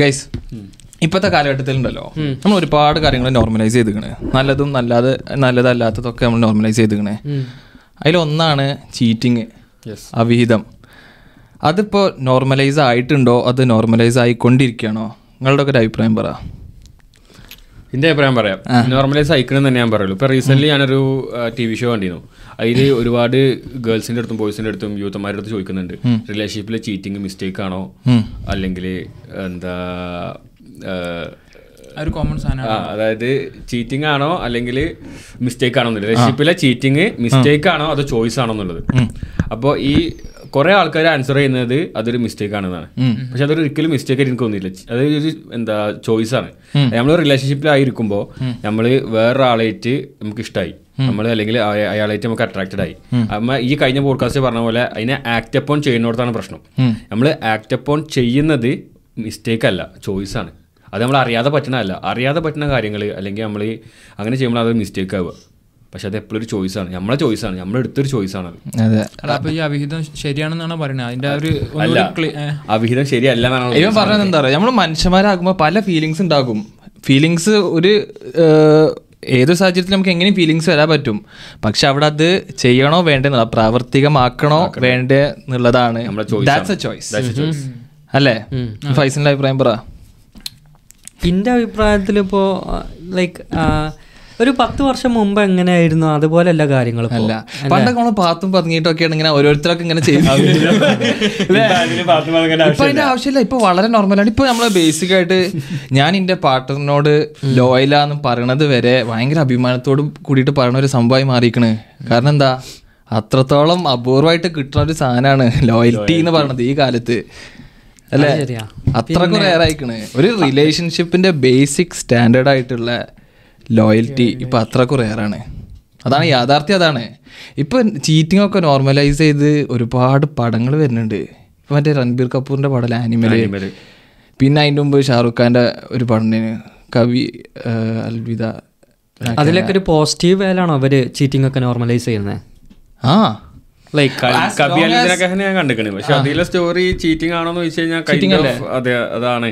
Guys ഇപ്പോഴത്തെ കാലഘട്ടത്തിലുണ്ടല്ലോ. നമ്മൾ ഒരുപാട് കാര്യങ്ങൾ നോർമലൈസ് ചെയ്തിക്കണ്. നല്ലതും നല്ലാതെ നല്ലതല്ലാത്തതൊക്കെ നമ്മൾ നോർമലൈസ് ചെയ്തിക്കണേ. അതിലൊന്നാണ് ചീറ്റിങ് അവിഹിതം. അതിപ്പോൾ നോർമലൈസ് ആയിട്ടുണ്ടോ? അത് നോർമലൈസ് ആയിക്കൊണ്ടിരിക്കുകയാണോ നിങ്ങളുടെ ഒക്കെ ഒരു അഭിപ്രായം പറ. എന്റെ അഭിപ്രായം പറയാം. നോർമലി അയക്കണം തന്നെ ഞാൻ പറയുള്ളൂ. ഇപ്പൊ റീസെന്റ് ഞാനൊരു ടി വി ഷോ കണ്ടിരുന്നു. അതിൽ ഒരുപാട് ഗേൾസിന്റെ അടുത്തും ബോയ്സിന്റെ അടുത്തും യൂത്തന്മാരുടെ അടുത്ത് ചോദിക്കുന്നുണ്ട്. റിലേഷൻഷിപ്പിലെ ചീറ്റിംഗ് മിസ്റ്റേക്ക് ആണോ? അല്ലെങ്കിൽ എന്താ ഒരു കോമൺ സാധനം ആ, അതായത് ചീറ്റിംഗ് ആണോ? അല്ലെങ്കിൽ മിസ്റ്റേക്ക് ആണോ എന്നുള്ളത്. റിലേഷൻഷിപ്പിലെ ചീറ്റിംഗ് മിസ്റ്റേക്ക് ആണോ? അതോ ചോയ്സ് ആണോ എന്നുള്ളത്. അപ്പോൾ ഈ കുറെ ആൾക്കാർ ആൻസർ ചെയ്യുന്നത് അതൊരു മിസ്റ്റേക്ക് ആണെന്നാണ്. പക്ഷെ അതൊരു ഒരിക്കലും മിസ്റ്റേക്ക് ആയിട്ട് എനിക്ക് തോന്നിയില്ല. അതൊരു എന്താ ചോയ്സ് ആണ്. നമ്മൾ റിലേഷൻഷിപ്പിലായിരിക്കുമ്പോൾ നമ്മൾ വേറൊരാളായിട്ട് നമുക്ക് ഇഷ്ടമായി നമ്മൾ അല്ലെങ്കിൽ അയ- അയാളായിട്ട് നമുക്ക് അട്രാക്റ്റഡ് ആയി. അമ്മ ഈ കഴിഞ്ഞ പോഡ്കാസ്റ്റ് പറഞ്ഞ പോലെ അതിനെ ആക്ട് അപ്പോൺ ചെയ്യുന്നിടത്താണ് പ്രശ്നം. നമ്മൾ ആക്ട് അപ്പോൺ ചെയ്യുന്നത് മിസ്റ്റേക്ക് അല്ല ചോയ്സ് ആണ്. അത് നമ്മൾ അറിയാതെ പറ്റണതല്ല അറിയാതെ പറ്റുന്ന കാര്യങ്ങൾ അല്ലെങ്കിൽ നമ്മൾ അങ്ങനെ ചെയ്യുമ്പോൾ അത് മിസ്റ്റേക്ക് ആവുക. പക്ഷെ അത് എപ്പോഴും ഒരു ചോയ്സ് ആണ് നമ്മളെ ചോയ്സ് ആണ് നമ്മൾ എടുത്തൊരു ചോയ്സ് ആണ് അതെ അപ്പൊ ഈ അവിഹിതം ശരിയാണെന്നാണ് പറയുന്നത് അതിന്റെ ഒരു അല്ല. ഒന്നുകൂടി clear- ഏ, ആ വിഹിതം ശരിയല്ല എന്നാണ് ഇവൻ പറഞ്ഞത് എന്താ പറയുക നമ്മൾ മനുഷ്യന്മാരാകുമ്പോൾ പല ഫീലിങ്സ് ഉണ്ടാകും. ഫീലിങ്സ് ഒരു ഏത് സാഹചര്യത്തിൽ നമുക്ക് എങ്ങനെയും ഫീലിങ്സ് വരാൻ പറ്റും. പക്ഷെ അവിടെ അത് ചെയ്യണോ വേണ്ടേ പ്രാവർത്തികമാക്കണോ വേണ്ടേ എന്നുള്ളതാണ്. ചോയ്സ്. അല്ലേ? ഫൈസിന്റെ അഭിപ്രായം പറ. എന്റെ അഭിപ്രായത്തിൽ ഇപ്പോ ലൈക്ക് ഒരു പത്ത് വർഷം മുമ്പ് എങ്ങനെയായിരുന്നു? അതുപോലെയല്ല കാര്യങ്ങൾ അല്ല. പണ്ടൊക്കെ നമ്മൾ പാത്തും പതുങ്ങിയിട്ടൊക്കെയാണ് ഇങ്ങനെ ഓരോരുത്തരൊക്കെ ഇങ്ങനെ ചെയ്യുന്നത്. ഇപ്പൊ അതിന്റെ ആവശ്യമില്ല. ഇപ്പൊ വളരെ നോർമലാണ് ഇപ്പൊ നമ്മൾ ബേസിക് ആയിട്ട് ഞാൻ എന്റെ പാർട്ട്ണറിനോട് ലോയലാന്ന് പറയണത് വരെ ഭയങ്കര അഭിമാനത്തോട് കൂടിയിട്ട് പറയണ ഒരു സംഭവമായി മാറിയിരിക്കണ്. കാരണം എന്താ? അത്രത്തോളം അപൂർവമായിട്ട് കിട്ടുന്ന ഒരു സാധനമാണ് ലോയൽറ്റി എന്ന് പറയണത് ഈ കാലത്ത്. അല്ലേ. അത്രക്കും റെയർ ആയിക്കണ്. ഒരു റിലേഷൻഷിപ്പിന്റെ ബേസിക് സ്റ്റാൻഡേർഡ് ആയിട്ടുള്ള ലോയൽറ്റി ഇപ്പം അത്ര കുറയാറാണ് അതാണ് യാഥാർത്ഥ്യം അതാണ്. ഇപ്പം ചീറ്റിംഗ് ഒക്കെ നോർമലൈസ് ചെയ്ത് ഒരുപാട് പടങ്ങൾ വരുന്നുണ്ട്. ഇപ്പം മറ്റേ രൺബീർ കപൂറിന്റെ പടം ആനിമൽ പിന്നെ അതിന്റെ മുമ്പ് ഷാറുഖ് ഖാന്റെ ഒരു പടം കവി അൽവിദ അതിലൊക്കെ ഒരു പോസിറ്റീവ് വേലാണോ അവർ ചീറ്റിംഗ് ഒക്കെ നോർമലൈസ് ചെയ്യുന്നത് ആ ലൈക്ക് കണ്ടിക്കണ്? പക്ഷെ അതിലെ സ്റ്റോറി ചീറ്റിംഗ് ആണോന്ന് ചോദിച്ചു കഴിഞ്ഞാൽ അതെ അതാണ്.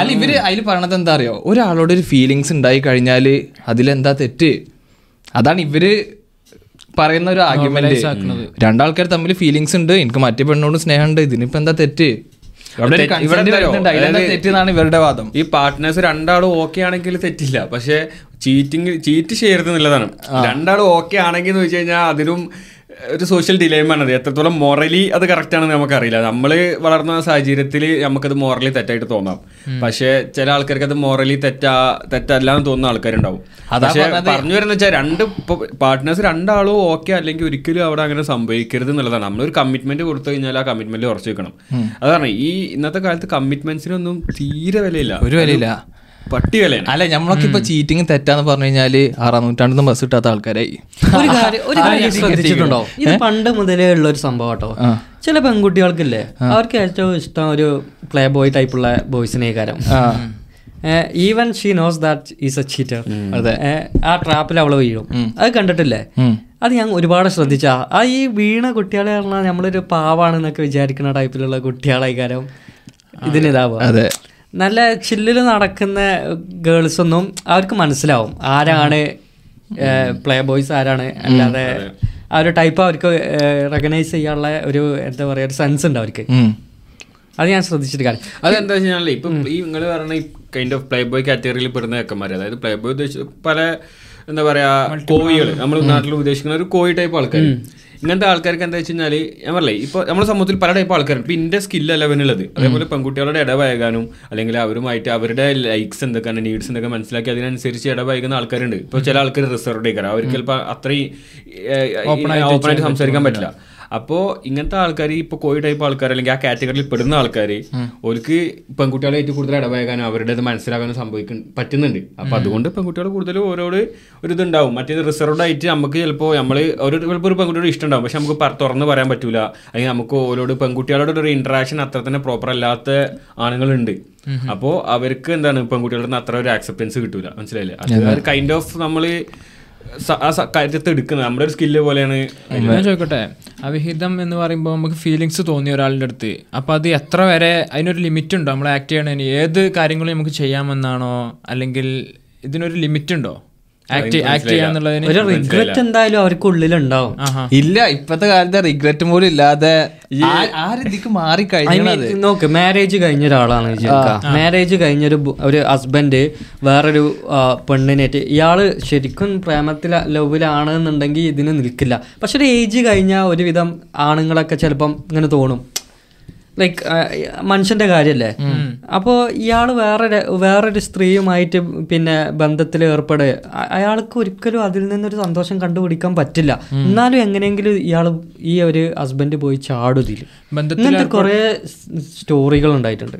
അല്ല ഇവർ അതിൽ പറയണത് എന്താ അറിയോ ഒരാളോട് ഒരു ഫീലിങ്സ് ഉണ്ടായി കഴിഞ്ഞാൽ അതിലെന്താ തെറ്റ്? അതാണ് ഇവർ പറയുന്ന ഒരു ആർഗ്യുമെന്റ് രണ്ടാൾക്കാർ തമ്മിൽ ഫീലിങ്സ് ഉണ്ട്. എനിക്ക് മറ്റേ പെണ്ണോട് സ്നേഹമുണ്ട്. ഇതിനിപ്പോ എന്താ തെറ്റ്? തെറ്റെന്നാണ് ഇവരുടെ വാദം. ഈ പാർട്ട്നേഴ്സ് രണ്ടാളും ഓക്കെ ആണെങ്കിൽ തെറ്റില്ല. പക്ഷെ ചീറ്റിംഗ് ചീറ്റ് ചെയ്യരുത് എന്നുള്ളതാണ്. രണ്ടാളും ഓക്കെ ആണെങ്കിൽ എന്ന് വെച്ച് കഴിഞ്ഞാൽ അതിനും ഒരു സോഷ്യൽ ഡിലേമാണ് അത് എത്രത്തോളം മൊറലി അത് കറക്റ്റ് ആണെന്ന് നമുക്കറിയില്ല. നമ്മൾ വളർന്ന സാഹചര്യത്തിൽ നമുക്കത് മൊറലി തെറ്റായിട്ട് തോന്നാം. പക്ഷേ ചില ആൾക്കാർക്ക് അത് മൊറലി തെറ്റാ തെറ്റല്ല എന്ന് തോന്നുന്ന ആൾക്കാരുണ്ടാവും. പക്ഷേ പറഞ്ഞു വരുന്ന വെച്ചാൽ രണ്ട് പാർട്ട്നേഴ്സ് രണ്ടാളും ഓക്കെ അല്ലെങ്കിൽ ഒരിക്കലും അവിടെ അങ്ങനെ സംഭവിക്കരുത് എന്നുള്ളതാണ്. നമ്മളൊരു കമ്മിറ്റ്മെന്റ് കൊടുത്തു കഴിഞ്ഞാൽ ആ കമ്മിറ്റ്മെന്റ് ഉറച്ചു വെക്കണം അതാണ് ഈ ഇന്നത്തെ കാലത്ത് കമ്മിറ്റ്മെന്റ്സിനൊന്നും തീരെ വിലയില്ല. ഒരു വിലയില്ല. പട്ടി വില അല്ല നമ്മളൊക്കെ ഇപ്പൊ ചീറ്റിംഗ് തെറ്റാന്ന് പറഞ്ഞു കഴിഞ്ഞാൽ ആറാം നൂറ്റാണ്ടൊന്നും ബസ് കിട്ടാത്ത ആൾക്കാരായി. ഒരു കാര്യം ഒരു കാര്യം ശ്രദ്ധിച്ചിട്ടുണ്ടോ? ഇത് പണ്ട് മുതലേ ഉള്ള ഒരു സംഭവം കേട്ടോ ചില പെൺകുട്ടികൾക്കില്ലേ അവർക്ക് ഏറ്റവും ഇഷ്ടം ഒരു പ്ലേ ബോയ് ടൈപ്പുള്ള ബോയ്സിനെ കാരം even she knows that is a cheater. ആ ട്രാപ്പിൽ അവൾ വീഴും. അത് കണ്ടിട്ടില്ലേ? അത് ഞാൻ ഒരുപാട് ശ്രദ്ധിച്ച. ആ ഈ വീണ കുട്ടികളെ പറഞ്ഞാൽ നമ്മളൊരു പാവാണെന്നൊക്കെ വിചാരിക്കുന്ന ടൈപ്പിലുള്ള കുട്ടികളെ കാരം ഇതിനിതാവുക. അതെ. നല്ല ചില്ലിൽ നടക്കുന്ന ഗേൾസ് ഒന്നും അവർക്ക് മനസ്സിലാവും ആരാണ് പ്ലേ ബോയ്സ് ആരാണ്. അല്ലാതെ ആ ഒരു ടൈപ്പ് അവർക്ക് റെക്കഗ്നൈസ് ചെയ്യാനുള്ള ഒരു എന്താ പറയുക ഒരു സെൻസ് ഉണ്ട് അവർക്ക്. അത് ഞാൻ ശ്രദ്ധിച്ചിട്ട് കാര്യം. അതെന്താ വെച്ചാൽ ഇപ്പം ഈ നിങ്ങൾ പറഞ്ഞ ഈ കൈൻഡ് ഓഫ് പ്ലേ ബോയ് കാറ്റഗറിയിൽ പെടുന്ന ചെക്കന്മാർ അതായത് പ്ലേ ബോയ് ഉദ്ദേശിച്ച പല എന്താ പറയാ കോഴികൾ നമ്മൾ നാട്ടിൽ ഉദ്ദേശിക്കുന്ന ഒരു കോഴി ടൈപ്പ് ആൾക്കാർ ഇങ്ങനത്തെ ആൾക്കാർക്ക് എന്താ വെച്ച് കഴിഞ്ഞാൽ ഞാൻ പറയേ ഇപ്പൊ നമ്മുടെ സമൂഹത്തിൽ പല ടൈപ്പ് ആൾക്കാരുണ്ട്. ഇപ്പൊ ഇന്റെ സ്കില്ലല്ല അലവനുള്ളത് അതേപോലെ പെൺകുട്ടികളുടെ ഇടപഴകാനും അല്ലെങ്കിൽ അവരുമായിട്ട് അവരുടെ ലൈക്സ് എന്തൊക്കെയാണ് നീഡ്സ് എന്തൊക്കെ മനസ്സിലാക്കി അതിനനുസരിച്ച് ഇടപഴകുന്ന ആൾക്കാരുണ്ട്. ഇപ്പൊ ചില ആൾക്കാർ റിസർവ് ചെയ്യണം അവർക്ക് ചിലപ്പോൾ അത്രയും ഓപ്പൺ ആയിട്ട് സംസാരിക്കാൻ പറ്റില്ല. അപ്പോൾ ഇങ്ങനത്തെ ആൾക്കാർ ഇപ്പൊ കോഴി ടൈപ്പ് ആൾക്കാർ അല്ലെങ്കിൽ ആ കാറ്റഗറിയിൽ പെടുന്ന ആൾക്കാർ ഓർക്ക് ഏറ്റവും കൂടുതൽ ഇടപഴകാനും അവരുടെ അത് മനസ്സിലാക്കാനും സംഭവിക്കും പറ്റുന്നുണ്ട്. അപ്പൊ അതുകൊണ്ട് പെൺകുട്ടികൾ കൂടുതൽ ഓരോട് ഒരു ഇതുണ്ടാവും. മറ്റേത് റിസർവ്ഡ് ആയിട്ട് നമുക്ക് ചിലപ്പോൾ നമ്മൾ ഒരു ചിലപ്പോൾ ഒരു പെൺകുട്ടിയോട് ഇഷ്ടം ഉണ്ടാവും പക്ഷെ നമുക്ക് തുറന്ന് പറയാൻ പറ്റൂല. അല്ലെങ്കിൽ നമുക്ക് ഓരോട് പെൺകുട്ടികളോട് ഒരു ഇന്ററാക്ഷൻ അത്ര തന്നെ പ്രോപ്പർ അല്ലാത്ത ആണുങ്ങളുണ്ട്. അപ്പോ അവർക്ക് എന്താണ് പെൺകുട്ടികളുടെ അത്ര ഒരു ആക്സെപ്റ്റൻസ് കിട്ടൂല. മനസ്സിലായില്ലേ? അത് കൈൻഡ് ഓഫ് നമ്മൾ ആ കാര്യത്തെ എടുക്കുന്നത്. നമ്മുടെ ഒരു സ്കില്ല് പോലെയാണ്. ഞാൻ ചോദിക്കട്ടെ അവിഹിതം എന്ന് പറയുമ്പോൾ നമുക്ക് ഫീലിങ്സ് തോന്നിയ ഒരാളുടെ അടുത്ത്. അപ്പൊ അത് എത്ര വരെ അതിനൊരു ലിമിറ്റ് ഉണ്ടോ? നമ്മൾ ആക്ട് ചെയ്യണതിന്? ഏത് കാര്യങ്ങളും നമുക്ക് ചെയ്യാമെന്നാണോ? അല്ലെങ്കിൽ ഇതിനൊരു ലിമിറ്റ് ഉണ്ടോ? ഒരു റിഗ്രറ്റ് എന്തായാലും അവർക്ക് ഉള്ളിലുണ്ടാവും. ഇല്ല ഇപ്പത്തെ കാലത്ത് റിഗ്രറ്റ് പോലും ഇല്ലാതെ ആ- ആ മാറി I നോക്ക് മാരേജ് കഴിഞ്ഞ ഒരാളാണ് മാരേജ് കഴിഞ്ഞൊരു ഒരു ഹസ്ബൻഡ് വേറൊരു പെണ്ണിനേറ്റ് ഇയാൾ ശരിക്കും പ്രേമത്തില ലവിലാണെന്നുണ്ടെങ്കിൽ ഇതിന് നിൽക്കില്ല. പക്ഷെ ഒരു ഏജ് കഴിഞ്ഞ ഒരുവിധം ആണുങ്ങളൊക്കെ ചിലപ്പം ഇങ്ങനെ തോന്നും. ലൈക്ക് മനുഷ്യന്റെ കാര്യല്ലേ? അപ്പോൾ ഇയാൾ വേറെ വേറൊരു സ്ത്രീയുമായിട്ട് പിന്നെ ബന്ധത്തിൽ ഏർപ്പെടുക അയാൾക്ക് ഒരിക്കലും അതിൽ നിന്നൊരു സന്തോഷം കണ്ടുപിടിക്കാൻ പറ്റില്ല. എന്നാലും എങ്ങനെയെങ്കിലും ഇയാൾ ഈ ഒരു ഹസ്ബൻഡ് പോയി ചാടുതിൽ ഇങ്ങനത്തെ കുറേ സ്റ്റോറികൾ ഉണ്ടായിട്ടുണ്ട്.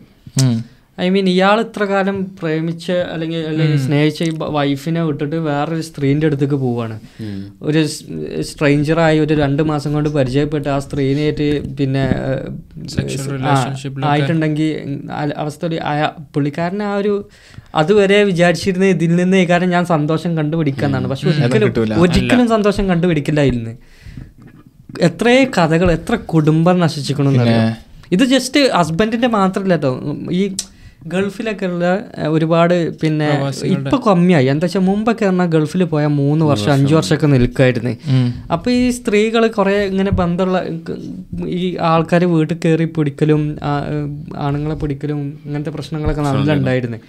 ഐ മീൻ ഇയാൾ ഇത്ര കാലം പ്രേമിച്ച് അല്ലെങ്കിൽ അല്ലെങ്കിൽ സ്നേഹിച്ച ഈ വൈഫിനെ വിട്ടിട്ട് വേറൊരു സ്ത്രീന്റെ അടുത്തേക്ക് പോവാണ്. ഒരു സ്ട്രെയിഞ്ചറായി ഒരു രണ്ട് മാസം കൊണ്ട് പരിചയപ്പെട്ട് ആ സ്ത്രീനേറ്റ് പിന്നെ ആയിട്ടുണ്ടെങ്കിൽ അവസ്ഥ ഒരു പുള്ളിക്കാരൻ ആ ഒരു അതുവരെ വിചാരിച്ചിരുന്ന ഇതിൽ നിന്ന് ഈ കാരണം ഞാൻ സന്തോഷം കണ്ടുപിടിക്കാന്നാണ്. പക്ഷെ ഒരിക്കലും ഒരിക്കലും സന്തോഷം കണ്ടുപിടിക്കില്ല ഇതിൽ നിന്ന് എത്രയോ കഥകൾ എത്ര കുടുംബം നശിച്ചിക്കണമെന്നറിയാം ഇത് ജസ്റ്റ് ഹസ്ബൻഡിന്റെ മാത്രമല്ല കേട്ടോ ഈ ഗൾഫിലൊക്കെ ഉള്ള ഒരുപാട് പിന്നെ ഇപ്പൊ കമ്മിയായി. എന്താ വെച്ചാൽ മുമ്പൊക്കെ പറഞ്ഞാൽ ഗൾഫിൽ പോയാൽ മൂന്ന് വർഷം അഞ്ചു വർഷമൊക്കെ നിൽക്കുമായിരുന്നു അപ്പൊ ഈ സ്ത്രീകൾ കുറെ ഇങ്ങനെ ബന്ധമുള്ള ഈ ആൾക്കാർ വീട്ടിൽ കയറി പിടിക്കലും ആണുങ്ങളെ പിടിക്കലും ഇങ്ങനത്തെ പ്രശ്നങ്ങളൊക്കെ നല്ല ഉണ്ടായിരുന്നു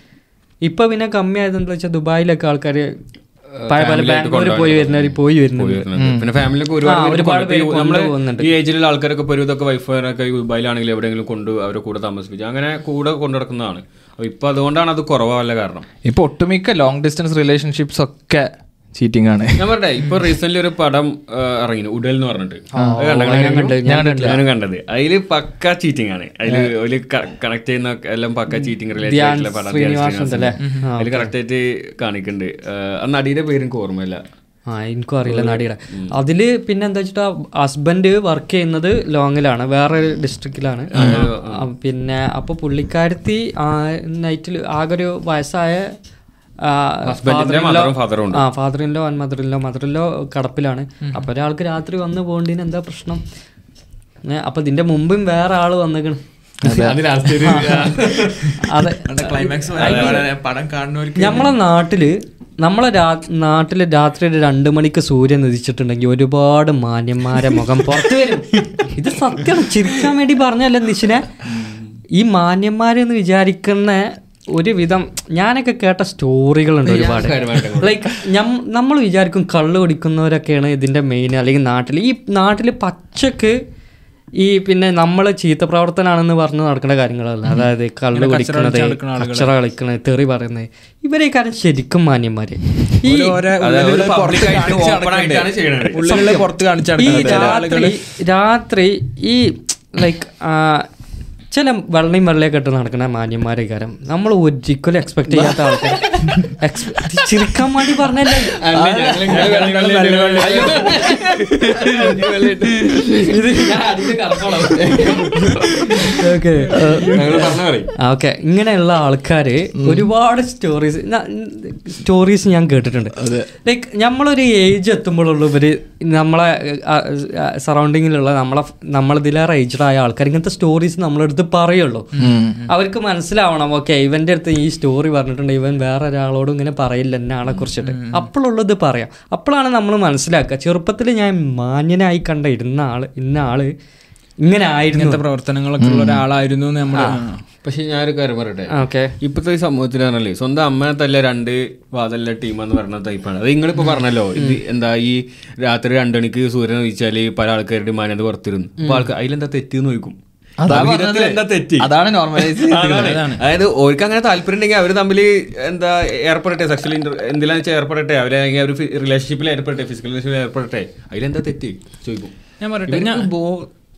ഇപ്പൊ പിന്നെ കമ്മിയായത് എന്താ വെച്ചാൽ ദുബായിലൊക്കെ ആൾക്കാർ ബാംഗ്ലൂർ പോയി വരുന്നവർ പോയി വരുന്നുണ്ട്. പിന്നെ ഫാമിലിയൊക്കെ ഒരുപാട്. നമ്മൾ ഈ ഏജിലുള്ള ആൾക്കാരൊക്കെ പോയി ഇതൊക്കെ വൈഫിനൊക്കെ ദുബായിലാണെങ്കിൽ എവിടെയെങ്കിലും കൊണ്ട് അവരെ കൂടെ താമസിപ്പിച്ചു അങ്ങനെ കൂടെ കൊണ്ടു നടക്കുന്നതാണ്. അപ്പൊ ഇപ്പൊ അതുകൊണ്ടാണ് അത് കുറവല്ല കാരണം. ഇപ്പൊ ഒട്ടുമിക്ക ലോങ് ഡിസ്റ്റൻസ് റിലേഷൻഷിപ്സ് ഒക്കെ ചീറ്റിംഗ് ആണ് ഞാൻ പറഞ്ഞേ ഇപ്പൊ റീസെന്റ് ഒരു പടം ഇറങ്ങി ഉടൽ എന്ന് പറഞ്ഞിട്ട്? ഞാനും കണ്ടത്. അതിൽ പക്ക ചീറ്റിംഗ് ആണ് അതിൽ ഒരു കണക്ട് ചെയ്യുന്ന എല്ലാം പക്ക ചീറ്റിംഗ് റിലേറ്റഡ് ആയിട്ടുള്ള പടം അതിൽ. കറക്റ്റ് ആയിട്ട് കാണിക്കുന്നുണ്ട് ആ നടിയുടെ പേരും എനിക്ക് ഓർമ്മയില്ല. ആ എനിക്കും അറിയില്ല നടിയുടെ. അതിൽ പിന്നെ എന്താ വെച്ചിട്ടാ ഹസ്ബൻഡ് വർക്ക് ചെയ്യുന്നത് ലോങ്ങിലാണ് വേറെ ഡിസ്ട്രിക്റ്റിലാണ് പിന്നെ അപ്പൊ പുള്ളിക്കാരത്തി നൈറ്റിൽ ആകെ ഒരു വയസ്സായ ആ father in law and mother in law mother in law കടപ്പിലാണ്. അപ്പൊ ഒരാൾക്ക് രാത്രി വന്ന് പോകേണ്ടതിന് എന്താ പ്രശ്നം? അപ്പൊ ഇതിന്റെ മുമ്പും വേറെ ആൾ വന്നേക്കണ്. ഞമ്മളെ ക്ലൈമാക്സ് പടം കാണുന്നവർക്ക് നമ്മളെ നാട്ടിൽ നമ്മളെ രാ നാട്ടിൽ രാത്രി ഒരു രണ്ട് മണിക്ക് സൂര്യൻ ഉദിച്ചിട്ടുണ്ടെങ്കിൽ ഒരുപാട് മാന്യന്മാരെ മുഖം പുറത്തു വരും. ഇത് സത്യം ചിരിക്കാൻ വേണ്ടി പറഞ്ഞല്ല നിശിനെ ഈ മാന്യന്മാരെന്ന് വിചാരിക്കുന്ന ഒരു വിധം ഞാനൊക്കെ കേട്ട സ്റ്റോറികളുണ്ട് ഒരുപാട്. ലൈക്ക് നമ്മൾ വിചാരിക്കും കള്ള് കുടിക്കുന്നവരൊക്കെയാണ് ഇതിന്റെ മെയിൻ അല്ലെങ്കിൽ നാട്ടിൽ. ഈ നാട്ടിൽ പച്ചക്ക് ഈ പിന്നെ നമ്മൾ ചീത്ത പ്രവർത്തനാണെന്ന് പറഞ്ഞ് നടക്കുന്ന കാര്യങ്ങളല്ല. അതായത് കള്ള് കുടിക്കണത് അക്ഷര കളിക്കണത് തെറി പറയുന്നത്. ഇവരെ കാര്യം ശരിക്കും മാന്യന്മാര്. ഈ രാത്രി രാത്രി ഈ ലൈക്ക് ചില വെള്ളയും വെള്ളയൊക്കെ ഇട്ട് നടക്കുന്ന മാന്യന്മാരെ കാര്യം നമ്മൾ ഒരിക്കലും എക്സ്പെക്ട് ചെയ്യാത്ത ആൾക്കാർ ചിരിക്കാൻ വേണ്ടി പറഞ്ഞല്ലേ? ഓക്കെ ഇങ്ങനെയുള്ള ആൾക്കാര് ഒരുപാട് സ്റ്റോറീസ് സ്റ്റോറീസ് ഞാൻ കേട്ടിട്ടുണ്ട്. ലൈക്ക് നമ്മളൊരു ഏജ് എത്തുമ്പോഴുള്ള ഇവർ നമ്മളെ സറൗണ്ടിങ്ങിലുള്ള നമ്മളെ നമ്മളിതിലേറെ ഏജ്ഡ് ആയ ആൾക്കാർ ഇങ്ങനത്തെ സ്റ്റോറീസ് നമ്മളെടുത്ത് പറയുള്ളൂ. അവർക്ക് മനസ്സിലാവണം ഓക്കെ ഇവന്റെ അടുത്ത് ഈ സ്റ്റോറി പറഞ്ഞിട്ടുണ്ട് ഇവൻ വേറെ ഒരാളോടും ഇങ്ങനെ പറയില്ല എന്നെ ആളെ കുറിച്ചിട്ട് അപ്പോഴുള്ളത് പറയാം. അപ്പോഴാണ് നമ്മൾ മനസ്സിലാക്കുക ചെറുപ്പത്തിൽ ഞാൻ മാന്യനായി കണ്ട ഇരുന്ന ആൾ ഇന്ന ആൾ ഇങ്ങനെ ആയിരുന്നു. പ്രവർത്തനങ്ങളൊക്കെ ഉള്ള ഒരാളായിരുന്നു നമ്മൾ പക്ഷെ ഞാനൊരു കാര്യം പറയട്ടെ? ഓക്കെ. ഇപ്പോഴത്തെ ഈ സമൂഹത്തിലാണല്ലേ സ്വന്തം അമ്മനെ തല്ല രണ്ട് വാതല്ല ടീമെന്ന് പറഞ്ഞ ടൈപ്പാണ് അത് നിങ്ങളിപ്പോ പറഞ്ഞല്ലോ ഇത് എന്താ ഈ രാത്രി രണ്ടണിക്ക് സൂര്യൻ ഉദിച്ചാൽ പല ആൾക്കാരുടെ മാനത് പുറത്തിരുന്നു. അപ്പൊ ആൾക്കാർ അതിലെന്താ തെറ്റെന്ന് ചോദിക്കും? അതാണ് നോർമലൈസ്. അതായത് ഓർക്ക് അങ്ങനെ താല്പര്യം ഉണ്ടെങ്കിൽ അവർ തമ്മിൽ എന്താ ഏർപ്പെടട്ടെ സെക്ഷൽ എന്തിനാന്ന് വെച്ചാൽ ഏർപ്പെടട്ടെ അവരെ ഒരു അവർ റിലേഷൻഷിപ്പിൽ ഏർപ്പെടട്ടെ ഫിസിക്കൽ റിലേഷൻഷിപ്പിൽ ഏർപ്പെടട്ടെ അതിലെന്താ തെറ്റ്? ചോദിക്കും. ഞാൻ പറയട്ടെ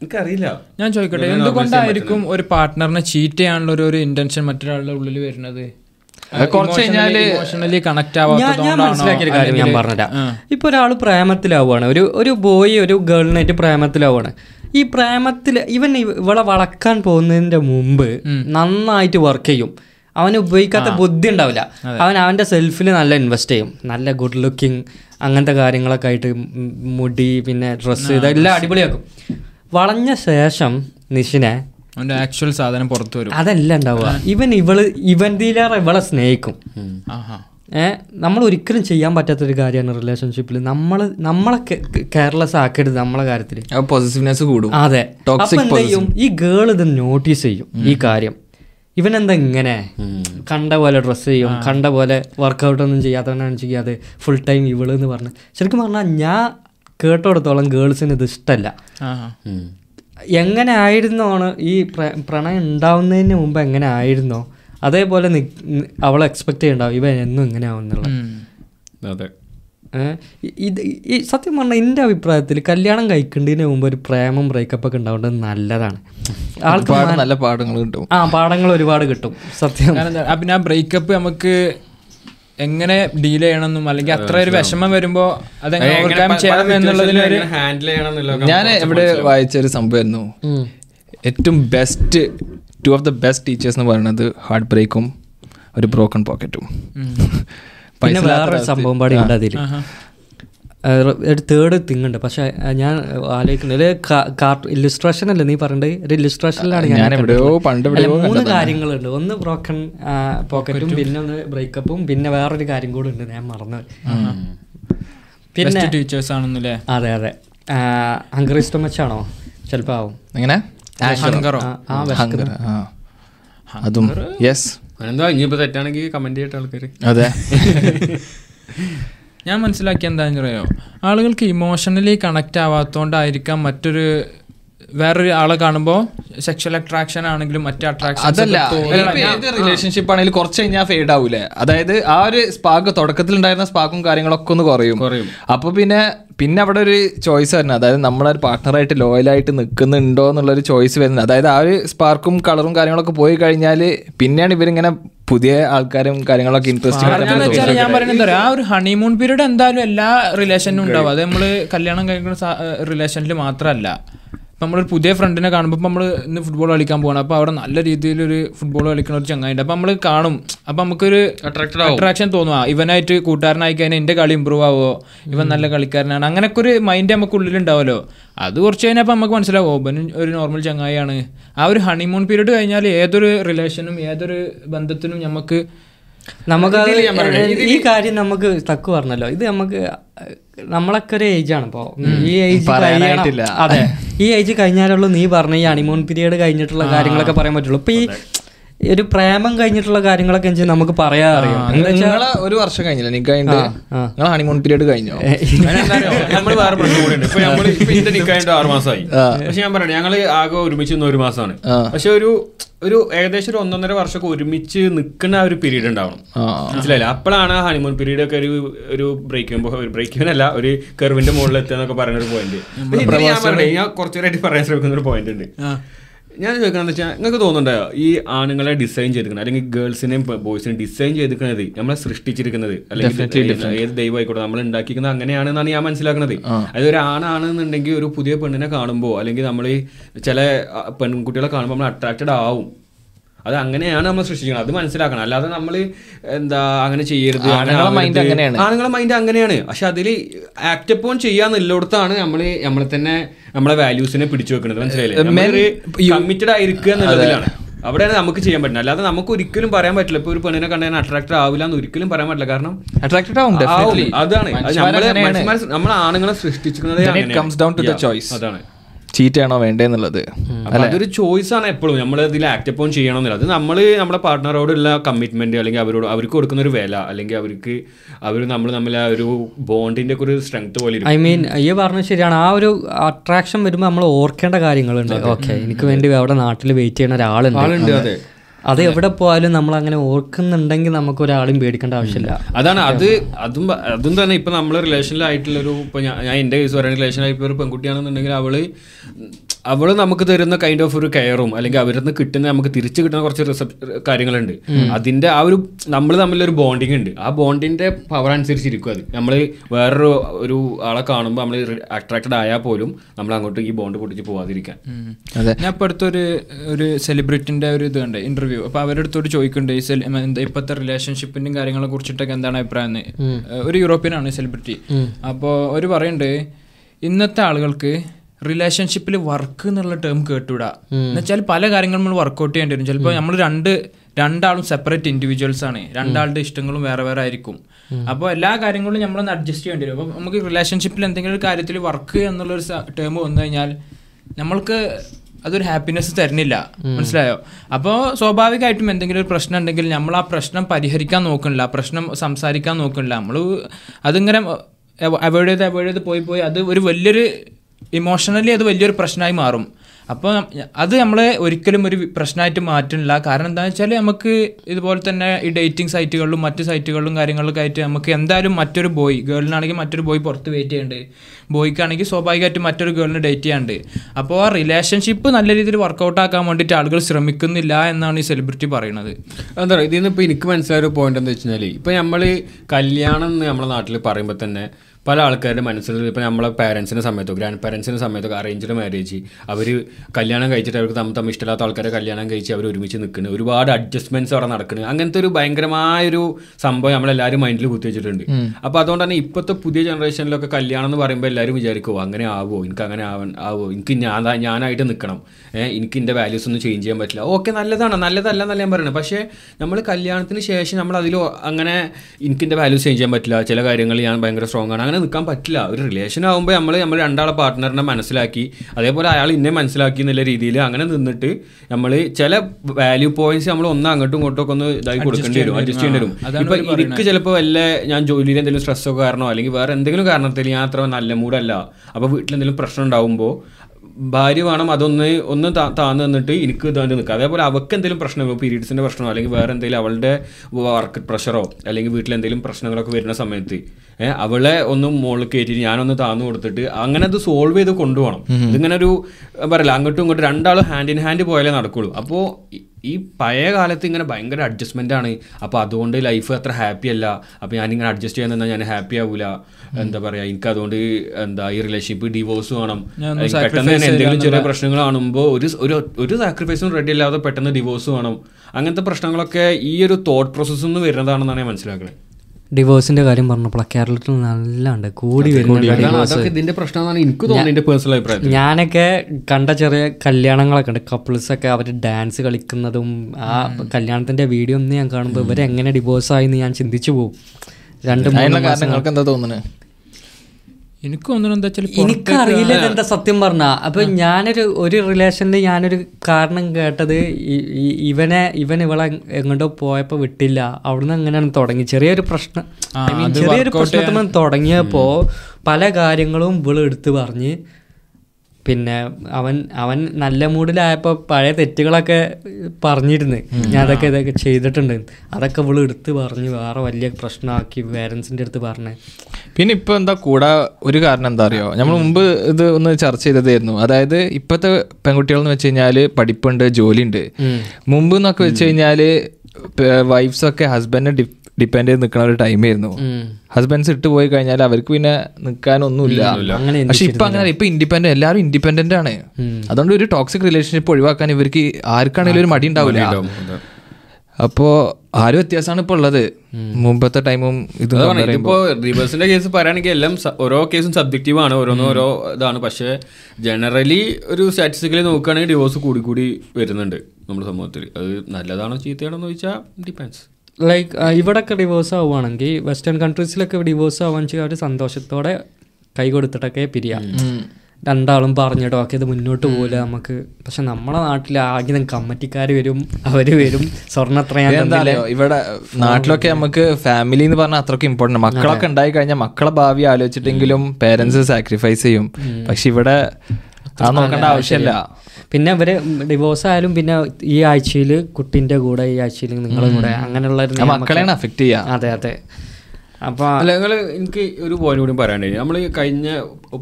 എനിക്കറിയില്ല. ഞാൻ ചോദിക്കട്ടെ എന്തുകൊണ്ടായിരിക്കും ഒരു പാർട്ട്ണറിനെ ചീറ്റ് ചെയ്യാനുള്ള ഒരു ഇന്റൻഷൻ മറ്റൊരാളുടെ ഉള്ളിൽ വരുന്നത്? കുറച്ച് കഴിഞ്ഞാൽ കണക്ട് ഞാൻ കാര്യം ഞാൻ പറഞ്ഞുതരാം. ഇപ്പൊ ഒരാൾ പ്രേമത്തിലാവുകയാണ് ഒരു ഒരു ബോയ് ഒരു ഗേളിനായിട്ട് പ്രേമത്തിലാവുകയാണ് ഈ പ്രേമത്തിൽ ഇവൻ ഇവളെ വളക്കാൻ പോകുന്നതിന്റെ മുമ്പ് നന്നായിട്ട് വർക്ക് ചെയ്യും. അവന് ഉപയോഗിക്കാത്ത ബുദ്ധി ഉണ്ടാവില്ല. അവൻ അവന്റെ സെൽഫിൽ നല്ല ഇൻവെസ്റ്റ് ചെയ്യും. നല്ല ഗുഡ് ലുക്കിംഗ് അങ്ങനത്തെ കാര്യങ്ങളൊക്കെ ആയിട്ട് മുടി പിന്നെ ഡ്രസ്സ് ഇതെല്ലാം അടിപൊളിയാക്കും. വളഞ്ഞ ശേഷം നിഷിനെ അവന്റെ ആക്ച്വൽ സാധനം പുറത്തു വരും. അതല്ല ഉണ്ടാവുക. ഇവൻ ഇവൾ ഇവന്തിലേറെ ഇവളെ സ്നേഹിക്കും. നമ്മൾ ഒരിക്കലും ചെയ്യാൻ പറ്റാത്തൊരു കാര്യമാണ് റിലേഷൻഷിപ്പിൽ നമ്മൾ നമ്മളെ കെയർലെസ് ആക്കരുത് നമ്മളെ കാര്യത്തിൽ പോസിറ്റീവ്നെസ് കൂടും. അതെ. ചെയ്യും? ഈ ഗേൾ ഇത് നോട്ടീസ് ചെയ്യും ഈ കാര്യം. ഇവൻ എന്താ ഇങ്ങനെ കണ്ട പോലെ ഡ്രസ്സ് ചെയ്യും കണ്ട പോലെ വർക്കൗട്ട് ഒന്നും ചെയ്യാത്തവനാണ് ചെയ്യാതെ ഫുൾ ടൈം ഇവൾ എന്ന് പറഞ്ഞ്. ശരിക്കും പറഞ്ഞാൽ ഞാൻ കേട്ടോടത്തോളം ഗേൾസിന് ഇത് ഇഷ്ടമല്ല എങ്ങനെ ആയിരുന്നോ ഈ പ്രണയം ഉണ്ടാവുന്നതിന് മുമ്പ് എങ്ങനെ ആയിരുന്നോ? അതേപോലെ അവൾ എക്സ്പെക്ട് ചെയ്യണ്ടാവും ഇവൻ എന്നും ഇങ്ങനെ ആവുന്നുള്ള. അതെ. ഇത് ഈ സത്യം പറഞ്ഞാൽ എന്റെ അഭിപ്രായത്തിൽ കല്യാണം കഴിക്കേണ്ടതിന് മുമ്പ് ഒരു പ്രേമം ബ്രേക്കപ്പ് ഒക്കെ ഉണ്ടാവേണ്ടത് നല്ലതാണ്. ആൾക്ക് നല്ല പാഠങ്ങൾ കിട്ടും. ആ പാഠങ്ങൾ ഒരുപാട് കിട്ടും സത്യം. പിന്നെ ആ ബ്രേക്കപ്പ് നമുക്ക് എങ്ങനെ ഡീൽ ചെയ്യണമെന്നും അല്ലെങ്കിൽ അത്ര ഒരു വിഷമം വരുമ്പോ അത് ഓവർകം ചെയ്യണം എന്നുള്ളതിന് ഒരു ഹാൻഡിൽ ചെയ്യണം എന്നുള്ള ഞാൻ ഇവിടെ വായിച്ച ഒരു സംഭവമായിരുന്നു. ഏറ്റവും best to of the best teachers എന്ന് പറയുന്നത് ഹാർട്ട് ബ്രേക്കും ഒരു ബ്രോക്കൺ പോക്കറ്റും പിന്നെ വേറൊരു സംഭവം പാടി ഉണ്ട് അതിൽ. ഒരു തേർഡ് തിങ് ഉണ്ട്. പക്ഷെ ഞാൻ ആലോചിക്കുന്നത് ഒരു ഇല്ലുസ്ട്രേഷൻ അല്ലേ നീ പറയണ്ടത് ഒരു ഇല്ലുസ്ട്രേഷനിലാണ് ഞാൻ. പണ്ട് മൂന്ന് കാര്യങ്ങളുണ്ട്. ഒന്ന് ബ്രോക്കൺ പോക്കറ്റും പിന്നെ ഒന്ന് ബ്രേക്കപ്പും പിന്നെ വേറൊരു കാര്യം കൂടെ ഉണ്ട് ഞാൻ മറന്നു പിന്നെ ടീച്ചേഴ്സ് ആണെന്നല്ലേ? അതെ അതെ. ഹങ്കറി സ്റ്റൊമച്ചാണോ ചിലപ്പോ ആവും. എങ്ങനെ? അതും യെസ് എന്താ ഇനിയിപ്പോ തെറ്റാണെങ്കിൽ കമന്റ് ചെയ്യട്ടെ അതെ. ഞാൻ മനസ്സിലാക്കിയ എന്താണെന്ന് അറിയോ ആളുകൾക്ക് ഇമോഷണലി കണക്ട് ആവാത്തോണ്ടായിരിക്കാം മറ്റൊരു വേറൊരു ആളെ കാണുമ്പോൾ സെക്ഷൽ അട്രാക്ഷൻ ആണെങ്കിലും മറ്റേ അട്രാക്ഷൻ അതല്ല ഏത് റിലേഷൻഷിപ്പ് ആണെങ്കിലും കുറച്ച് കഴിഞ്ഞാൽ ഫെയ്ഡ് ആവൂലേ? അതായത് ആ ഒരു സ്പാക്ക് തുടക്കത്തിൽ ഉണ്ടായിരുന്ന സ്പാക്കും കാര്യങ്ങളൊക്കെ ഒന്ന് കുറയും. അപ്പൊ പിന്നെ പിന്നെ അവിടെ ഒരു ചോയ്സ് വരുന്നത്. അതായത് നമ്മളൊരു പാർട്ട്ണറായിട്ട് ലോയലായിട്ട് നിൽക്കുന്നുണ്ടോ എന്നുള്ളൊരു ചോയ്സ് വരുന്നത്. അതായത് ആ ഒരു സ്പാർക്കും കളറും കാര്യങ്ങളൊക്കെ പോയി കഴിഞ്ഞാൽ പിന്നെയാണ് ഇവരിങ്ങനെ പുതിയ ആൾക്കാരും കാര്യങ്ങളൊക്കെ ഇൻട്രസ്റ്റ് ഞാൻ പറയുന്നത് ആ ഒരു ഹണിമൂൺ പീരീഡ് എന്തായാലും എല്ലാ റിലേഷനും ഉണ്ടാവും. അത് നമ്മൾ കല്യാണം കഴിക്കുന്ന റിലേഷനിൽ മാത്രമല്ല നമ്മളൊരു പുതിയ ഫ്രണ്ടിനെ കാണുമ്പോൾ നമ്മൾ ഇന്ന് ഫുട്ബോൾ കളിക്കാൻ പോകണം അപ്പോൾ അവിടെ നല്ല രീതിയിൽ ഒരു ഫുട്ബോൾ കളിക്കുന്ന ഒരു ചങ്ങായിണ്ട് അപ്പോൾ നമ്മൾ കാണും. അപ്പോൾ നമുക്കൊരു അട്രാക്ഷൻ തോന്നും. ആ ഇവനായിട്ട് കൂട്ടുകാരനായി കഴിഞ്ഞാൽ എന്റെ കളി ഇമ്പ്രൂവ് ആവുമോ ഇവൻ നല്ല കളിക്കാരനാണ്. അങ്ങനെയൊക്കെ ഒരു മൈൻഡ് നമുക്ക് ഉള്ളിലുണ്ടാവുമല്ലോ അത് കുറച്ച് കഴിഞ്ഞപ്പോൾ നമുക്ക് മനസ്സിലാവും. ഓബൻ ഒരു നോർമൽ ചങ്ങായിയാണ്. ആ ഒരു ഹണിമൂൺ പീരീഡ് കഴിഞ്ഞാൽ ഏതൊരു റിലേഷനും ഏതൊരു ബന്ധത്തിനും നമുക്ക് നമുക്ക് ഈ കാര്യം നമുക്ക് തക്കു പറഞ്ഞല്ലോ. ഇത് നമുക്ക് നമ്മളൊക്കെ ഒരു ഏജ് ആണ് ഇപ്പോ. ഈ ഏജ്. അതെ. ഈ ഏജ് കഴിഞ്ഞാലുള്ളൂ നീ പറഞ്ഞ ഈ അണിമോൺ പീരീഡ് കഴിഞ്ഞിട്ടുള്ള കാര്യങ്ങളൊക്കെ പറയാൻ പറ്റുള്ളൂ. ഇപ്പൊ ഈ ഒരു പ്രേമം കഴിഞ്ഞിട്ടുള്ള കാര്യങ്ങളൊക്കെ എന്ന് വെച്ചാൽ നമുക്ക് പറയാൻ അറിയാം. നിങ്ങളെ ഒരു വർഷം കഴിഞ്ഞില്ല? നിക്ക് നിങ്ങൾ ഹണിമൂൺ പീരീഡ് കഴിഞ്ഞോ? നമ്മൾ വേറെ പ്രശ്നം കൂടെ ഉണ്ട് ഇപ്പൊ നമ്മൾ ഇപ്പൊ ഇന്റെ നിക്കായിട്ട് ആറ് മാസമായി പക്ഷെ ഞാൻ പറയണേ ഞങ്ങൾ ആകെ ഒരുമിച്ച് നിന്ന് ഒരു മാസമാണ് പക്ഷെ ഒരു ഒരു ഏകദേശം ഒരു ഒന്നൊന്നര വർഷമൊക്കെ ഒരുമിച്ച് നിൽക്കുന്ന ആ ഒരു പീരീഡ് ഉണ്ടാവണം. മനസ്സിലായില്ല? അപ്പോഴാണ് ഹണിമൂൺ പീരീഡ് ഒക്കെ ഒരു ഒരു ബ്രേക്ക് ഒരു ബ്രേക്ക് അല്ല ഒരു കെർവിന്റെ മുകളിൽ എത്തുക എന്നൊക്കെ പറയുന്ന ഒരു പോയിന്റ് ഞാൻ കുറച്ചുപേരായിട്ട് പറയാൻ ശ്രമിക്കുന്ന ഒരു പോയിന്റ് ഉണ്ട്. ഞാൻ ചോദിക്കണമെന്ന് വെച്ചാൽ നിങ്ങൾക്ക് തോന്നുന്നുണ്ടോ ഈ ആണുങ്ങളെ ഡിസൈൻ ചെയ്തിരിക്കുന്നത് അല്ലെങ്കിൽ ഗേൾസിനെയും ബോയ്സിനെയും ഡിസൈൻ ചെയ്തിരിക്കുന്നത് നമ്മളെ സൃഷ്ടിച്ചിരിക്കുന്നത് അല്ലെങ്കിൽ ഏത് ദൈവം ആയിക്കോട്ടെ നമ്മൾ ഉണ്ടാക്കിയിരിക്കുന്നത് അങ്ങനെയാണെന്നാണ് ഞാൻ മനസ്സിലാക്കുന്നത് അതായത് ഒരു ആണാണെന്നുണ്ടെങ്കിൽ ഒരു പുതിയ പെണ്ണിനെ കാണുമ്പോൾ അല്ലെങ്കിൽ നമ്മൾ ചില പെൺകുട്ടികളെ കാണുമ്പോൾ നമ്മൾ അട്രാക്റ്റഡ് ആവും. അത് അങ്ങനെയാണ് നമ്മൾ സൃഷ്ടിക്കുന്നത്. അത് മനസ്സിലാക്കണം. അല്ലാതെ നമ്മൾ എന്താ അങ്ങനെ ചെയ്യരുത് ആണുങ്ങളെ മൈൻഡ് അങ്ങനെയാണ്. പക്ഷെ അതിൽ ആക്ട് അപ്പോൺ ചെയ്യാന്നുള്ളിടത്താണ് നമ്മൾ നമ്മളെ തന്നെ നമ്മളെ വാല്യൂസിനെ പിടിച്ചു വെക്കുന്നത്. മനസ്സിലായില്ലേ? കമ്മിറ്റഡ് ആയിരിക്കുക എന്നുള്ളതിലാണ്. അവിടെയാണ് നമുക്ക് ചെയ്യാൻ പറ്റുന്നത്. അല്ലാതെ നമുക്ക് ഒരിക്കലും പറയാൻ പറ്റില്ല. ഇപ്പൊ ഒരു പെണ്ണിനെ കണ്ടാൽ അട്രാക്ട് ആവില്ല എന്ന് ഒരിക്കലും പറയാൻ പറ്റില്ല. കാരണം അട്രാക്റ്റഡ് ആവും. അതാണ്. നമ്മളെ ആണുങ്ങളെ സൃഷ്ടിക്കുന്നത്. അതാണ്. ചീറ്റ് ചെയ്യണോ വേണ്ടേ എന്നുള്ളത് അതൊരു ചോയ്സ് ആണ് എപ്പോഴും നമ്മൾ ഇതിൽ ആക്ട് അപ്പോൺ ചെയ്യണമെന്നില്ല അത് നമ്മൾ നമ്മുടെ പാർട്ട്ണറോടുള്ള കമ്മിറ്റ്മെന്റ് അല്ലെങ്കിൽ അവരോട് അവർക്ക് കൊടുക്കുന്ന ഒരു വില അല്ലെങ്കിൽ അവർക്ക് അവർ നമ്മൾ തമ്മിൽ ആ ഒരു ബോണ്ടിന്റെ ഒക്കെ ഒരു സ്ട്രെങ്ത് പോലെ. ഐ മീൻ ഈ പറഞ്ഞത് ശരിയാണ്. ആ ഒരു അട്രാക്ഷൻ വരുമ്പോൾ നമ്മൾ ഓർക്കേണ്ട കാര്യങ്ങളുണ്ട്. ഓക്കെ എനിക്ക് വേണ്ടി അവിടെ നാട്ടിൽ വെയിറ്റ് ചെയ്യുന്ന ഒരാളുണ്ട്. ആളുണ്ട്, അതെ. എവിടെ പോയാലും നമ്മൾ അങ്ങനെ ഓർക്കുന്നുണ്ടെങ്കിൽ നമുക്ക് ഒരാളും പേടിക്കേണ്ട ആവശ്യമില്ല അതാണ് അത് അതും അതും തന്നെ ഇപ്പൊ നമ്മൾ റിലേഷനിലായിട്ടുള്ള ഒരു ഇപ്പൊ ഞാൻ എന്റെ കേസ് പറയുന്ന റിലേഷനായിട്ടുള്ള ഒരു പെൺകുട്ടിയാണെന്നുണ്ടെങ്കിൽ അവൾ അവൾ നമുക്ക് തരുന്ന കൈൻഡ് ഓഫ് ഒരു കെയറും അല്ലെങ്കിൽ അവരിൽ നിന്ന് കിട്ടുന്ന നമുക്ക് തിരിച്ചു കിട്ടുന്ന കുറച്ച് കാര്യങ്ങളുണ്ട്. അതിന്റെ ആ ഒരു നമ്മൾ തമ്മിലൊരു ബോണ്ടിങ് ഉണ്ട്. ആ ബോണ്ടിന്റെ പവർ അനുസരിച്ചിരിക്കും അത്. നമ്മൾ വേറൊരു ഒരു ആളെ കാണുമ്പോൾ നമ്മൾ അട്രാക്റ്റഡ് ആയാൽ പോലും നമ്മൾ അങ്ങോട്ട് ഈ ബോണ്ട് പൊട്ടിച്ച് പോവാതിരിക്കാൻ. അതെ. ഞാൻ ഇപ്പോൾ അടുത്തൊരു ഒരു സെലിബ്രിറ്റിന്റെ ഒരു ഇത് കണ്ടേ ഇന്റർവ്യൂ അപ്പോൾ അവരുടെ അടുത്തോട് ചോദിക്കുന്നുണ്ട് ഈ സെലി- എന്താ ഇപ്പോഴത്തെ റിലേഷൻഷിപ്പിന്റെയും കാര്യങ്ങളെ കുറിച്ചിട്ടൊക്കെ എന്താണ് അഭിപ്രായം ഒരു യൂറോപ്യൻ ആണ് സെലിബ്രിറ്റി അപ്പോൾ ഒരു പറയുന്നുണ്ട് ഇന്നത്തെ ആളുകൾക്ക് റിലേഷൻഷിപ്പിൽ വർക്ക് എന്നുള്ള ടേം കേട്ടുവിടാ എന്നുവെച്ചാൽ പല കാര്യങ്ങളും നമ്മൾ വർക്കൗട്ട് ചെയ്യേണ്ടി വരും. ചിലപ്പോൾ നമ്മൾ രണ്ട് രണ്ടാളും സെപ്പറേറ്റ് ഇൻഡിവിജ്വൽസ് ആണ്. രണ്ടാളുടെ ഇഷ്ടങ്ങളും വേറെ വേറെ ആയിരിക്കും. അപ്പോൾ എല്ലാ കാര്യങ്ങളും നമ്മളൊന്ന് അഡ്ജസ്റ്റ് ചെയ്യേണ്ടി വരും. അപ്പോൾ നമുക്ക് റിലേഷൻഷിപ്പിൽ എന്തെങ്കിലും ഒരു കാര്യത്തിൽ വർക്ക് എന്നുള്ളൊരു ടേം വന്നു കഴിഞ്ഞാൽ നമ്മൾക്ക് അതൊരു ഹാപ്പിനെസ് തരുന്നില്ല. മനസ്സിലായോ? അപ്പോൾ സ്വാഭാവികമായിട്ടും എന്തെങ്കിലും ഒരു പ്രശ്നം ഉണ്ടെങ്കിൽ നമ്മൾ ആ പ്രശ്നം പരിഹരിക്കാൻ നോക്കണില്ല ആ പ്രശ്നം സംസാരിക്കാൻ നോക്കണില്ല നമ്മൾ അതിങ്ങനെ അവോയ്ഡ് ചെയ്ത് അവോയ്ഡ് ചെയ്ത് പോയി പോയി അത് ഒരു വലിയൊരു ഇമോഷണലി അത് വലിയൊരു പ്രശ്നമായി മാറും. അപ്പോൾ അത് നമ്മളെ ഒരിക്കലും ഒരു പ്രശ്നമായിട്ട് മാറ്റുന്നില്ല. കാരണം എന്താണെന്ന് വെച്ചാൽ നമുക്ക് ഇതുപോലെ തന്നെ ഈ ഡേറ്റിംഗ് സൈറ്റുകളിലും മറ്റു സൈറ്റുകളിലും കാര്യങ്ങളിലൊക്കെ ആയിട്ട് നമുക്ക് എന്തായാലും മറ്റൊരു ബോയ് ഗേളിനാണെങ്കിൽ മറ്റൊരു ബോയ് പുറത്ത് വെയിറ്റ് ചെയ്യുന്നുണ്ട് ബോയ്ക്കാണെങ്കിൽ സ്വാഭാവികമായിട്ടും മറ്റൊരു ഗേളിന് ഡേറ്റ് ചെയ്യാണ്ട്. അപ്പോൾ ആ റിലേഷൻഷിപ്പ് നല്ല രീതിയിൽ വർക്കൗട്ട് ആക്കാൻ വേണ്ടിയിട്ട് ആളുകൾ ശ്രമിക്കുന്നില്ല എന്നാണ് ഈ സെലിബ്രിറ്റി പറയുന്നത്. എന്താ പറയുക? ഇതിൽ നിന്ന് ഇപ്പോൾ എനിക്ക് മനസ്സിലായ ഒരു പോയിന്റ് എന്താ വെച്ച് കഴിഞ്ഞാൽ ഇപ്പം നമ്മൾ കല്യാണം എന്ന് നമ്മുടെ നാട്ടിൽ പറയുമ്പോൾ തന്നെ പല ആൾക്കാരുടെ മനസ്സിൽ ഇപ്പം നമ്മളെ പാരൻസിന്റെ സമയത്തോ ഗ്രാൻഡ് പാരൻസിന്റെ സമയത്തൊക്കെ അറേഞ്ച്ഡ് മാരേജ് അവർ കല്യാണം കഴിച്ചിട്ട് അവർക്ക് തമ്മിൽ തമ്മിൽ ഇഷ്ടമില്ലാത്ത ആൾക്കാരെ കല്യാണം കഴിച്ച് അവർ ഒരുമിച്ച് നിൽക്കുന്നത് ഒരുപാട് അഡ്ജസ്റ്റ്മെന്റ്സ് അവിടെ നടക്കുന്നത് അങ്ങനത്തെ ഒരു ഭയങ്കരമായൊരു സംഭവം നമ്മളെല്ലാവരും മൈൻഡിൽ കുത്തിവെച്ചിട്ടുണ്ട് അപ്പോൾ അതുകൊണ്ട് തന്നെ ഇപ്പോഴത്തെ പുതിയ ജനറേഷനിലൊക്കെ കല്യാണം എന്ന് പറയുമ്പോൾ എല്ലാവരും വിചാരിക്കുമോ അങ്ങനെ ആവോ? എനിക്ക് അങ്ങനെ ആവാൻ ആവോ? എനിക്ക് ഞാൻ ഞാനായിട്ട് നിൽക്കണം എനിക്ക് എന്റെ വാല്യൂസ് ഒന്നും ചേഞ്ച് ചെയ്യാൻ പറ്റില്ല. ഓക്കെ നല്ലതാണ്. നല്ലതല്ല എന്നല്ല ഞാൻ പറയുന്നത് പക്ഷേ നമ്മൾ കല്യാണത്തിന് ശേഷം നമ്മൾ അതിൽ അങ്ങനെ എനിക്ക് എന്റെ വാല്യൂസ് ചേഞ്ച് ചെയ്യാൻ പറ്റില്ല. ചില കാര്യങ്ങൾ ഞാൻ ഭയങ്കര സ്ട്രോങ് ആണ്. അങ്ങനെ നിൽക്കാൻ പറ്റില്ല. ഒരു റിലേഷൻ ആകുമ്പോൾ നമ്മൾ നമ്മൾ രണ്ടാളെ പാർട്ട്ണറിനെ മനസ്സിലാക്കി അതേപോലെ അയാൾ ഇന്നെ മനസ്സിലാക്കി എന്നുള്ള രീതിയിൽ അങ്ങനെ നിന്നിട്ട് നമ്മൾ ചില വാല്യൂ പോയിന്റ്സ് നമ്മൾ ഒന്ന് അങ്ങോട്ടും ഇങ്ങോട്ടും ഒക്കെ ഒന്ന് ഇതായി കൊടുക്കേണ്ടി വരും അഡ്ജസ്റ്റ് ചെയ്യേണ്ടി വരും. ഇപ്പം എനിക്ക് ചിലപ്പോൾ വല്ല ഞാൻ ജോലിയിൽ എന്തെങ്കിലും സ്ട്രെസ്സോ കാരണോ അല്ലെങ്കിൽ വേറെ എന്തെങ്കിലും കാരണത്തിൽ ഞാൻ അത്ര നല്ല മൂടല്ല അപ്പോൾ വീട്ടിൽ എന്തെങ്കിലും പ്രശ്നം ഉണ്ടാകുമ്പോൾ ഭാര്യ വേണം അതൊന്ന് ഒന്ന് താന്നു നിന്നിട്ട് എനിക്ക് ഇതാണ്ട് നിൽക്കുക അതേപോലെ അവൾക്ക് എന്തെങ്കിലും പ്രശ്നമോ പീരീഡ്സിന്റെ പ്രശ്നമോ അല്ലെങ്കിൽ വേറെ എന്തെങ്കിലും അവളുടെ വർക്ക് പ്രഷറോ അല്ലെങ്കിൽ വീട്ടിൽ എന്തെങ്കിലും പ്രശ്നങ്ങളൊക്കെ വരുന്ന സമയത്ത് അവളെ ഒന്ന് മുകളിൽ കയറ്റി ഞാനൊന്ന് താന്നു കൊടുത്തിട്ട് അങ്ങനെ അത് സോൾവ് ചെയ്ത് കൊണ്ടുപോകണം. ഇതിങ്ങനെ ഒരു പറയില്ല അങ്ങോട്ടും ഇങ്ങോട്ടും രണ്ടാളും ഹാൻഡ് ഇൻ ഹാൻഡ് പോയാലേ നടക്കുള്ളൂ. അപ്പോൾ ഈ പഴയ കാലത്ത് ഇങ്ങനെ ഭയങ്കര അഡ്ജസ്റ്റ്മെന്റ് ആണ്. അപ്പോൾ അതുകൊണ്ട് ലൈഫ് അത്ര ഹാപ്പി അല്ല. അപ്പോൾ ഞാനിങ്ങനെ അഡ്ജസ്റ്റ് ചെയ്യാൻ നിന്നാൽ ഞാൻ ഹാപ്പി ആവില്ല എന്താ പറയുക എനിക്ക് അതുകൊണ്ട് എന്താ ഈ റിലേഷൻഷിപ്പ് ഡിവോഴ്സ് വേണം. പെട്ടെന്ന് തന്നെ എന്തെങ്കിലും ചെറിയ പ്രശ്നങ്ങൾ കാണുമ്പോൾ ഒരു ഒരു ഒരു സാക്രിഫൈസും റെഡി അല്ലാതെ പെട്ടെന്ന് ഡിവോഴ്സ് വേണം. അങ്ങനത്തെ പ്രശ്നങ്ങളൊക്കെ ഈ ഒരു തോട്ട് പ്രോസസ്സിൽ നിന്ന് വരുന്നതാണെന്നാണ് ഞാൻ മനസ്സിലാക്കുന്നത് ഡിവോഴ്സിന്റെ കാര്യം പറഞ്ഞപ്പോൾ കേരളത്തിൽ നല്ലാണ്ട് കൂടി വരുന്നുണ്ട് ഞാനൊക്കെ കണ്ട ചെറിയ കല്യാണങ്ങളൊക്കെ ഉണ്ട്. കപ്പിൾസ് ഒക്കെ അവർ ഡാൻസ് കളിക്കുന്നതും ആ കല്യാണത്തിന്റെ വീഡിയോ ഒന്നും ഞാൻ കാണുമ്പോൾ ഇവരെങ്ങനെ ഡിവോഴ്സ് ആയി എന്ന് ഞാൻ ചിന്തിച്ചു പോകും രണ്ട് മൂന്ന് അതിനുള്ള മാസം കാരണം നിങ്ങൾക്ക് എന്താ തോന്നുന്നത്? എനിക്ക് തോന്നുന്നത് എന്താ എനിക്കറിയില്ല എന്താ സത്യം പറഞ്ഞ. അപ്പൊ ഞാനൊരു ഒരു റിലേഷനിൽ ഞാനൊരു കാരണം കേട്ടത് ഇവനെ ഇവൻ ഇവളെ എങ്ങോട്ടോ പോയപ്പോ വിട്ടില്ല. അവിടുന്ന് അങ്ങനെയാണ് തുടങ്ങി? ചെറിയൊരു പ്രശ്നം. ചെറിയൊരു പ്രശ്നത്തിൽ തുടങ്ങിയപ്പോ പല കാര്യങ്ങളും ഇവൾ എടുത്തു പറഞ്ഞ് പിന്നെ അവൻ അവൻ നല്ല മൂഡിലായപ്പോൾ പഴയ തെറ്റുകളൊക്കെ പറഞ്ഞിരുന്നു. ഞാൻ അതൊക്കെ ഇതൊക്കെ ചെയ്തിട്ടുണ്ട്. അതൊക്കെ ഇവൾ എടുത്ത് പറഞ്ഞ്. വേറെ വലിയ പ്രശ്നമാക്കി പേരൻസിന്റെ അടുത്ത് പറഞ്ഞ്. പിന്നെ ഇപ്പൊ എന്താ കൂടാ ഒരു കാരണം എന്താ അറിയോ? നമ്മൾ മുമ്പ് ഇത് ഒന്ന് ചർച്ച ചെയ്തതായിരുന്നു. അതായത് ഇപ്പോഴത്തെ പെൺകുട്ടികൾ എന്ന് വെച്ച് കഴിഞ്ഞാൽ പഠിപ്പുണ്ട് ജോലിയുണ്ട്. മുമ്പ് എന്നൊക്കെ വെച്ച് കഴിഞ്ഞാൽ വൈഫ്സ് ഒക്കെ ഹസ്ബൻഡിനെ ഡിപ്പെൻഡ് ചെയ്ത് നിൽക്കുന്ന ഒരു ടൈമായിരുന്നു ഹസ്ബൻഡ്സ് ഇട്ട് പോയി കഴിഞ്ഞാൽ അവർക്ക് പിന്നെ നിൽക്കാനൊന്നുമില്ല പക്ഷെ ഇപ്പൊ അങ്ങനെ ഇപ്പൊ ഇൻഡിപെൻഡന്റ് എല്ലാവരും ഇൻഡിപെൻഡന്റ് ആണ്. അതുകൊണ്ട് ഒരു ടോക്സിക് റിലേഷൻഷിപ്പ് ഒഴിവാക്കാൻ ഇവർക്ക് ആർക്കാണെങ്കിലും ഒരു മടി ഉണ്ടാവില്ല. അപ്പോ ആ ഒരു വ്യത്യാസമാണ് ഇപ്പൊ ഉള്ളത്. മുമ്പത്തെ ടൈമും ഇത് ഇപ്പോ റിവേഴ്സിന്റെ കേസ് പറയുകയാണെങ്കിൽ എല്ലാം ഓരോ കേസും സബ്ജക്റ്റീവ് ആണ് ഓരോന്നും ഓരോ ഇതാണ്. പക്ഷേ ജനറലി ഒരു സ്റ്റാറ്റിസ്റ്റിക്കലി നോക്കുകയാണെങ്കിൽ ഡിവോഴ്സ് കൂടി കൂടി വരുന്നുണ്ട്. നമ്മുടെ സമൂഹത്തിൽ. അത് നല്ലതാണോ ചീത്തയാണോ എന്ന് ചോദിച്ചാൽ ഡിപ്പെൻസ് ലൈക്ക് ഇവിടെയൊക്കെ ഡിവോഴ്സ് ആവുകയാണെങ്കിൽ വെസ്റ്റേൺ കൺട്രീസിലൊക്കെ ഡിവോഴ്സ് ആവാൻ വെച്ചാൽ അവർ സന്തോഷത്തോടെ കൈ കൊടുത്തിട്ടൊക്കെ പിരിയാം. രണ്ടാളും പറഞ്ഞിട്ടോ ഒക്കെ ഇത് മുന്നോട്ട് പോകില്ല നമുക്ക് പക്ഷെ നമ്മളെ നാട്ടിൽ ആകെ കമ്മിറ്റിക്കാർ വരും അവർ വരും സ്വർണത്രയാൻ ഇവിടെ നാട്ടിലൊക്കെ നമുക്ക് ഫാമിലി എന്ന് പറഞ്ഞാൽ അത്രയ്ക്ക് ഇമ്പോർട്ടന്റ് മക്കളൊക്കെ ഉണ്ടായി കഴിഞ്ഞാൽ മക്കളെ ഭാവി ആലോചിച്ചിട്ടെങ്കിലും പേരൻസ് സാക്രിഫൈസ് ചെയ്യും. പക്ഷെ ഇവിടെ അത് നോക്കേണ്ട ആവശ്യമില്ല. പിന്നെ അവർ ഡിവോഴ്സ് ആയാലും പിന്നെ ഈ ആഴ്ചയിൽ കുട്ടിന്റെ കൂടെ ഈ ആഴ്ചയിൽ നിങ്ങളുടെ കൂടെ അങ്ങനെയുള്ള മക്കളെയാണ് ചെയ്യുക അതെ അതെ. അപ്പൊ അല്ല നിങ്ങൾ എനിക്ക് ഒരു പോയിന്റ് കൂടി പറയാനുണ്ട്. നമ്മൾ കഴിഞ്ഞ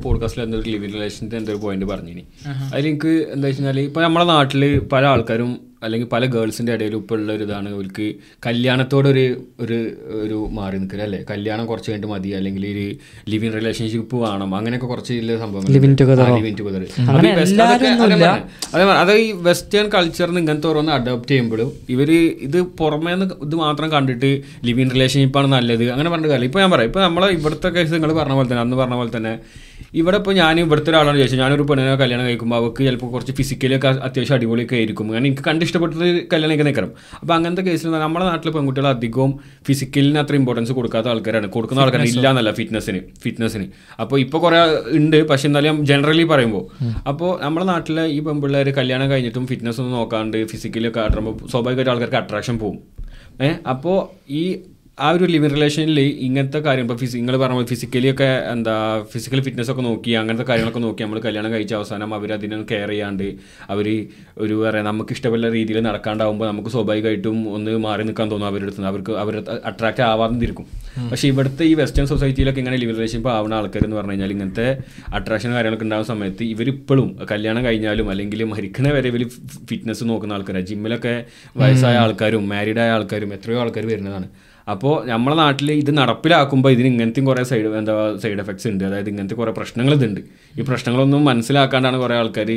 പോഡ്കാസ്റ്റിൽ എന്തൊരു ലിവിംഗ് റിലേഷന്റെ എന്തൊരു പോയിന്റ് പറഞ്ഞിനി. അതിൽ എനിക്ക് എന്താ വെച്ചാൽ ഇപ്പൊ നമ്മുടെ നാട്ടിൽ പല ആൾക്കാരും അല്ലെങ്കിൽ പല ഗേൾസിന്റെ ഇടയിൽ ഇപ്പോൾ ഉള്ള ഒരു ഇതാണ്. അവർക്ക് കല്യാണത്തോടൊരു ഒരു ഒരു മാറി നിൽക്കുക അല്ലേ? കല്യാണം കുറച്ച് കഴിഞ്ഞിട്ട് മതി. അല്ലെങ്കിൽ ഒരു ലിവിങ് റിലേഷൻഷിപ്പ് വേണം. അങ്ങനെയൊക്കെ കുറച്ച് Living together. ടുഗദർ അത് ഈ വെസ്റ്റേൺ കൾച്ചറിന് ഇങ്ങനത്തെ ഓരോന്ന് അഡോപ്റ്റ് ചെയ്യുമ്പോഴും ഇവർ ഇത് പുറമേ നിന്ന് ഇത് മാത്രം കണ്ടിട്ട് ലിവിങ് റിലേഷൻഷിപ്പാണ് നല്ലത്. അങ്ങനെ പറഞ്ഞിട്ട് കാര്യം ഇപ്പോൾ ഞാൻ പറയാം. ഇപ്പോൾ നമ്മളെ ഇവിടുത്തെ കേസ് നിങ്ങൾ പറഞ്ഞ പോലെ തന്നെ അന്ന് പറഞ്ഞ പോലെ തന്നെ ഇവിടെ ഇപ്പോൾ ഞാൻ ഇവിടുത്തെ ഒരാളാണ് ചോദിച്ചത്. ഞാനൊരു പെണ്ണിനെ കല്യാണം കഴിക്കുമ്പോൾ അവർക്ക് ചിലപ്പോൾ കുറച്ച് ഫിസിക്കലി ഒക്കെ അത്യാവശ്യം അടിപൊളിയൊക്കെ ആയിരിക്കും. കാരണം എനിക്ക് കണ്ട് ഇഷ്ടപ്പെട്ടത് കല്യാണം ഒക്കെ നിൽക്കണം. അപ്പോൾ അങ്ങനത്തെ കേസിൽ നമ്മുടെ നാട്ടിൽ പെൺകുട്ടികൾ അധികവും ഫിസിക്കലിന് അത്ര ഇമ്പോർട്ടൻസ് കൊടുക്കാത്ത ആൾക്കാരാണ്. കൊടുക്കുന്ന ആൾക്കാരാണ് ഇല്ല എന്നല്ല ഫിറ്റ്നസ്സിന് ഫിറ്റ്നസ്സിന് അപ്പോൾ ഇപ്പോൾ കുറേ ഉണ്ട്. പക്ഷെ എന്നാലും ജനറലി പറയുമ്പോൾ അപ്പോൾ നമ്മുടെ നാട്ടിലെ ഈ പെൺപിള്ളേർ കല്യാണം കഴിഞ്ഞിട്ടും ഫിറ്റ്നസ് ഒന്നും നോക്കാണ്ട് ഫിസിക്കലി ഒക്കെ ആടുമ്പോൾ സ്വാഭാവികമായിട്ട് ആൾക്കാർക്ക് അട്രാക്ഷൻ പോകും ഏഹ് അപ്പോൾ ഈ ആ ഒരു ലിവിങ് റിലേഷനിൽ ഇങ്ങനത്തെ കാര്യം ഇപ്പോൾ ഫിസി നിങ്ങൾ പറഞ്ഞ ഫിസിക്കലി ഒക്കെ എന്താ ഫിസിക്കൽ ഫിറ്റ്നസ് ഒക്കെ നോക്കി അങ്ങനത്തെ കാര്യങ്ങളൊക്കെ നോക്കി നമ്മൾ കല്യാണം കഴിച്ച അവസാനം അവർ അതിനെ കെയർ ചെയ്യാണ്ട് അവർ ഒരു പറയാം നമുക്ക് ഇഷ്ടപ്പെട്ട രീതിയിൽ നടക്കാണ്ടാവുമ്പോൾ നമുക്ക് സ്വാഭാവികമായിട്ടും ഒന്ന് മാറി നിൽക്കാൻ തോന്നും അവരുടെ അടുത്ത് അവർക്ക് അവർ അട്രാക്റ്റ് ആവാതിരിക്കും. പക്ഷെ ഇവിടുത്തെ ഈ വെസ്റ്റേൺ സൊസൈറ്റിയിലൊക്കെ ഇങ്ങനെ ലിവിങ് റിലേഷൻഷിപ്പ് ആവുന്ന ആൾക്കാർ എന്ന് പറഞ്ഞു കഴിഞ്ഞാൽ ഇങ്ങനത്തെ അട്രാക്ഷൻ കാര്യങ്ങളൊക്കെ ഉണ്ടാകുന്ന സമയത്ത് ഇവരിപ്പോഴും കല്യാണം കഴിഞ്ഞാലും അല്ലെങ്കിൽ മരിക്കണ വരെ ഇവർ ഫിറ്റ്നസ് നോക്കുന്ന ആൾക്കാരാണ് ജിമ്മിലൊക്കെ വയസ്സായ ആൾക്കാരും മാരീഡായ ആൾക്കാരും എത്രയോ ആൾക്കാർ വരുന്നതാണ്. അപ്പോൾ നമ്മളെ നാട്ടിൽ ഇത് നടപ്പിലാക്കുമ്പോൾ ഇതിന് ഇങ്ങനത്തെയും കുറേ സൈഡ് എന്താ സൈഡ് എഫക്ട്സ് ഉണ്ട്. അതായത് ഇങ്ങനത്തെ കുറേ പ്രശ്നങ്ങൾ ഇതുണ്ട്. ഈ പ്രശ്നങ്ങളൊന്നും മനസ്സിലാക്കാണ്ടാണ് കുറേ ആൾക്കാർ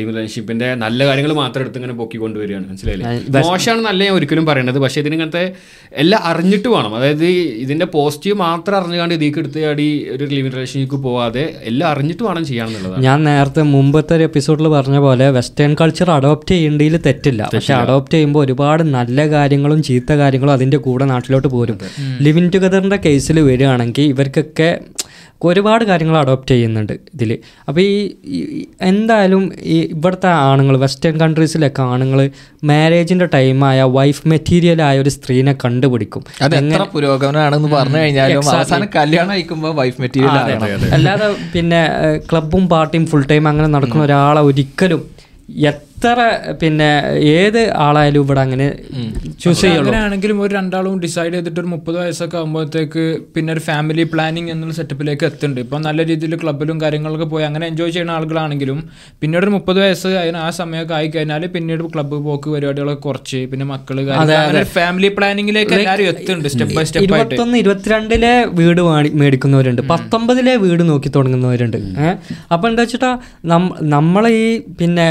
റിലേഷൻഷിപ്പിന്റെ നല്ല കാര്യങ്ങൾ മാത്രം എടുത്ത് ഇങ്ങനെ പൊക്കി കൊണ്ടുവരികയാണ്. മനസ്സിലായില്ലേ? മോശമാണ് നല്ല ഞാൻ ഒരിക്കലും പറയണത്. പക്ഷേ ഇതിനിങ്ങനത്തെ എല്ലാം അറിഞ്ഞിട്ട് വേണം. അതായത് ഇതിന്റെ പോസിറ്റീവ് മാത്രം അറിഞ്ഞുകൊണ്ട് ഇതിലേക്ക് എടുത്ത് ചാടി ഒരു ലിവിംഗ് റിലേഷൻഷിപ്പ് പോവാതെ എല്ലാം അറിഞ്ഞിട്ട് വേണം ചെയ്യാമെന്നുള്ളത് ഞാൻ നേരത്തെ മുമ്പത്തെ ഒരു എപ്പിസോഡിൽ പറഞ്ഞ പോലെ വെസ്റ്റേൺ കൾച്ചർ അഡോപ്റ്റ് ചെയ്യേണ്ടതിൽ തെറ്റില്ല. പക്ഷേ അഡോപ്റ്റ് ചെയ്യുമ്പോൾ ഒരുപാട് നല്ല കാര്യങ്ങളും ചീത്ത കാര്യങ്ങളും അതിന്റെ കൂടെ നാട്ടിലോട്ട് പോരും ലിവിങ് ടുഗദറിന്റെ കേസിൽ വരികയാണെങ്കിൽ ഇവർക്കൊക്കെ ഒരുപാട് കാര്യങ്ങൾ അഡോപ്റ്റ് ചെയ്യുന്നുണ്ട് ഇതിൽ അപ്പോൾ ഈ എന്തായാലും ഈ ഇവിടുത്തെ ആണുങ്ങൾ വെസ്റ്റേൺ കൺട്രീസിലൊക്കെ ആണുങ്ങൾ മാരേജിന്റെ ടൈമായ വൈഫ് മെറ്റീരിയൽ ആയ ഒരു സ്ത്രീനെ കണ്ടുപിടിക്കും. അത് എത്ര പുരോഗമനമാണെന്ന് പറഞ്ഞു കഴിഞ്ഞാലും അവസാനം കല്യാണം അയക്കുമ്പോൾ വൈഫ് മെറ്റീരിയൽ അല്ലാതെ പിന്നെ ക്ലബും പാർട്ടിയും ഫുൾ ടൈം അങ്ങനെ നടക്കുന്ന ഒരാളെ ഒരിക്കലും എത്ര പിന്നെ ഏത് ആളായാലും ഇവിടെ അങ്ങനെ ചൂസ് ചെയ്യുള്ളൂ. അങ്ങനെയാണെങ്കിലും ഒരു രണ്ടാളും ഡിസൈഡ് ചെയ്തിട്ട് ഒരു മുപ്പത് വയസ്സൊക്കെ ആകുമ്പോഴത്തേക്ക് പിന്നെ ഒരു ഫാമിലി പ്ലാനിങ് എന്നുള്ള സെറ്റപ്പിലേക്ക് എത്തുന്നുണ്ട്. ഇപ്പം നല്ല രീതിയിൽ ക്ലബിലും കാര്യങ്ങളൊക്കെ പോയി അങ്ങനെ എൻജോയ് ചെയ്യുന്ന ആളുകളാണെങ്കിലും പിന്നീട് ഒരു മുപ്പത് വയസ്സ് അതിന് ആ സമയമൊക്കെ ആയി കഴിഞ്ഞാൽ പിന്നീട് ക്ലബ്ബ് പോക്ക് പരിപാടികളൊക്കെ കുറച്ച് പിന്നെ മക്കൾ ഫാമിലി പ്ലാനിങ്ങിലേക്ക് എല്ലാവരും എത്തുന്നുണ്ട് സ്റ്റെപ്പ് ബൈ സ്റ്റെപ്പ് ആയിട്ട്. ഇരുപത്തൊന്ന് ഇരുപത്തിരണ്ടിലെ വീട് വാണി മേടിക്കുന്നവരുണ്ട്. പത്തൊമ്പതിലെ വീട് നോക്കി തുടങ്ങുന്നവരുണ്ട്. അപ്പൊ എന്താ വെച്ചിട്ടാ നമ്മളെ ഈ പിന്നെ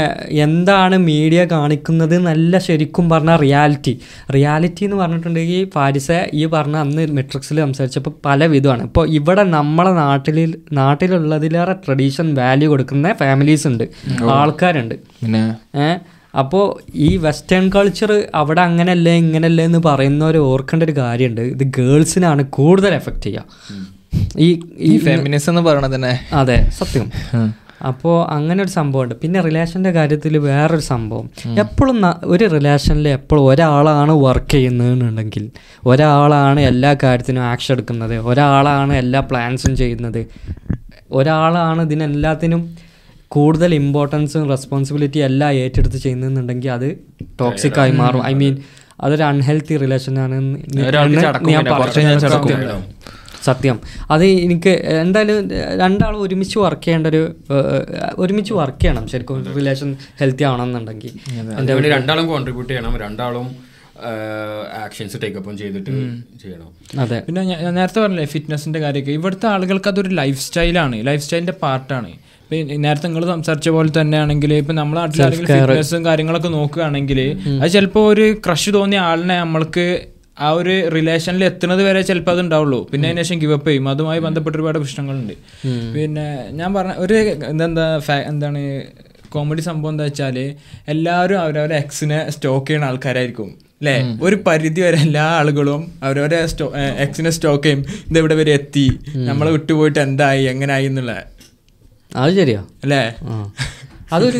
എന്താണ് മീഡിയ കാണിക്കുന്നത് നല്ല ശരിക്കും പറഞ്ഞ റിയാലിറ്റി. റിയാലിറ്റി എന്ന് പറഞ്ഞിട്ടുണ്ടെങ്കിൽ പാരിസ ഈ പറഞ്ഞ അന്ന് മെട്രിക്സിൽ സംസാരിച്ചപ്പോൾ പല വിധമാണ്. ഇപ്പോൾ ഇവിടെ നമ്മളെ നാട്ടിൽ നാട്ടിലുള്ളതിലേറെ ട്രഡീഷൻ വാല്യൂ കൊടുക്കുന്ന ഫാമിലീസ് ഉണ്ട്. ആൾക്കാരുണ്ട്. ഏഹ് അപ്പോൾ ഈ വെസ്റ്റേൺ കൾച്ചർ അവിടെ അങ്ങനല്ലേ ഇങ്ങനല്ലേ എന്ന് പറയുന്നവർ ഓർക്കേണ്ട ഒരു കാര്യമുണ്ട് ഇത് ഗേൾസിനാണ് കൂടുതൽ എഫക്റ്റ് ചെയ്യുക ഈ ഈ ഫെമിനിസം എന്ന് പറയണത് തന്നെ. അതെ സത്യം. അപ്പോൾ അങ്ങനെ ഒരു സംഭവമുണ്ട്. പിന്നെ റിലേഷന്റെ കാര്യത്തിൽ വേറൊരു സംഭവം. എപ്പോഴും ഒരു റിലേഷനിൽ എപ്പോഴും ഒരാളാണ് വർക്ക് ചെയ്യുന്നതെന്നുണ്ടെങ്കിൽ ഒരാളാണ് എല്ലാ കാര്യത്തിനും ആക്ഷൻ എടുക്കുന്നത് ഒരാളാണ് എല്ലാ പ്ലാൻസും ചെയ്യുന്നത് ഒരാളാണ് ഇതിനെല്ലാത്തിനും കൂടുതൽ ഇമ്പോർട്ടൻസും റെസ്പോൺസിബിലിറ്റി എല്ലാം ഏറ്റെടുത്ത് ചെയ്യുന്നുണ്ടെങ്കിൽ അത് ടോക്സിക് ആയി മാറും. ഐ മീൻ അതൊരു അൺഹെൽത്തി റിലേഷൻ ആണ് ഒരാൾക്ക് സത്യം. അത് എനിക്ക് എന്തായാലും രണ്ടാളും ഒരുമിച്ച് വർക്ക് ചെയ്യേണ്ട ഒരു ഒരുമിച്ച് വർക്ക് ചെയ്യണം. ശരിക്കും റിലേഷൻ ഹെൽത്തി ആവണമെന്നുണ്ടെങ്കിൽ. അതിന് രണ്ടാളും കോൺട്രിബ്യൂട്ട് ചെയ്യണം. രണ്ടാളും ആക്ഷൻസ് ടേക്കപ്പും ചെയ്തിട്ട് ചെയ്യണം. അതെ. പിന്നെ ഞാൻ നേരത്തെ പറഞ്ഞില്ലേ ഫിറ്റ്നസിന്റെ കാര്യമൊക്കെ. ഇവിടുത്തെ ആളുകൾക്ക് അതൊരു ലൈഫ് സ്റ്റൈലാണ് ലൈഫ് സ്റ്റൈലിന്റെ പാർട്ടാണ് നേരത്തെ നിങ്ങൾ സംസാരിച്ച പോലെ തന്നെയാണെങ്കിൽ ഇപ്പൊ നമ്മളെ നാട്ടിലാണെങ്കിൽ ഫിറ്റ്നസും കാര്യങ്ങളൊക്കെ നോക്കുകയാണെങ്കിൽ അത് ചിലപ്പോൾ ഒരു ക്രഷ് തോന്നിയ ആളിനെ നമ്മൾക്ക് ആ ഒരു റിലേഷനിൽ എത്തുന്നത് വരെ ചിലപ്പോൾ അത് ഉണ്ടാവുള്ളൂ പിന്നെ അതിന് ശേഷം ഗിവപ്പ് ചെയ്യും. അതുമായി ബന്ധപ്പെട്ട ഒരുപാട് പ്രശ്നങ്ങളുണ്ട്. പിന്നെ ഞാൻ പറഞ്ഞ ഒരു എന്താ എന്താണ് കോമഡി സംഭവം എന്താ വെച്ചാൽ എല്ലാവരും അവരവരെ എക്സിനെ സ്റ്റോക്ക് ചെയ്യുന്ന ആൾക്കാരായിരിക്കും അല്ലേ ഒരു പരിധി വരെ എല്ലാ ആളുകളും അവരവരെ സ്റ്റോ എക്സിനെ സ്റ്റോക്ക് ചെയ്യും. ഇത് എവിടെ വരെ എത്തി? നമ്മളെ വിട്ടുപോയിട്ട് എന്തായി? എങ്ങനായി എന്നുള്ള അത് ശരിയാ. അല്ലേ. അതൊരു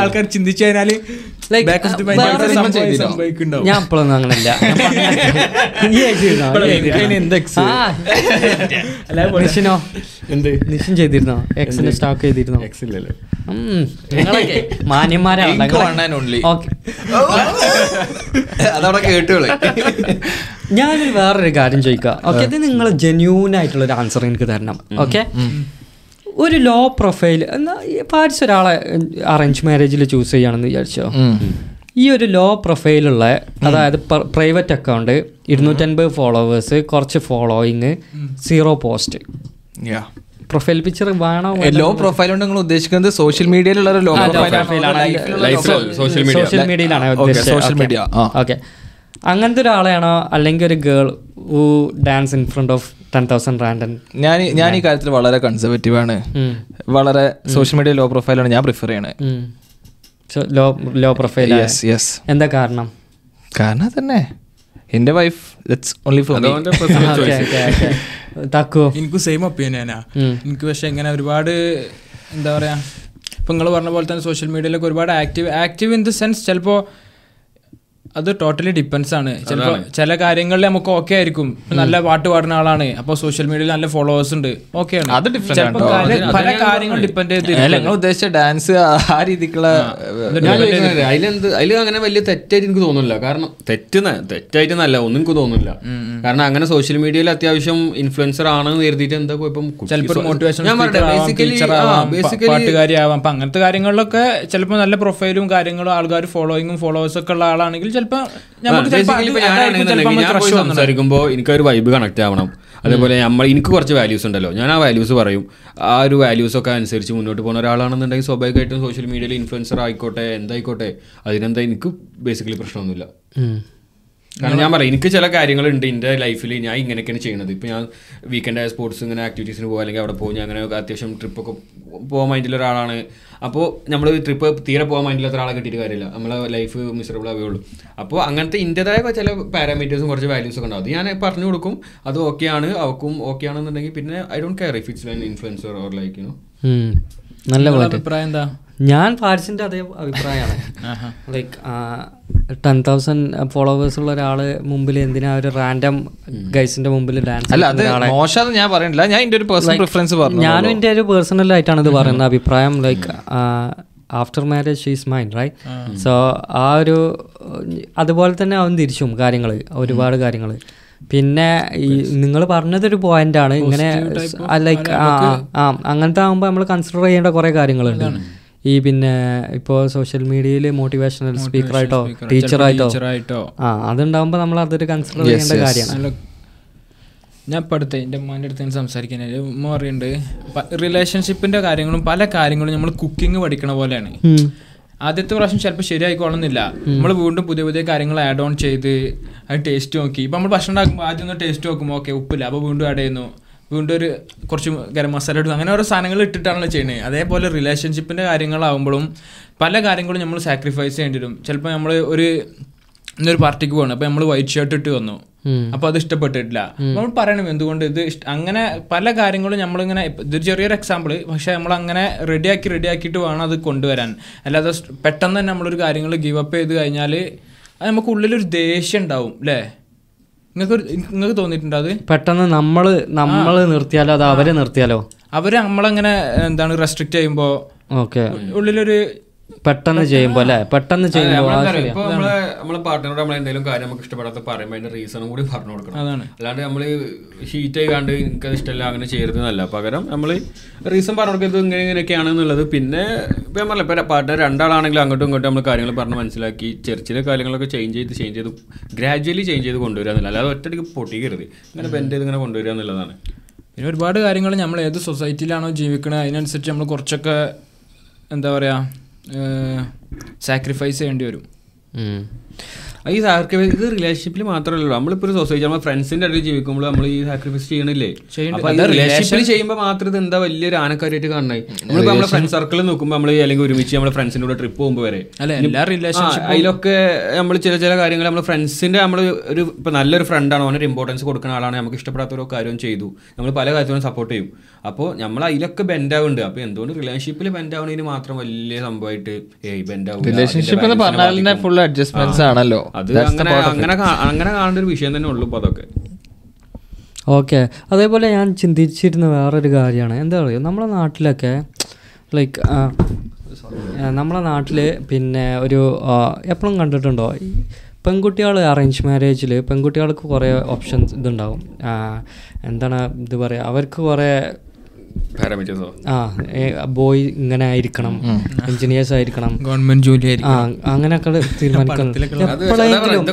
ആൾക്കാർ ചിന്തിച്ചു? സംഭവിക്കുന്നുണ്ടാവും. ഞാൻ ഇപ്പോഴൊന്നും അങ്ങനല്ല. നിഷിനോ? എന്ത്? നിഷിൻ ചെയ്തിരുന്നോ? എക്സിന്റെ സ്റ്റോക്ക് ചെയ്തിരുന്നോ? എക്സില്ലല്ലോ ഞാനൊരു വേറൊരു കാര്യം ചോദിക്കാം. ഓക്കെ ഇത് നിങ്ങൾ ജെന്യൂൻ ആയിട്ടുള്ള ഒരു ആൻസർ എനിക്ക് തരണം. ഓക്കെ ഒരു ലോ പ്രൊഫൈൽ എന്നാ പാരിസ് ഒരാളെ അറേഞ്ച് മാരേജിൽ ചൂസ് ചെയ്യുകയാണെന്ന് വിചാരിച്ചോ? ഈ ഒരു ലോ പ്രൊഫൈലുള്ള അതായത് പ്രൈവറ്റ് അക്കൗണ്ട് ഇരുന്നൂറ്റൻപത് ഫോളോവേഴ്സ് കുറച്ച് following zero post profile picture വേണോ ലോ പ്രൊഫൈൽ കൊണ്ട് നിങ്ങൾ ഉദ്ദേശിക്കുന്നത് സോഷ്യൽ മീഡിയയിലുള്ള ഒരു ലോ സോഷ്യൽ മീഡിയയിലാണ് സോഷ്യൽ മീഡിയ social media, ആ. ഓക്കെ അങ്ങനത്തെ ഒരാളെയാണോ അല്ലെങ്കിൽ ഒരു girl who dance in front of ഞാൻ ഈ- ഞാൻ ഈ കാര്യത്തിൽ വളരെ കൺസർവേറ്റീവ് ആണ്. വളരെ സോഷ്യൽ മീഡിയ ലോ പ്രൊഫൈലാണ് ഞാൻ പ്രിഫർ ചെയ്യണത് low low profile yes yes എന്താ കാരണം? കാരണം തന്നെ എന്റെ വൈഫ് ദറ്റ്സ് ഓൺലി ഫോർ എനിക്ക് സെയിം ഒപ്പീനിയനാ എനിക്ക് പക്ഷെ ഇങ്ങനെ ഒരുപാട് എന്താ പറയാ ഇപ്പൊ നിങ്ങൾ പറഞ്ഞ പോലെ തന്നെ സോഷ്യൽ മീഡിയയിലൊക്കെ ഒരുപാട് active active in the sense ചിലപ്പോ അത് ടോട്ടലി ഡിപ്പെൻസ് ആണ്. ചിലപ്പോൾ ചില കാര്യങ്ങളിൽ നമുക്ക് ഓക്കെ ആയിരിക്കും. നല്ല പാട്ട് പാടുന്ന ആളാണ്. അപ്പൊ സോഷ്യൽ മീഡിയയിൽ നല്ല ഫോളോവേഴ്സ് ഉണ്ട്. ഓക്കെ ആണ്. അത് പല കാര്യങ്ങളും ഡിപ്പെൻഡ് ചെയ്ത് ഉദ്ദേശിച്ച ഡാൻസ് ആ രീതിക്കുള്ള അതിലെന്ത് അതിൽ അങ്ങനെ വലിയ തെറ്റായിട്ട് എനിക്ക് തോന്നുന്നില്ല. കാരണം തെറ്റ് തെറ്റായിട്ട് നല്ല ഒന്നും എനിക്ക് തോന്നുന്നില്ല. കാരണം അങ്ങനെ സോഷ്യൽ മീഡിയയിൽ അത്യാവശ്യം ഇൻഫ്ലുവൻസർ ആണെന്ന് കരുതിയിട്ട് എന്താ ഇപ്പം ബേസിക്കലി പാട്ടുകാരിയാവാം അപ്പൊ അങ്ങനത്തെ കാര്യങ്ങളിലൊക്കെ ചിലപ്പോൾ നല്ല പ്രൊഫൈലും കാര്യങ്ങളും ആൾക്കാർ ഫോളോയിങ്ങും ഫോളോവേഴ്സ് ഒക്കെ ഉള്ള ആളാണെങ്കിൽ ചിലപ്പോൾ. സംസാരിക്കുമ്പോൾ എനിക്കൊരു വൈബ് കണക്ട് ആവണം. അതേപോലെ നമ്മൾ എനിക്ക് കുറച്ച് വാല്യൂസ് ഉണ്ടല്ലോ. ഞാൻ ആ വാല്യൂസ് പറയും. ആ ഒരു വാല്യൂസ് ഒക്കെ അനുസരിച്ച് മുന്നോട്ട് പോകുന്ന ഒരാളാണെന്നുണ്ടെങ്കിൽ സ്വാഭാവികമായിട്ടും സോഷ്യൽ മീഡിയയിൽ ഇൻഫ്ലുവൻസർ ആയിക്കോട്ടെ എന്തായിക്കോട്ടെ അതിനെന്താ എനിക്ക് ബേസിക്കലി പ്രശ്നമൊന്നുമില്ല. കാരണം ഞാൻ പറയാം എനിക്ക് ചില കാര്യങ്ങളുണ്ട് എന്റെ ലൈഫിൽ ഞാൻ ഇങ്ങനെയൊക്കെയാണ് ചെയ്യുന്നത് ഇപ്പോൾ ഞാൻ വീക്കെൻഡ് ആയ സ്പോർട്സ് ഇങ്ങനെ ആക്ടിവിറ്റീസിന് പോകുക അല്ലെങ്കിൽ അവിടെ പോകും ഞാൻ അങ്ങനെ അത്യാവശ്യം ട്രിപ്പൊക്കെ പോകാൻ മൈൻഡിലുള്ള ഒരാളാണ്. അപ്പോൾ നമ്മൾ ട്രിപ്പ് തീരെ പോകാൻ മൈൻഡില്ലാത്ത ഒരാളെ കിട്ടിയിട്ട് കാര്യമില്ല. നമ്മളെ ലൈഫ് മിസറബിൾ ആവുകയുള്ളൂ അപ്പോൾ അങ്ങനത്തെ ഇന്റെതായ ചില പാരാമീറ്റേഴ്സും കുറച്ച് വാല്യൂസ് ഒക്കെ ഉണ്ടാവും. അത് ഞാൻ പറഞ്ഞു കൊടുക്കും അത് ഓക്കെ ആണ് അവക്കും ഓക്കെ ആണെന്നുണ്ടെങ്കിൽ പിന്നെ I don't care if it's influencer or like you know നല്ല അഭിപ്രായം എന്താ? ഞാൻ ഫാരിസിന്റെ അതേ അഭിപ്രായമാണ്. ലൈക്ക് ടെൻ തൗസൻഡ് ഫോളോവേഴ്സ് ഉള്ള ഒരാൾ മുമ്പിൽ എന്തിനാ ഒരു റാൻഡം ഗൈസിന്റെ മുമ്പിൽ ഡാൻസ് മോശം ഞാൻ പറയണില്ല ഞാൻ എന്റെ ഒരു പേഴ്സണൽ പ്രിഫറൻസ് പറഞ്ഞു ഞാനും എന്റെ ഒരു പേഴ്സണൽ ആയിട്ടാണ് ഇത് പറയുന്നത് അഭിപ്രായം. Like after marriage she's mind right so ആ. ഒരു അതുപോലെ തന്നെ അവൻ തിരിച്ചും കാര്യങ്ങൾ ഒരുപാട് കാര്യങ്ങൾ പിന്നെ ഈ നിങ്ങൾ പറഞ്ഞതൊരു പോയിന്റ് ആണ്. ഇങ്ങനെ ലൈക്ക് ആ അങ്ങനത്തെ ആകുമ്പോൾ നമ്മൾ കൺസിഡർ ചെയ്യേണ്ട കുറേ കാര്യങ്ങളുണ്ട്. ഈ പിന്നെ ഇപ്പോ സോഷ്യൽ മീഡിയയിൽ മോട്ടിവേഷണൽ സ്പീക്കറായിട്ടോ ടീച്ചറായിട്ടോ ആ അതുണ്ടാകുമ്പോൾ നമ്മൾ അതൊരു കൺസിഡർ ചെയ്യേണ്ട കാര്യമാണ്. ഞാൻ ഇപ്പോൾ അടുത്ത് എന്റെ ഉമ്മാന്റെ അടുത്ത് തന്നെ സംസാരിക്കാനായി ഉമ്മ പറയുന്നുണ്ട് റിലേഷൻഷിപ്പിന്റെ കാര്യങ്ങളും പല കാര്യങ്ങളും നമ്മൾ കുക്കിംഗ് പഠിക്കണ പോലെയാണ്. ആദ്യത്തെ പ്രാവശ്യം ചിലപ്പോൾ ശരിയായിക്കോളുന്നില്ല നമ്മൾ വീണ്ടും പുതിയ പുതിയ കാര്യങ്ങൾ ആഡ് ഓൺ ചെയ്ത് അത് ടേസ്റ്റ് നോക്കി. ഇപ്പം നമ്മൾ ഭക്ഷണം ഉണ്ടാക്കുമ്പോൾ ആദ്യം ഒന്ന് ടേസ്റ്റ് നോക്കുമ്പോൾ ഓക്കെ ഉപ്പില്ല അപ്പോൾ വീണ്ടും ആഡ് ചെയ്യുന്നു. വീണ്ടും ഒരു കുറച്ച് ഗരം മസാല ഇടുന്നു അങ്ങനെ ഓരോ സാധനങ്ങൾ ഇട്ടിട്ടാണല്ലോ ചെയ്യുന്നത് അതേപോലെ റിലേഷൻഷിപ്പിന്റെ കാര്യങ്ങളാവുമ്പോഴും പല കാര്യങ്ങളും നമ്മൾ സാക്രിഫൈസ് ചെയ്യേണ്ടി വരും. ചിലപ്പോൾ നമ്മൾ ഒരു ഇന്നൊരു പാർട്ടിക്ക് പോകണം അപ്പോൾ നമ്മൾ വൈറ്റ് ഷർട്ട് ഇട്ട് വന്നു. അപ്പോൾ അത് ഇഷ്ടപ്പെട്ടിട്ടില്ല. നമ്മൾ പറയണം എന്തുകൊണ്ട് ഇത് ഇഷ്ട- അങ്ങനെ പല കാര്യങ്ങളും നമ്മളിങ്ങനെ ഇതൊരു ചെറിയൊരു എക്സാമ്പിൾ പക്ഷെ നമ്മൾ അങ്ങനെ റെഡിയാക്കി റെഡിയാക്കിയിട്ട് വേണം അത് കൊണ്ടുവരാൻ. അല്ലാതെ പെട്ടെന്ന് തന്നെ നമ്മളൊരു കാര്യങ്ങൾ ഗീവപ്പ് ചെയ്ത് കഴിഞ്ഞാൽ അത് നമുക്ക് ഉള്ളിലൊരു ദേഷ്യം ഉണ്ടാവും അല്ലേ നിങ്ങൾക്ക് നിങ്ങൾക്ക് തോന്നിയിട്ടുണ്ടോ അത്? പെട്ടെന്ന് നമ്മൾ നമ്മൾ നിർത്തിയാലോ അത് അവരെ നിർത്തിയാലോ? അവർ നമ്മളങ്ങനെ എന്താണ് റെസ്ട്രിക്റ്റ് ചെയ്യുമ്പോൾ ഓക്കെ. ഉള്ളിലൊരു പെട്ടെന്ന് ചെയ്യുമ്പോൾ അല്ലെ? പെട്ടെന്ന് ചെയ്യുമ്പോൾ. ഇപ്പൊ നമ്മളെ നമ്മളെ നമ്മൾ എന്തെങ്കിലും കാര്യം നമുക്ക് ഇഷ്ടപ്പെടാത്ത പറയുമ്പോൾ അതിന്റെ റീസണും കൂടി പറഞ്ഞു കൊടുക്കണം. അതാണ്. അല്ലാണ്ട് നമ്മൾ ഷീറ്റ് ചെയ്യാണ്ട് എനിക്കത് ഇഷ്ടമല്ല അങ്ങനെ ചെയ്യരുതെന്നല്ല. പകരം നമ്മൾ റീസൺ പറഞ്ഞു കൊടുക്കുന്നത് ഇങ്ങനെ ഇങ്ങനെയൊക്കെയാണ് എന്നുള്ളത്. പിന്നെ ഇപ്പം ഞാൻ പറഞ്ഞില്ല ഇപ്പം പാർട്ട്ണർ രണ്ടാളാണെങ്കിലും അങ്ങോട്ടും ഇങ്ങോട്ടും നമ്മൾ കാര്യങ്ങൾ പറഞ്ഞ് മനസ്സിലാക്കി ചെറിയ ചെറിയ കാര്യങ്ങളൊക്കെ ചേഞ്ച് ചെയ്ത് ചേഞ്ച് ചെയ്ത് ഗ്രാജുവലി ചേഞ്ച് ചെയ്ത് കൊണ്ടുവരിക എന്നല്ല അല്ലാതെ ഒറ്റയ്ക്ക് പൊട്ടിക്കരുത്. ഇങ്ങനെ ബെൻഡ് ചെയ്ത് ഇങ്ങനെ കൊണ്ടുവരിക എന്നുള്ളതാണ്. പിന്നെ ഒരുപാട് കാര്യങ്ങൾ നമ്മൾ ഏത് സൊസൈറ്റിയിലാണോ ജീവിക്കുന്നത് അതിനനുസരിച്ച് നമ്മൾ കുറച്ചൊക്കെ എന്താ പറയുക സാക്രിഫൈസ് ചെയ്യേണ്ടി വരും. ഈ സാക്രിഫൈസ് ഇത് റിലേഷൻഷിപ്പിൽ മാത്രമല്ലോ നമ്മളിപ്പോൾ ഒരു സൊസൈറ്റി നമ്മൾ ഫ്രണ്ട്സിന്റെ അടുത്ത് ജീവിക്കുമ്പോൾ നമ്മൾ ഈ സാക്രിഫൈസ് ചെയ്യണില്ലേ? റിലേഷൻഷിപ്പിൽ ചെയ്യുമ്പോൾ മാത്രം ഇത് എന്താ വലിയൊരു ആനക്കാരായിട്ട് കാണണേ? നമ്മളിപ്പോൾ നമ്മുടെ ഫ്രണ്ട് സർക്കിൾ നോക്കുമ്പോൾ നമ്മൾ അല്ലെങ്കിൽ ഒരുമിച്ച് നമ്മുടെ ഫ്രണ്ട്സിന്റെ കൂടെ ട്രിപ്പ് പോകുമ്പോൾ വരെ. അതിലൊക്കെ നമ്മൾ ചില ചില കാര്യങ്ങൾ നമ്മൾ ഫ്രണ്ട്സിന്റെ നമ്മൾ ഒരു ഇപ്പൊ നല്ലൊരു ഫ്രണ്ടാണ് അവനൊരു ഇമ്പോർട്ടൻസ് കൊടുക്കുന്ന ആളാണ്. നമുക്ക് ഇഷ്ടപ്പെടാത്ത ഓരോ കാര്യവും ചെയ്തു. നമ്മൾ പല കാര്യത്തിലും സപ്പോർട്ട് ചെയ്യും. അപ്പോൾ നമ്മൾ അതിലൊക്കെ ബെൻഡ് ആവുന്നുണ്ട്. അപ്പൊ എന്തുകൊണ്ട് റിലേഷൻഷിപ്പിൽ ബെൻഡ് ആവുന്നതിന് മാത്രം വലിയ സംഭവമായിട്ട് ഏയ് ബെൻഡ് ആവും റിലേഷൻഷിപ്പ് എന്ന് പറഞ്ഞാൽ ഫുൾ അഡ്ജസ്റ്റ്മെന്റ്സ് ആണല്ലോ. അത് അങ്ങനെ അങ്ങനെ അങ്ങനെ കാണേണ്ട ഒരു വിഷയം തന്നെ ഉള്ളൂ ഇപ്പൊ അതൊക്കെ. ഓക്കെ അതേപോലെ ഞാൻ ചിന്തിച്ചിരുന്ന വേറൊരു കാര്യമാണ്. എന്താ പറയുക നമ്മളെ നാട്ടിലൊക്കെ ലൈക്ക് നമ്മളെ നാട്ടിൽ പിന്നെ ഒരു എപ്പോഴും കണ്ടിട്ടുണ്ടോ? ഈ പെൺകുട്ടികൾ അറേഞ്ച് മാരേജിൽ പെൺകുട്ടികൾക്ക് കുറേ ഓപ്ഷൻസ് ഇതുണ്ടാവും. എന്താണ് ഇത് പറയുക അവർക്ക് കുറേ പാരാമീറ്റേഴ്സോ? ആ ബോയ് ഇങ്ങനെ ആയിരിക്കണം എഞ്ചിനീയേഴ്സ് ആയിരിക്കണം. ഗവൺമെന്റ് ജോലി ആ അങ്ങനെയൊക്കെ തീരുമാനിക്കുന്നു. എപ്പോഴെങ്കിലും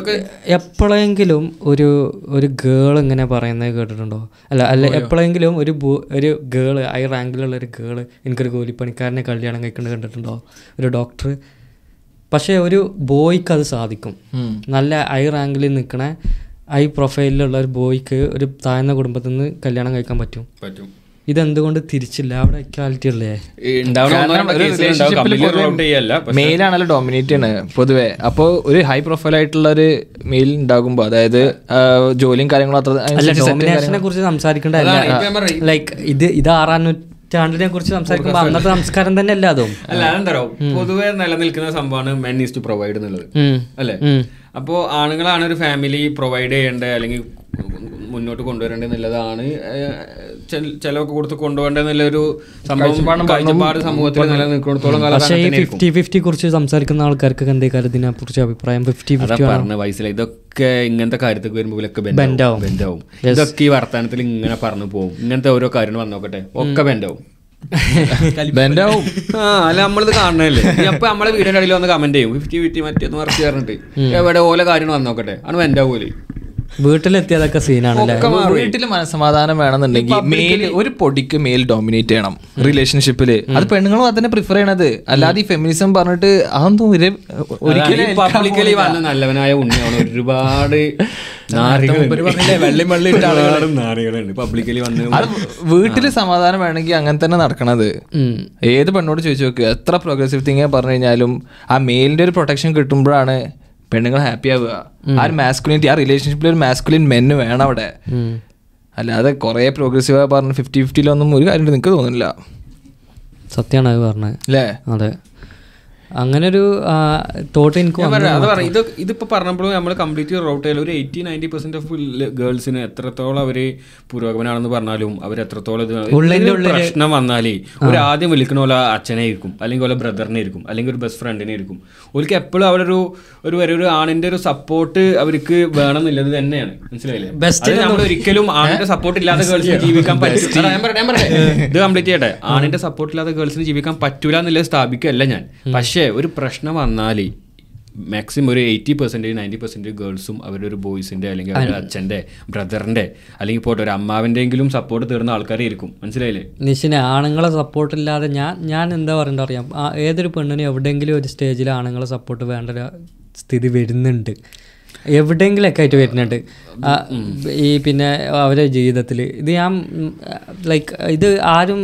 എപ്പോഴെങ്കിലും ഒരു ഒരു ഗേൾ ഇങ്ങനെ പറയുന്നത് കേട്ടിട്ടുണ്ടോ? അല്ല അല്ല എപ്പോഴെങ്കിലും ഒരു ബോ- ഒരു ഗേൾ ഹൈ റാങ്കിലുള്ള ഒരു ഗേൾ എനിക്കൊരു കൂലിപ്പണിക്കാരനെ കല്യാണം കഴിക്കുന്നത് കണ്ടിട്ടുണ്ടോ? ഒരു ഡോക്ടർ പക്ഷേ ഒരു ബോയ്ക്ക് അത് സാധിക്കും. നല്ല ഹൈ റാങ്കിൽ നിൽക്കണ ഹൈ പ്രൊഫൈലിലുള്ള ഒരു ബോയ്ക്ക് ഒരു താഴ്ന്ന കുടുംബത്തിൽ നിന്ന് കല്യാണം കഴിക്കാൻ പറ്റും. പറ്റും. ഇതെന്തുകൊണ്ട് തിരിച്ചില്ല? അവിടെ ഇക്വാലിറ്റി അല്ലേ മെയിലാണല്ലോ ഡോമിനേറ്റ് ആണ് പൊതുവെ. അപ്പോ ഒരു ഹൈ പ്രൊഫൈൽ ആയിട്ടുള്ള ഒരു മെയിൽ ഉണ്ടാകുമ്പോൾ അതായത് ജോലിയും കാര്യങ്ങളും അത്ര കുറിച്ച് സംസാരിക്കേണ്ടതല്ല. ലൈക്ക് ഇത് ഇത് ആറാം നൂറ്റാണ്ടിനെ കുറിച്ച് സംസാരിക്കുമ്പോൾ അന്നത്തെ സംസ്കാരം തന്നെ അല്ല അതും അല്ല പൊതുവെ നിലനിൽക്കുന്ന സംഭവമാണ് മെൻ ഈസ് ടു പ്രൊവൈഡ് എന്നുള്ളത്. അല്ലെ? അല്ലേ അപ്പോൾ ആണുങ്ങളാണ് ഒരു ഫാമിലി പ്രൊവൈഡ് ചെയ്യേണ്ടത് അല്ലെങ്കിൽ മുന്നോട്ട് കൊണ്ടുവരേണ്ടത് എന്നുള്ളതാണ് ചിലവൊക്കെ കൊടുത്ത് കൊണ്ടുപോകേണ്ടതെന്നുള്ള ഒരു സംഭവം കാഴ്ചപ്പാട് സമൂഹത്തിൽ നിലനിൽക്കുന്നിടത്തോളം പക്ഷേ ഈ. ഫിഫ്റ്റി ഫിഫ്റ്റി കുറിച്ച് സംസാരിക്കുന്ന ആൾക്കാർക്ക് എന്തേ കാര്യം? ഇതിനെ കുറിച്ച് അഭിപ്രായം ഫിഫ്റ്റി ഫിഫ്റ്റി പറഞ്ഞ വയസ്സിൽ ഇതൊക്കെ ഇങ്ങനത്തെ കാര്യത്തിൽ വരുമ്പോഴൊക്കെ ബെൻഡാവും. ബെൻഡാവും ഇതൊക്കെ ഈ വർത്തമാനത്തിൽ ഇങ്ങനെ പറഞ്ഞു പോകും ഇങ്ങനത്തെ ഓരോ കാര്യങ്ങൾ വന്നു നോക്കട്ടെ. ഒക്കെ ബെൻഡാവും ബെൻഡാവും ആ അല്ല നമ്മളിത് കാണണല്ലേ അപ്പൊ നമ്മളെ വീടിന്റെ അടിയിൽ വന്ന് കമന്റ് ചെയ്യും. ഫിഫ്റ്റി ഫിഫ്റ്റി മറ്റേന്ന് മറിച്ച് പറഞ്ഞിട്ട്. എവിടെ ഓല കാര്യങ്ങൾ വന്നോക്കട്ടെ ആണ് ബെൻഡാവൂലേ വീട്ടിലെത്തിയതൊക്കെ സീനാണ് വീട്ടിൽ മനസ്സമാധാനം വേണമെന്നുണ്ടെങ്കിൽ മെയിൽ ഒരു പൊടിക്ക് മെയിൽ ഡോമിനേറ്റ് ചെയ്യണം റിലേഷൻഷിപ്പിൽ അത് പെണ്ണുങ്ങളും തന്നെ പ്രിഫർ ചെയ്യണത്. അല്ലാതെ ഈ ഫെമിനിസം പറഞ്ഞിട്ട് അതൊന്നും ഒരു ഒരിക്കലും നല്ലവനായ ഉണ്ണിയാണ് ഒരുപാട് വീട്ടിൽ സമാധാനം വേണമെങ്കിൽ അങ്ങനെ തന്നെ നടക്കണത്. ഏത് പെണ്ണോട് ചോദിച്ചു നോക്കുക എത്ര പ്രോഗ്രസീവ് തിങ് പറഞ്ഞു കഴിഞ്ഞാലും ആ മെയിലിന്റെ ഒരു പ്രൊട്ടക്ഷൻ കിട്ടുമ്പോഴാണ് പെണ്ണുങ്ങൾ ഹാപ്പി ആവുക. ആ ഒരു മാസ്കുലിനിറ്റി ആ റിലേഷൻഷിപ്പിൽ ഒരു മാസ്കുലിൻ മെന്ന് വേണം അവിടെ. അല്ലാതെ കുറെ പ്രോഗ്രസീവ് പറഞ്ഞ് ഫിഫ്റ്റി ഫിഫ്റ്റിയിലൊന്നും ഒരു കാര്യം നിങ്ങൾക്ക് തോന്നുന്നില്ല? സത്യമാണ് അത് പറഞ്ഞത്. അല്ലേ അതെ. അങ്ങനെ ഒരു തോട്ട് എനിക്ക് അത് പറയാം ഇത് ഇതിപ്പോ പറഞ്ഞപ്പോഴും നമ്മൾ കംപ്ലീറ്റ് റൗട്ട് ചെയ്യൽ ഒരു എയ്റ്റി നയന്റി പെർസെന്റ് ഓഫ് ഗേൾസിന് എത്രത്തോളം അവർ പുരോഗമനാണെന്ന് പറഞ്ഞാലും അവർ എത്രത്തോളം ഇത് പ്രശ്നം വന്നാലേ ഒരു ആദ്യം വിളിക്കണ പോലെ അച്ഛനെ ഇരിക്കും അല്ലെങ്കിൽ പോലെ ബ്രദറിനെ ഇരിക്കും അല്ലെങ്കിൽ ഒരു ബെസ്റ്റ് ഫ്രണ്ടിനെ ഇരിക്കും ഓർക്ക് എപ്പോഴും അവരൊരു ഒരു വരെ ഒരു ആണിന്റെ ഒരു സപ്പോർട്ട് അവർക്ക് വേണമെന്നുള്ളത് തന്നെയാണ്. മനസ്സിലായില്ലേ? ബെസ്റ്റ് നമ്മൾ ഒരിക്കലും ആണിന്റെ സപ്പോർട്ട് ഇല്ലാത്ത ഗേൾസിന് ജീവിക്കാൻ പറ്റില്ല. ഇത് കംപ്ലീറ്റ് ചെയ്യട്ടെ. ആണിന്റെ സപ്പോർട്ട് ഇല്ലാത്ത ഗേൾസിന് ജീവിക്കാൻ പറ്റൂല എന്നുള്ളത് സ്ഥാപിക്കുകയല്ല ഞാൻ. പക്ഷേ ഒരു പ്രശ്നം വന്നാൽ മാക്സിമം ഒരു എയ്റ്റി പെർസെന്റേജ് നയന്റി പെർസെന്റേജ് ഗേൾസും അവരുടെ ഒരു ബോയ്സിന്റെ അല്ലെങ്കിൽ അവരുടെ അച്ഛന്റെ ബ്രദറിന്റെ അല്ലെങ്കിൽ പോട്ടെ ഒരു അമ്മാവിന്റെങ്കിലും സപ്പോർട്ട് തീർന്ന ആൾക്കാരെ ഇരിക്കും മനസ്സിലായില്ലേ? നിശിനെ ആണുങ്ങളെ സപ്പോർട്ട് ഇല്ലാതെ ഞാൻ ഞാൻ എന്താ പറയണ്ട അറിയാം? ഏതൊരു പെണ്ണിനും എവിടെയെങ്കിലും ഒരു സ്റ്റേജിൽ ആണുങ്ങളെ സപ്പോർട്ട് വേണ്ട ഒരു സ്ഥിതി വരുന്നുണ്ട്. എവിടെയെങ്കിലൊക്കെ ആയിട്ട് വരുന്നുണ്ട്. ഈ പിന്നെ അവരുടെ ജീവിതത്തിൽ ഇത് ഞാൻ ലൈക്ക് ഇത് ആരും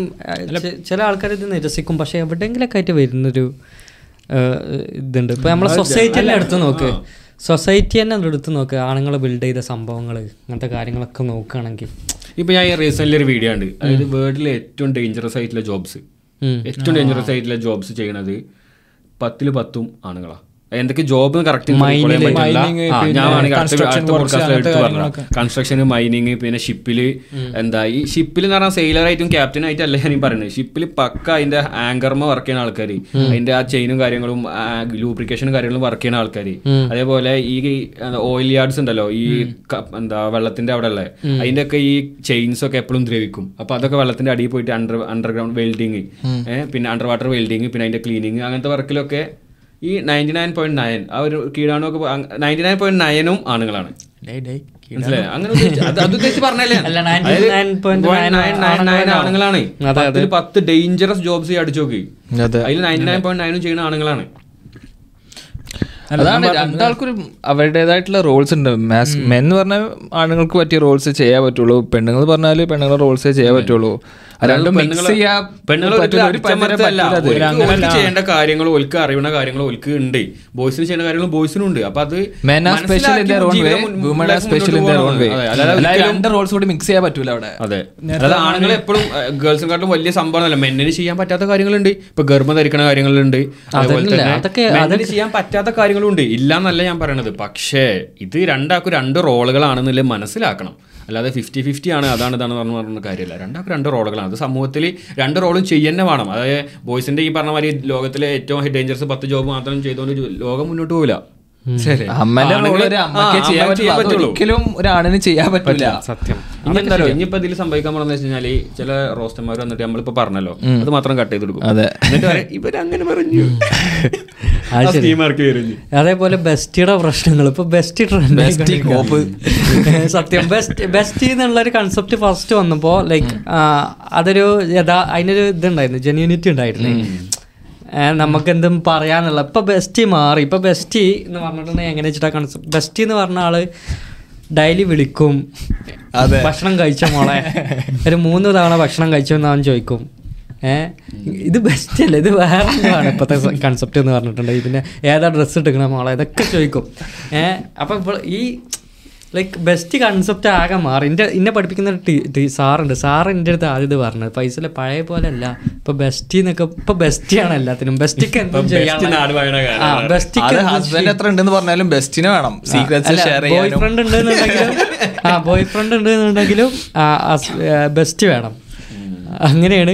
ചില ആൾക്കാർ ഇത് നിരസിക്കും. പക്ഷേ എവിടെയെങ്കിലൊക്കെ ആയിട്ട് വരുന്നൊരു ഇതുണ്ട്. ഇപ്പൊ നമ്മളെ സൊസൈറ്റി തന്നെ എടുത്ത് നോക്ക്. സൊസൈറ്റി തന്നെ എടുത്ത് നോക്ക്. ആണുങ്ങൾ ബിൽഡ് ചെയ്ത സംഭവങ്ങൾ അങ്ങനത്തെ കാര്യങ്ങളൊക്കെ നോക്കുകയാണെങ്കിൽ ഇപ്പൊ ഞാൻ റീസെന്റ് ഒരു വീഡിയോ ഉണ്ട് അതായത് വേൾഡിലെ ഏറ്റവും ഡേഞ്ചറസ് ആയിട്ടുള്ള ജോബ്സ് ഏറ്റവും ഡേഞ്ചറസ് ആയിട്ടുള്ള ജോബ്സ് ചെയ്യണത് പത്തിൽ പത്തും ആണുങ്ങളാ. എന്തൊക്കെ ജോബ് കറക്റ്റ് കൺസ്ട്രക്ഷൻ മൈനിങ് പിന്നെ ഷിപ്പിൽ എന്താ ഈ ഷിപ്പിൽ എന്ന് പറഞ്ഞാൽ സെയിലർ ആയിട്ടും ക്യാപ്റ്റൻ ആയിട്ടും അല്ല ഞാൻ പറയുന്നത്. ഷിപ്പിൽ പക്ക അതിന്റെ ആങ്കർമ വർക്ക് ചെയ്യുന്ന ആൾക്കാർ അതിന്റെ ആ ചെയിനും കാര്യങ്ങളും ലൂബ്രിക്കേഷനും കാര്യങ്ങളും വർക്ക് ചെയ്യുന്ന ആൾക്കാർ അതേപോലെ ഈ ഓയിൽ യാർഡ്സ് ഉണ്ടല്ലോ ഈ എന്താ വെള്ളത്തിന്റെ അവിടെ ഉള്ള അതിന്റെ ഒക്കെ ഈ ചെയിൻസ് ഒക്കെ എപ്പോഴും ദ്രവിക്കും. അപ്പൊ അതൊക്കെ വെള്ളത്തിന്റെ അടിയിൽ പോയിട്ട് അണ്ടർ അണ്ടർഗ്രൗണ്ട് വെൽഡിങ് പിന്നെ അണ്ടർ വാട്ടർ വെൽഡിങ് പിന്നെ അതിന്റെ ക്ലീനിങ് അങ്ങനത്തെ വർക്കിലൊക്കെ ഈ നയന്റി നയൻ പോയിന്റ് നയൻ ആ ഒരു കീടാണുമൊക്കെ നയന്റി നയൻ പോയിന്റ് നയനും ആണുങ്ങളാണ്. മനസ്സിലായോ? അങ്ങനെ ഉദ്ദേശിച്ച്- അത് അത് ഉദ്ദേശിച്ച് പറഞ്ഞല്ലേ അല്ല, 99.9 ആണുങ്ങളാണ്. അതിൽ പത്ത് ഡേഞ്ചറസ് ജോബ്സ് അടിച്ചു നോക്കി. അതിൽ നയന്റി നയൻ പോയിന്റ് നയനും ചെയ്യുന്ന ആണുങ്ങളാണ്. അതാണ് രണ്ടാൾക്കൊരു അവരുടേതായിട്ടുള്ള റോൾസ് ഉണ്ട്. മാസ് മെൻ എന്ന് പറഞ്ഞാൽ ആണുങ്ങൾക്ക് പറ്റിയ റോൾസ് ചെയ്യാൻ പറ്റുള്ളൂ. പെണ്ണുങ്ങൾ പറഞ്ഞാൽ പെണ്ണുങ്ങളുടെ റോൾസേ ചെയ്യാൻ പറ്റുള്ളൂ. ചെയ്യേണ്ട കാര്യങ്ങൾ ഒൽക്ക് അറിയുന്ന കാര്യങ്ങൾ ഒൽക്ക് ഉണ്ട്. ബോയ്സിന് ചെയ്യേണ്ട കാര്യങ്ങൾ ബോയ്സിനും ഉണ്ട്. അപ്പൊ അത് Men are special in their own way, ജീവിതം മുൻ- women are life special in മുന്നോട്ട് their own way. പോകണം. അതെ, അല്ലാതെ അല്ലാതെ ഒരിക്കലും- രണ്ട് റോൾസ് കൂടി മിക്സ് ചെയ്യാൻ പറ്റൂല അവിടെ. അതെ. അതായത് ആണുങ്ങൾ എപ്പോഴും ഗേൾസിനെക്കാട്ടും വലിയ സംഭവമല്ല മെന്നിന് ചെയ്യാൻ പറ്റാത്ത കാര്യങ്ങളുണ്ട്. ഇപ്പൊ ഗർഭം ധരിക്കുന്ന കാര്യങ്ങളുണ്ട്. അതുപോലെ തന്നെ ചെയ്യാൻ പറ്റാത്ത കാര്യങ്ങളുണ്ട്. ഇല്ല എന്നല്ല ഞാൻ പറയണത്. പക്ഷേ ഇത് രണ്ടാക്കും രണ്ട് റോളുകളാണെന്നുള്ളത് മനസ്സിലാക്കണം. അല്ലാതെ ഫിഫ്റ്റി ഫിഫ്റ്റി ആണ് അതാണ് ഇതാണ് പറഞ്ഞു പറഞ്ഞ കാര്യമില്ല. രണ്ടാൾക്ക് രണ്ട് റോളുകളാണ്. അത് സമൂഹത്തിൽ രണ്ട് റോളും ചെയ്യുന്നേ വേണം. അതായത് ബോയ്സിന്റെ ഈ പറഞ്ഞ മാതിരി ലോകത്തിലെ ഏറ്റവും ഡേഞ്ചറസ് പത്ത് ജോബ് മാത്രം ചെയ്തുകൊണ്ട് ലോകം മുന്നോട്ട് പോകില്ല ഒരിക്കലും ഒരാണിന് ചെയ്യാൻ പറ്റില്ല. സത്യം. ഇനി ഇനിയിപ്പോ ഇതിൽ സംഭവിക്കാൻ പോണെന്ന് വെച്ച് കഴിഞ്ഞാൽ ചില റോസ്റ്റർമാർ വന്നിട്ട് നമ്മളിപ്പോ പറഞ്ഞല്ലോ അത് മാത്രം കട്ട് ചെയ്ത് കൊടുക്കും. അതെ. എന്നിട്ട് ഇവരങ്ങനെ പറഞ്ഞു. അതേപോലെ ബെസ്റ്റിയുടെ പ്രശ്നങ്ങൾ ഇപ്പൊ ബെസ്റ്റ്. സത്യം. ബെസ്റ്റ് ബെസ്റ്റ് എന്നുള്ള ഒരു കൺസെപ്റ്റ് ഫസ്റ്റ് വന്നപ്പോ ലൈക്ക് അതൊരു യഥാ അതിനൊരു ഇതുണ്ടായിരുന്നു ജെന്യൂനിറ്റി ഉണ്ടായിരുന്നു. ഏഹ് നമുക്ക് എന്തും പറയാനുള്ള ഇപ്പൊ ബെസ്റ്റി മാറി. ഇപ്പൊ ബെസ്റ്റി എന്ന് പറഞ്ഞിട്ടുണ്ടെങ്കിൽ എങ്ങനെ വെച്ചിട്ടാ കൺസെപ്റ്റ് ബെസ്റ്റി എന്ന് പറഞ്ഞ ആൾ ഡെയിലി വിളിക്കും. ഭക്ഷണം കഴിച്ച മോളെ? ഒരു മൂന്ന് തവണ ഭക്ഷണം കഴിച്ചു എന്ന് അവൻ ചോദിക്കും. ഏഹ് ഇത് ബെസ്റ്റ് അല്ലേ? ഇത് വേറെ എന്താണ് ഇപ്പോഴത്തെ കൺസെപ്റ്റ് എന്ന് പറഞ്ഞിട്ടുണ്ടെങ്കിൽ. പിന്നെ ഏതാ ഡ്രസ്സ് എടുക്കണ മോളെ? ഇതൊക്കെ ചോദിക്കും. ഏഹ് അപ്പം ഇപ്പോൾ ഈ ലൈക്ക് ബെസ്റ്റ് കൺസെപ്റ്റ് ആകെ മാറി. എന്റെ എന്നെ പഠിപ്പിക്കുന്ന സാറുണ്ട്. സാർ എന്റെ അടുത്ത് ആദ്യം ഇത് പറഞ്ഞത്. പൈസയിലെ പഴയ പോലെ അല്ല ഇപ്പൊ ബെസ്റ്റ് എന്നൊക്കെ ഇപ്പൊ ബെസ്റ്റിയാണ് എല്ലാത്തിനും ബെസ്റ്റിക്ക് ഹസ്ബൻഡ് എത്ര ഉണ്ടെന്ന് പറഞ്ഞാലും ബെസ്റ്റിന് വേണം. സീക്രറ്റ്സ് ഷെയർ ബോയ് ഫ്രണ്ട് ഉണ്ടെന്നുണ്ടെങ്കിലും ആ ബോയ് ഫ്രണ്ട് ഉണ്ടെന്നുണ്ടെങ്കിലും ബെസ്റ്റ് വേണം. അങ്ങനെയാണ്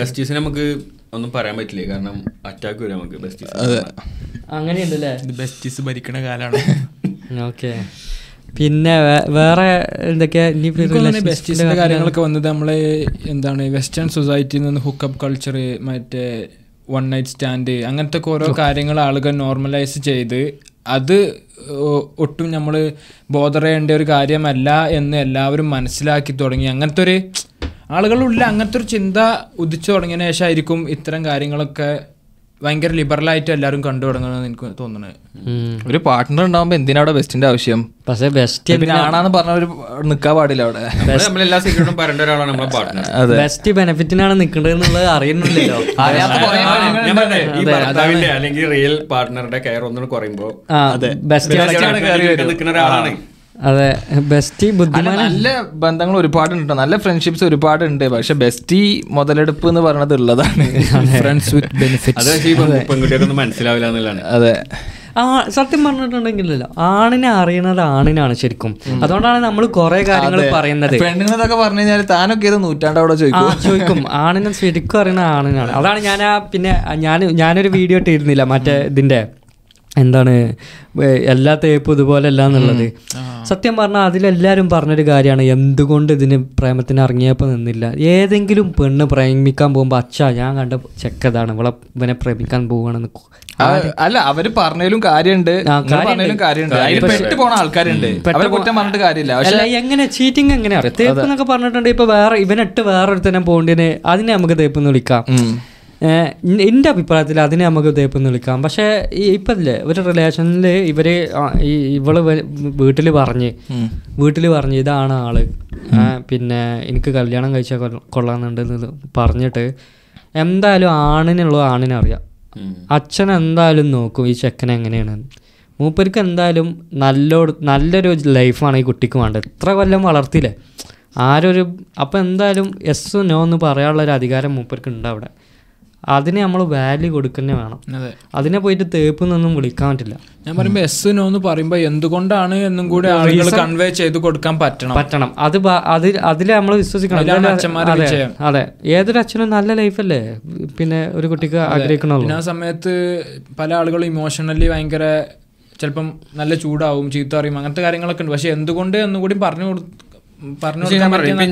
ബെസ്റ്റീസിനെ നമുക്ക് ഒന്നും പറയാൻ പറ്റില്ല. കാരണം അറ്റാക്ക് വരും നമുക്ക്. ബെസ്റ്റീസ് അങ്ങനെയുണ്ടല്ലേ ബെസ്റ്റീസ് ഭരിക്കണ കാലാണ്. ഓക്കെ. പിന്നെ വേറെ എന്തൊക്കെയാ? ബെസ്റ്റീസിന്റെ കാര്യങ്ങളൊക്കെ വന്നത് നമ്മളെ എന്താണ് വെസ്റ്റേൺ സൊസൈറ്റിയിൽ നിന്ന് ഹുക്കപ്പ് കൾച്ചർ മറ്റേ വൺ നൈറ്റ് സ്റ്റാൻഡ് അങ്ങനത്തെ ഓരോ കാര്യങ്ങൾ ആളുകൾ നോർമലൈസ് ചെയ്ത് അത് ഒട്ടും നമ്മൾ ബോധറേണ്ട ഒരു കാര്യമല്ല എന്ന് എല്ലാവരും മനസ്സിലാക്കി തുടങ്ങി. അങ്ങനത്തെ ഒരു ആളുകളുള്ള അങ്ങനത്തെ ഒരു ചിന്ത ഉദിച്ചു തുടങ്ങിയതിനു ശേഷമായിരിക്കും ഇത്തരം കാര്യങ്ങളൊക്കെ ഭയങ്കര ലിബറലായിട്ട് എല്ലാവരും കണ്ടു തുടങ്ങണമെന്ന് എനിക്ക് തോന്നുന്നത് ഒരു പാർട്ട്ണർ ഉണ്ടാവുമ്പോ എന്തിനാ അവിടെ ബെസ്റ്റിന്റെ ആവശ്യം? പക്ഷെ ബെസ്റ്റ് ആണെന്ന് പറഞ്ഞ ഒരു നിക്കാൻ പാടില്ല അവിടെ. എല്ലാ സീക്രട്ടും പറയേണ്ട ഒരാളാണ് നമ്മളെ പാർട്ട്ണർ ബെസ്റ്റ് ബെനിഫിറ്റിനാണ് നിൽക്കേണ്ടത് എന്നുള്ളത് അറിയുന്നില്ലല്ലോ അല്ലെങ്കിൽ റിയൽ പാർട്ട്ണറുടെ കെയർ ഒന്നും കുറയുമ്പോൾ ബെസ്റ്റ് നിൽക്കുന്ന ഒരാളാണ്. അതെ ബെസ്റ്റി ബുദ്ധിമാൻ നല്ല ബന്ധങ്ങൾ ഒരുപാടുണ്ട്. നല്ല ഫ്രണ്ട്ഷിപ്സ് ഒരുപാടുണ്ട്. പക്ഷെ ബെസ്റ്റി മുതലെടുപ്പ് എന്ന് പറയുന്നത് ഉള്ളതാണ്. ഫ്രണ്ട്സ് വിത്ത് ബെനിഫിറ്റ് മനസ്സിലാവില്ല എന്നുള്ളതാണ്. അതെ. ആ സത്യം പറഞ്ഞിട്ടുണ്ടെങ്കിലല്ലോ ആണിനെ അറിയണത് ആണിനാണ് ശരിക്കും. അതുകൊണ്ടാണ് നമ്മൾ കുറെ കാര്യങ്ങൾ പറയുന്നത്. പെണ്ണുങ്ങളെന്നൊക്കെ പറഞ്ഞു കഴിഞ്ഞാൽ താനൊക്കെ ഇത് നൂറ്റാണ്ടവിടെ ചോദിക്കും. ചോദിക്കും. ആണിനെ ശരിക്കും അറിയുന്ന ആണിനാണ്. അതാണ് ഞാൻ ആ പിന്നെ ഞാൻ ഞാനൊരു വീഡിയോ ഇട്ടിരുന്നില്ല മറ്റേ ഇതിന്റെ. എന്താണ് എല്ലാ തേപ്പും ഇതുപോലെ അല്ല എന്നുള്ളത്. സത്യം പറഞ്ഞാൽ അതിലെല്ലാവരും പറഞ്ഞൊരു കാര്യമാണ് എന്തുകൊണ്ട് ഇതിന് പ്രേമത്തിന് ഇറങ്ങിയപ്പോൾ നിന്നില്ല? ഏതെങ്കിലും പെണ്ണ് പ്രേമിക്കാൻ പോകുമ്പോൾ അച്ഛാ ഞാൻ കണ്ട ചെക്കതാണ് ഇവളെ ഇവനെ പ്രേമിക്കാൻ പോവുകയാണെന്ന് അല്ല അവർ പറഞ്ഞാലും കാര്യമുണ്ട് പെട്ട് പോണ ആൾക്കാരുണ്ട്. അവരെ കുറ്റം പറഞ്ഞിട്ട് കാര്യമില്ല. പക്ഷെ എങ്ങനെ ചീറ്റിംഗ് എങ്ങനെ അറിയാം? തേപ്പ് എന്നൊക്കെ പറഞ്ഞിട്ടുണ്ടെങ്കിൽ ഇപ്പൊ വേറെ ഇവനിട്ട് വേറൊരുത്തനെ പോണ്ടിന് അതിനെ നമുക്ക് തേപ്പ് എന്ന് വിളിക്കാം. എന്റെ അഭിപ്രായത്തിൽ അതിനെ നമുക്ക് ഇതേപ്പം വിളിക്കാം പക്ഷേ ഈ ഇപ്പം ഇല്ലേ ഒരു റിലേഷനിൽ ഇവർ ഈ ഇവൾ വീട്ടിൽ പറഞ്ഞ് വീട്ടിൽ പറഞ്ഞ് ഇതാണ് ആൾ. പിന്നെ എനിക്ക് കല്യാണം കഴിച്ചാൽ കൊള്ളാന്നുണ്ട് എന്ന് പറഞ്ഞിട്ട് എന്തായാലും ആണിനുള്ളത് ആണിനറിയാം അച്ഛൻ എന്തായാലും നോക്കും ഈ ചെക്കൻ എങ്ങനെയാണ്. മൂപ്പർക്ക് എന്തായാലും നല്ല നല്ലൊരു ലൈഫാണ് ഈ കുട്ടിക്ക് വേണ്ടത്. ഇത്ര കൊല്ലം വളർത്തിയില്ലേ? ആരൊരു അപ്പം എന്തായാലും എസ് നോ എന്ന് പറയാനുള്ള ഒരു അധികാരം മൂപ്പർക്ക് ഉണ്ട് അവിടെ. അതിന് നമ്മൾ വാല്യൂ കൊടുക്കുന്നേ വേണം. അതെ. അതിനെ പോയിട്ട് തേപ്പ് നിന്നും വിളിക്കാൻ പറ്റില്ല. ഞാൻ പറയുമ്പോ എസ് നോ എന്ന് പറയുമ്പോ എന്തുകൊണ്ടാണ് എന്നും കൂടി ആളുകൾ കൺവേ ചെയ്ത് കൊടുക്കാൻ പറ്റണം? പറ്റണം. അത് അതിൽ അത് അതിൽ നമ്മൾ വിശ്വസിക്കണം. അതെ, അതെ. ഏതൊരു അച്ഛനും നല്ല ലൈഫല്ലേ പിന്നെ ഒരു കുട്ടിക്ക് ആഗ്രഹിക്കണമല്ലോ ആ സമയത്ത് പല ആളുകളും ഇമോഷണലി ഭയങ്കര ചിലപ്പം നല്ല ചൂടാവും ചീത്ത അറിയും അങ്ങനത്തെ കാര്യങ്ങളൊക്കെ ഉണ്ട്. പക്ഷെ എന്തുകൊണ്ട് എന്നും കൂടി പറഞ്ഞു പറഞ്ഞു പക്ഷേ കൊടുക്കാൻ പറ്റുന്ന-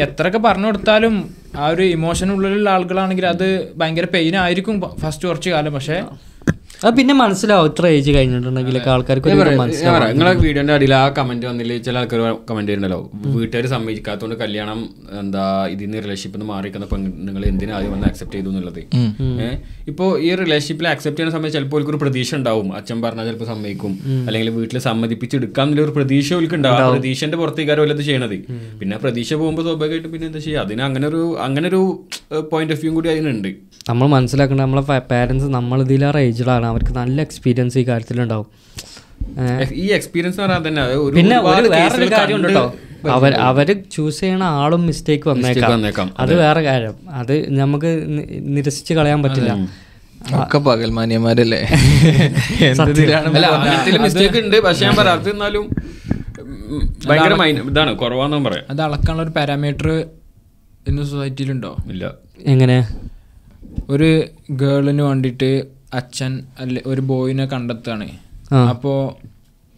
എത്രയൊക്കെ പറഞ്ഞു കൊടുത്താലും ആ ഒരു ഇമോഷൻ ഉള്ളിലുള്ള ആളുകളാണെങ്കിൽ അത് ഭയങ്കര പെയിൻ ആയിരിക്കും ഫസ്റ്റ് കുറച്ച് കാലം. പക്ഷെ അത് പിന്നെ മനസ്സിലാവും. ഇത്ര ഏജ് കഴിഞ്ഞിട്ടുണ്ടെങ്കിലൊക്കെ ആൾക്കാർക്ക് മനസ്സിലാവും. നിങ്ങളെ വീഡിയോന്റെ അടിയിൽ ആ കമന്റ് വന്നില്ല ചില ആൾക്കാർ കമന്റ് ചെയ്യുന്നുണ്ടല്ലോ വീട്ടുകാർ സമ്മതിക്കാത്തതുകൊണ്ട് കല്യാണം എന്താ ഇതിന്ന് റിലേഷൻഷിപ്പിൽ നിന്ന് മാറിക്കുന്ന പെണ്ണുങ്ങൾ എന്തിനാ ആദ്യം വന്ന് അക്സെപ്റ്റ് ചെയ്തു എന്നുള്ളത്. ഇപ്പോ ഈ റിലേഷൻഷിപ്പിൽ അക്സെപ്റ്റ് ചെയ്യുന്ന സമയത്ത് ചിലപ്പോൾ ഒരു പ്രതീക്ഷ ഉണ്ടാവും. അച്ഛൻ പറഞ്ഞാൽ ചിലപ്പോൾ സമ്മതിക്കും. അല്ലെങ്കിൽ വീട്ടിൽ സമ്മതിപ്പിച്ചെടുക്കാം എന്നുള്ള ഒരു പ്രതീക്ഷ അവർക്ക് ഉണ്ടാവും. ആ പ്രതീക്ഷന്റെ പുറത്തേക്കാരും വല്ലത് ചെയ്യണത്. പിന്നെ പ്രതീക്ഷ പോകുമ്പോൾ സ്വാഭാവികമായിട്ടും പിന്നെ എന്താ ചെയ്യുക അതിന് അങ്ങനെ ഒരു അങ്ങനെ ഒരു പോയിന്റ് ഓഫ് വ്യൂ കൂടി അതിനുണ്ട്. നമ്മൾ മനസ്സിലാക്കേണ്ട നമ്മളെ പാരൻസ് നമ്മൾ ഇതിലേറെ ഏജിലാണ് അവർക്ക് നല്ല എക്സ്പീരിയൻസ് ഈ കാര്യത്തിലുണ്ടാവും. ഈ എക്സ്പീരിയൻസ് തന്നെ പിന്നെ വേറൊരു കണ്ട് അവർ അവർ ചൂസ് ചെയ്യണ ആളും മിസ്റ്റേക്ക് വന്നേക്കാം. അത് വേറെ കാര്യം. അത് നമുക്ക് നിരസിച്ച് കളയാൻ പറ്റില്ല. ഒക്കെ പകൽമാന്യന്മാരല്ലേ? മിസ്റ്റേക്ക് ഉണ്ട്. പക്ഷെ ഞാൻ പറയാം അത് എന്നാലും ഭയങ്കര ഇതാണ് കുറവാന്ന് പറയാം. അത് അളക്കാനുള്ള ഒരു പാരാമീറ്റർ ഇന്ന് സൊസൈറ്റിയിലുണ്ടോ ഇല്ല. എങ്ങനെ? ഒരു ഗേളിന് വേണ്ടിയിട്ട് അച്ഛൻ അല്ലെ ഒരു ബോയിനെ കണ്ടെത്തുകയാണ്. അപ്പോ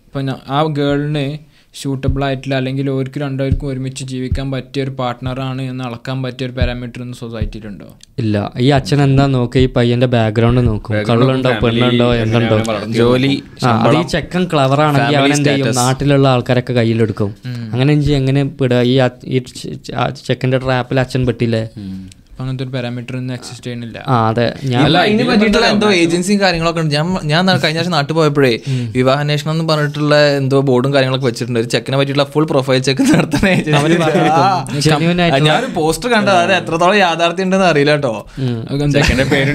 അപ്പോൾ ഇപ്പം ആ ഗേളിന് ഷൂട്ടബിൾ ആയിട്ടില്ല അല്ലെങ്കിൽ ഓർക്ക് രണ്ടുപേർക്കും ഒരുമിച്ച് ജീവിക്കാൻ പറ്റിയ ഒരു പാർട്ട്ണറാണ് എന്ന് അളക്കാൻ പറ്റിയ ഒരു പാരാമീറ്റർ ഒന്നും സൊസൈറ്റിയിലുണ്ടോ ഇല്ല. ഈ അച്ഛൻ എന്താ നോക്കുക? ഈ പയ്യന്റെ ബാക്ക്ഗ്രൗണ്ട് നോക്കും. കള്ളുണ്ടോ പെണ്ണുണ്ടോ എന്തുണ്ടോ? ജോലി ആ, അത് ഈ ചെക്കൻ ക്ലവർ ആണെങ്കിൽ അവൻ എന്ത് ചെയ്യും? നാട്ടിലുള്ള ആൾക്കാരൊക്കെ കയ്യിലെടുക്കും. അങ്ങനെ എങ്ങനെ പെടുക? ഈ അ- ഈ ചെ- ചെ- ആ ചെക്കന്റെ ട്രാപ്പിൽ അച്ഛൻ പെട്ടില്ലേ? അങ്ങനത്തെ ഒരു പാരാമീറ്റർ ഒന്നും എക്സിസ്റ്റ് ചെയ്യുന്നില്ല. ആ അതെ. ഞാൻ ഇതിനെ പറ്റിയിട്ടുള്ള എന്തോ ഏജൻസിയും കാര്യങ്ങളൊക്കെ ഉണ്ട്. ഞാൻ ഞാൻ കഴിഞ്ഞ ആഴ്ച നാട്ടിൽ പോയപ്പോഴേ വിവാഹാന്വേഷണം എന്ന് പറഞ്ഞിട്ടുള്ള എന്തോ ബോർഡും കാര്യങ്ങളൊക്കെ വെച്ചിട്ടുണ്ട്. ഒരു ചെക്കിനെ പറ്റിയിട്ടുള്ള ഫുൾ പ്രൊഫൈൽ ചെക്ക് നടത്തുന്ന ഏജൻസി ഞാനൊരു പോസ്റ്റർ കണ്ടത്. അത് എത്രത്തോളം യാഥാർത്ഥ്യം ഉണ്ടെന്ന് അറിയില്ല കേട്ടോ. ചെക്കന്റെ പേര്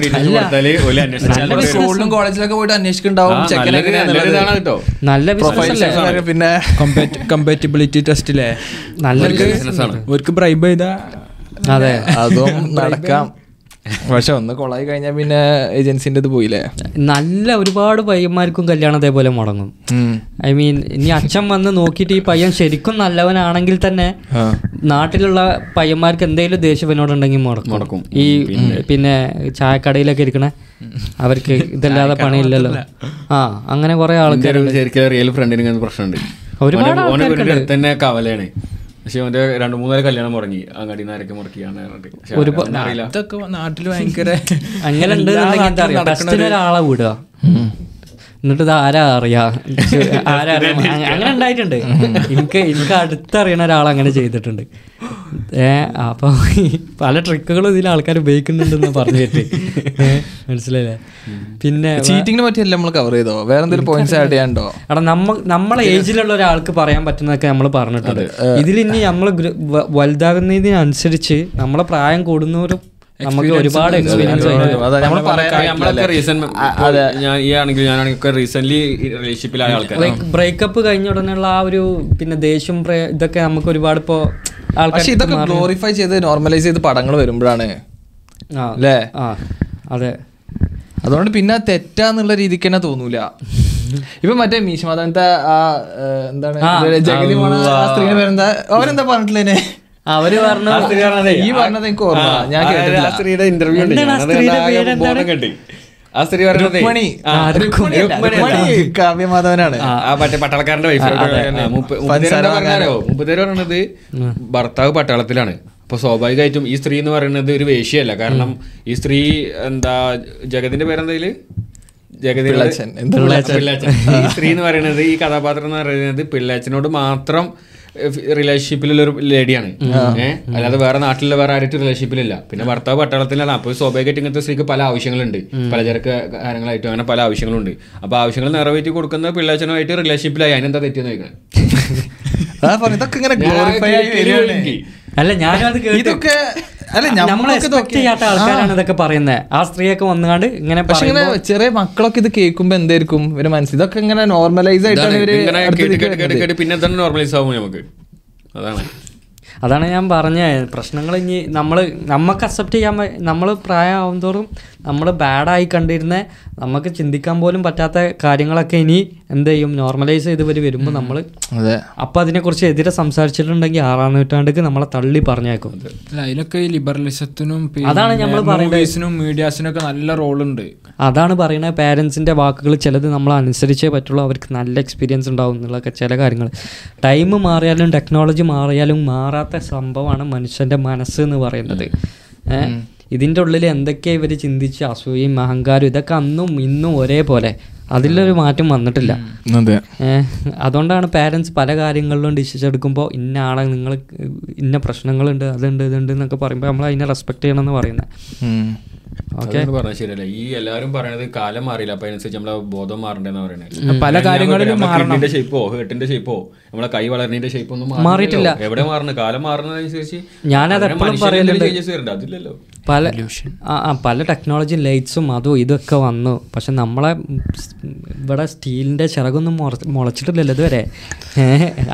ഒരു സ്കൂളിലും കോളേജിലൊക്കെ പോയിട്ട് അന്വേഷിക്കുന്നുണ്ടാവും. ചെക്കനെ നല്ലൊരു ഇതാണ് കേട്ടോ. നല്ല ബിസിനസ് അല്ലേ? പിന്നെ കമ്പാറ്റിബിലിറ്റി ടെസ്റ്റിലെ നല്ല അവർക്ക് ബ്രൈബ് ചെയ്താ അതെ. അതും. നടക്കാം. പക്ഷെ ഒന്ന് കൊളായി കഴിഞ്ഞാൽ പിന്നെ ഏജൻസിന്റെ ഇത് പോയില്ലേ? നല്ല ഒരുപാട് പയ്യന്മാർക്കും കല്യാണം അതേപോലെ മുടങ്ങും. ഐ മീൻ ഇനി അച്ഛൻ വന്ന് നോക്കിയിട്ട് ഈ പയ്യൻ ശരിക്കും നല്ലവനാണെങ്കിൽ തന്നെ നാട്ടിലുള്ള പയ്യന്മാർക്ക് എന്തെങ്കിലും ദേഷ്യവനോടുണ്ടെങ്കിൽ മുടക്കും. ഈ പിന്നെ. ചായക്കടയിലൊക്കെ ഇരിക്കണേ അവർക്ക് ഇതല്ലാതെ പണിയില്ലല്ലോ. ആ അങ്ങനെ കുറെ ആൾക്കാർ ശരിക്കും റിയൽ ഫ്രണ്ടിന് പ്രശ്നമുണ്ട്. ഒരുപാട് തന്നെ കവലയാണ്. പക്ഷെ അവന്റെ രണ്ടു മൂന്നാൽ കല്യാണം മുടങ്ങി. അങ്ങാടി നാരൊക്കെ മുടക്കിയാണ് ഇതൊക്കെ നാട്ടിൽ ഭയങ്കര അങ്ങനെ ഒരാളെ വിടുക. എന്നിട്ട് ഇത് ആരാ അറിയാ? ആരാ അറിയാ? അങ്ങനെ ഉണ്ടായിട്ടുണ്ട്. എനിക്ക് എനിക്ക് അടുത്തറിയണ ഒരാൾ അങ്ങനെ ചെയ്തിട്ടുണ്ട്. ഏ അപ്പൊ ഈ പല ട്രിക്കുകളും ഇതിൽ ആൾക്കാർ ഉപയോഗിക്കുന്നുണ്ടെന്ന് പറഞ്ഞു കേട്ടി മനസ്സിലല്ലേ മനസ്സിലായില്ലേ പിന്നെ ചീറ്റിങ്ങിനെ പറ്റിയല്ല നമ്മൾ കവർ ചെയ്തോ വേറെ എന്തെങ്കിലും പോയിന്റ്സ് ആഡ് ചെയ്യാണ്ടോ എടാ നമ്മ നമ്മളെ ഏജിലുള്ള ഒരാൾക്ക് പറയാൻ പറ്റുന്നതൊക്കെ നമ്മൾ പറഞ്ഞിട്ടുണ്ട്. ഇതിൽ ഇനി നമ്മൾ വലുതാകുന്നതിനനുസരിച്ച് നമ്മളെ പ്രായം കൂടുന്നവരും നമുക്ക് ഒരുപാട് എക്സ്പീരിയൻസ് ബ്രേക്കപ്പ് കഴിഞ്ഞ ഉടനെയുള്ള ആ ഒരു പിന്നെ ദേഷ്യം ഇതൊക്കെ നമുക്ക് ഒരുപാട് ഇപ്പോ പക്ഷെ ഇതൊക്കെ ഗ്ലോറിഫൈ ചെയ്ത് നോർമലൈസ് ചെയ്ത് പടങ്ങൾ വരുമ്പോഴാണ്. ആ അല്ലേ അതെ. അതുകൊണ്ട് പിന്നെ തെറ്റാന്നുള്ള രീതിക്ക് തന്നെ തോന്നൂല. ഇപ്പൊ മറ്റേ മീശമാധവനത്തെ ആ എന്താണ് ജഗതി പോണ ആ സ്ത്രീയുടെ പേരെന്താ? അവരെന്താ പറഞ്ഞിട്ടില്ലേ അവർ പറഞ്ഞു ഈ പറഞ്ഞത് എനിക്ക് ഓർമ്മ ഞാൻ കേട്ടിട്ടില്ല. സ്ത്രീയുടെ ഇന്റർവ്യൂ ഉണ്ട്. ആ സ്ത്രീയുടെ പേര് എന്താണ്? കെട്ടി. ആ സ്ത്രീ കാവ്യമാധവനാണ്. മറ്റേ പട്ടാളക്കാരന്റെ വൈഫ് മുപ്പത്തേര് പറയണത് ഭർത്താവ് പട്ടാളത്തിലാണ്. അപ്പൊ സ്വാഭാവികമായിട്ടും ഈ സ്ത്രീ എന്ന് പറയുന്നത് ഒരു വേശിയല്ല കാരണം ഈ സ്ത്രീ എന്താ ജഗതിന്റെ പേരെന്തേൽ? ജഗതി പിള്ളാച്ചൻ. ഈ സ്ത്രീ എന്ന് പറയുന്നത് ഈ കഥാപാത്രം എന്ന് പറയുന്നത് പിള്ളാച്ചനോട് മാത്രം റിലേഷൻഷിപ്പിലുള്ള ഒരു ലേഡിയാണ്. ഏഹ് അല്ലാതെ വേറെ നാട്ടിലുള്ള വേറെ ആരും റിലേഷൻഷിപ്പിലില്ല പിന്നെ ഭർത്താവ് പട്ടാളത്തിലാണ്. അപ്പോൾ സ്വാഭാവികമായിട്ട് ഇങ്ങനത്തെ സ്ത്രീക്ക് പല ആവശ്യങ്ങളുണ്ട്. പലചരക്ക് കാര്യങ്ങളായിട്ടും അങ്ങനെ പല ആവശ്യങ്ങളുണ്ട്. അപ്പൊ ആവശ്യങ്ങൾ നിറവേറ്റി കൊടുക്കുന്ന പിള്ളേച്ചനുമായിട്ട് റിലേഷൻഷിപ്പിലായി അതിനെന്താ തെറ്റെന്ന് ചോദിക്കണം? ഇതൊക്കെ ഇങ്ങനെ അല്ല ഞാനത് ഇതൊക്കെ അല്ല നമ്മൾ നമ്മളൊക്കെ എക്സ്പെക്ട് ചെയ്യാത്ത ആൾക്കാരാണ് ഇതൊക്കെ പറയുന്നത് ആ സ്ത്രീയൊക്കെ വന്നുകൊണ്ട് ഇങ്ങനെ പക്ഷെ ഇങ്ങനെ ചെറിയ മക്കളൊക്കെ ഇത് കേൾക്കുമ്പോ എന്തായിരിക്കും? ഇവർ മനസ്സിൽ ഇതൊക്കെ ഇങ്ങനെ നോർമലൈസ് ആയിട്ടാണ് പിന്നെ തന്നെ നോർമലൈസ് ആവും നമുക്ക്. അതാണ്. അതാണ് ഞാൻ പറഞ്ഞ. പ്രശ്നങ്ങൾ ഇനി നമ്മൾ നമുക്ക് അക്സെപ്റ്റ് ചെയ്യാൻ നമ്മൾ പ്രായം തോറും നമ്മൾ ബാഡായി കണ്ടിരുന്ന നമുക്ക് ചിന്തിക്കാൻ പോലും പറ്റാത്ത കാര്യങ്ങളൊക്കെ ഇനി എന്ത് ചെയ്യും? നോർമലൈസ് ചെയ്ത് വരെ വരുമ്പോൾ നമ്മൾ അതെ. അപ്പം അതിനെക്കുറിച്ച് എതിരെ സംസാരിച്ചിട്ടുണ്ടെങ്കിൽ ആറാം നൂറ്റാണ്ടിക്ക് നമ്മളെ തള്ളി പറഞ്ഞേക്കും. അല്ല അതിലൊക്കെ ഈ ലിബറലിസത്തിനും അതാണ് നമ്മൾ പറയുന്നത്. മീഡിയാസിനൊക്കെ നല്ല റോളുണ്ട്. അതാണ് പറയുന്നത് പാരൻസിന്റെ വാക്കുകൾ ചിലത് നമ്മൾ അനുസരിച്ചേ പറ്റുള്ളൂ. അവർക്ക് നല്ല എക്സ്പീരിയൻസ് ഉണ്ടാവും എന്നുള്ളതൊക്കെ ചില കാര്യങ്ങൾ ടൈം മാറിയാലും ടെക്നോളജി മാറിയാലും മാറാത്ത സംഭവമാണ് മനുഷ്യന്റെ മനസ്സ് എന്ന് പറയുന്നത്. ഏഹ് ഇതിന്റെ ഉള്ളിൽ എന്തൊക്കെയാണ് ഇവർ ചിന്തിച്ച് അസൂയയും അഹങ്കാരം ഇതൊക്കെ അന്നും ഇന്നും ഒരേപോലെ. അതിലൊരു മാറ്റം വന്നിട്ടില്ല. അതെ. അതുകൊണ്ടാണ് പാരൻസ് പല കാര്യങ്ങളിലും ഡിസിഷൻ എടുക്കുമ്പോൾ ഇന്ന ആളെ നിങ്ങൾ ഇന്ന പ്രശ്നങ്ങളുണ്ട് അതുണ്ട് ഇതുണ്ട് എന്നൊക്കെ പറയുമ്പോൾ നമ്മൾ അതിനെ റെസ്പെക്ട് ചെയ്യണം എന്ന് പറയുന്നത് അതാണ് പറഞ്ഞത് ശരിയല്ല. ഈ എല്ലാരും പറയണത് കാലം മാറിയില്ല. അപ്പൊ അതിനനുസരിച്ച് നമ്മളെ ബോധം മാറണ്ടെന്ന് പറയുന്നത് പല കാര്യങ്ങളിലും മാറണം. ഷേപ്പോ ഹേട്ടിന്റെ ഷേപ്പോ നമ്മളെ കൈ വളർന്നിന്റെ ഷേപ്പോ ഒന്നും മാറിയിട്ടില്ല. എവിടെ മാറുന്നത് കാലം മാറുന്നതനുസരിച്ച് ഞാനത് എപ്പോഴും പറയലുണ്ട്. അതില്ലല്ലോ. പല ആ ആ, പല ടെക്നോളജി ലൈറ്റ്സും അതും ഇതൊക്കെ വന്നു. പക്ഷെ നമ്മളെ ഇവിടെ സ്റ്റീലിന്റെ ചിറകൊന്നും മുളച്ചിട്ടില്ലല്ലോ ഇതുവരെ.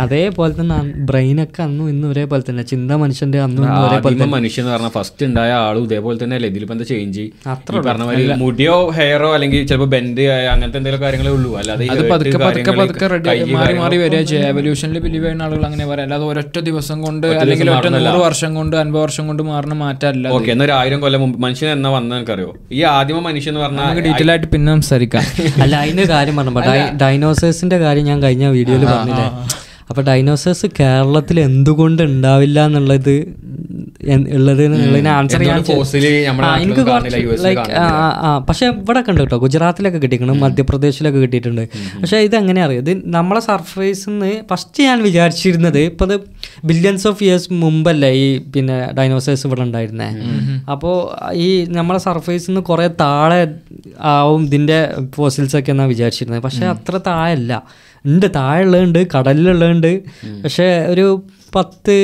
അതേപോലെ തന്നെ ബ്രെയിനൊക്കെ അന്നും ഇന്നും ഒരേപോലെ തന്നെ. ചിന്ത മനുഷ്യന്റെ അന്നും ഇന്നും ഒരേപോലെ മനുഷ്യൻ എന്ന് പറഞ്ഞാൽ ഫസ്റ്റ് ഉണ്ടായ ആളും ഇതേപോലെ തന്നെ അല്ലേ ഇതിലിപ്പോ എന്താ ചേഞ്ച് ചേഞ്ച് പറഞ്ഞ മുടിയോ ഹെയറോ അല്ലെങ്കിൽ ചിലപ്പോൾ ബെൻഡ് അങ്ങനത്തെ എന്തെങ്കിലും കാര്യങ്ങളേ ഉള്ളൂ. അല്ലാതെ അത് പതുക്കെ പതുക്കെ റെഡി മാറി മാറി വരിക ചെയ്യുക എവല്യൂഷനിൽ ബിലീവ് ചെയ്യുന്ന ആളുകൾ അങ്ങനെ പറയാം. അല്ലാതെ ഒരൊറ്റ ദിവസം കൊണ്ട് അല്ലെങ്കിൽ ഒറ്റ നൂറ് വർഷം കൊണ്ട് അൻപത് വർഷം കൊണ്ട് മാറുന്ന മാറ്റമല്ല ഓക്കെ എന്നൊരു ആയിരം കൊല്ലം മുമ്പ് മനുഷ്യൻ എന്നാ വന്ന എനിക്കറിയോ? ഈ ആദ്യമ മനുഷ്യൻ എന്ന് നമുക്ക് പറഞ്ഞാൽ ഡീറ്റെയിൽ ആയിട്ട് പിന്നെ സംസാരിക്കാം. അല്ല അതിന്റെ കാര്യം പറഞ്ഞപ്പോ ഡൈനോസേഴ്സിന്റെ കാര്യം ഞാൻ കഴിഞ്ഞ വീഡിയോയിൽ പറഞ്ഞില്ലേ? അപ്പൊ ഡൈനോസേഴ്സ് കേരളത്തിൽ എന്തുകൊണ്ട് ഉണ്ടാവില്ല എന്നുള്ളത് ഉള്ളത് എന്നുള്ളതിന് ആൻസർ ചെയ്യാൻ എനിക്ക് കുറച്ച് ലൈക്ക് ആ പക്ഷെ ഇവിടെ കണ്ടു കേട്ടോ ഗുജറാത്തിലൊക്കെ കിട്ടിക്കണം മധ്യപ്രദേശിലൊക്കെ കിട്ടിയിട്ടുണ്ട്. പക്ഷേ ഇത് എങ്ങനെ അറിയാം? ഇത് നമ്മളെ സർഫേസിൽ നിന്ന് ഫസ്റ്റ് ഞാൻ വിചാരിച്ചിരുന്നത് ഇപ്പോൾ അത് ബില്യൺസ് ഓഫ് ഇയേഴ്സ് മുമ്പല്ലേ ഈ പിന്നെ ഡൈനോസേഴ്സ് ഇവിടെ ഉണ്ടായിരുന്നേ. അപ്പോൾ ഈ നമ്മളെ സർഫേസിൽ നിന്ന് കുറേ താഴെ ആവും ഇതിന്റെ ഫോസിൽസൊക്കെ എന്നാണ് വിചാരിച്ചിരുന്നത്. പക്ഷേ അത്ര താഴെയല്ല. ഉണ്ട് താഴെയുള്ളതുണ്ട് കടലിലുള്ളതുണ്ട്. പക്ഷെ ഒരു പത്ത്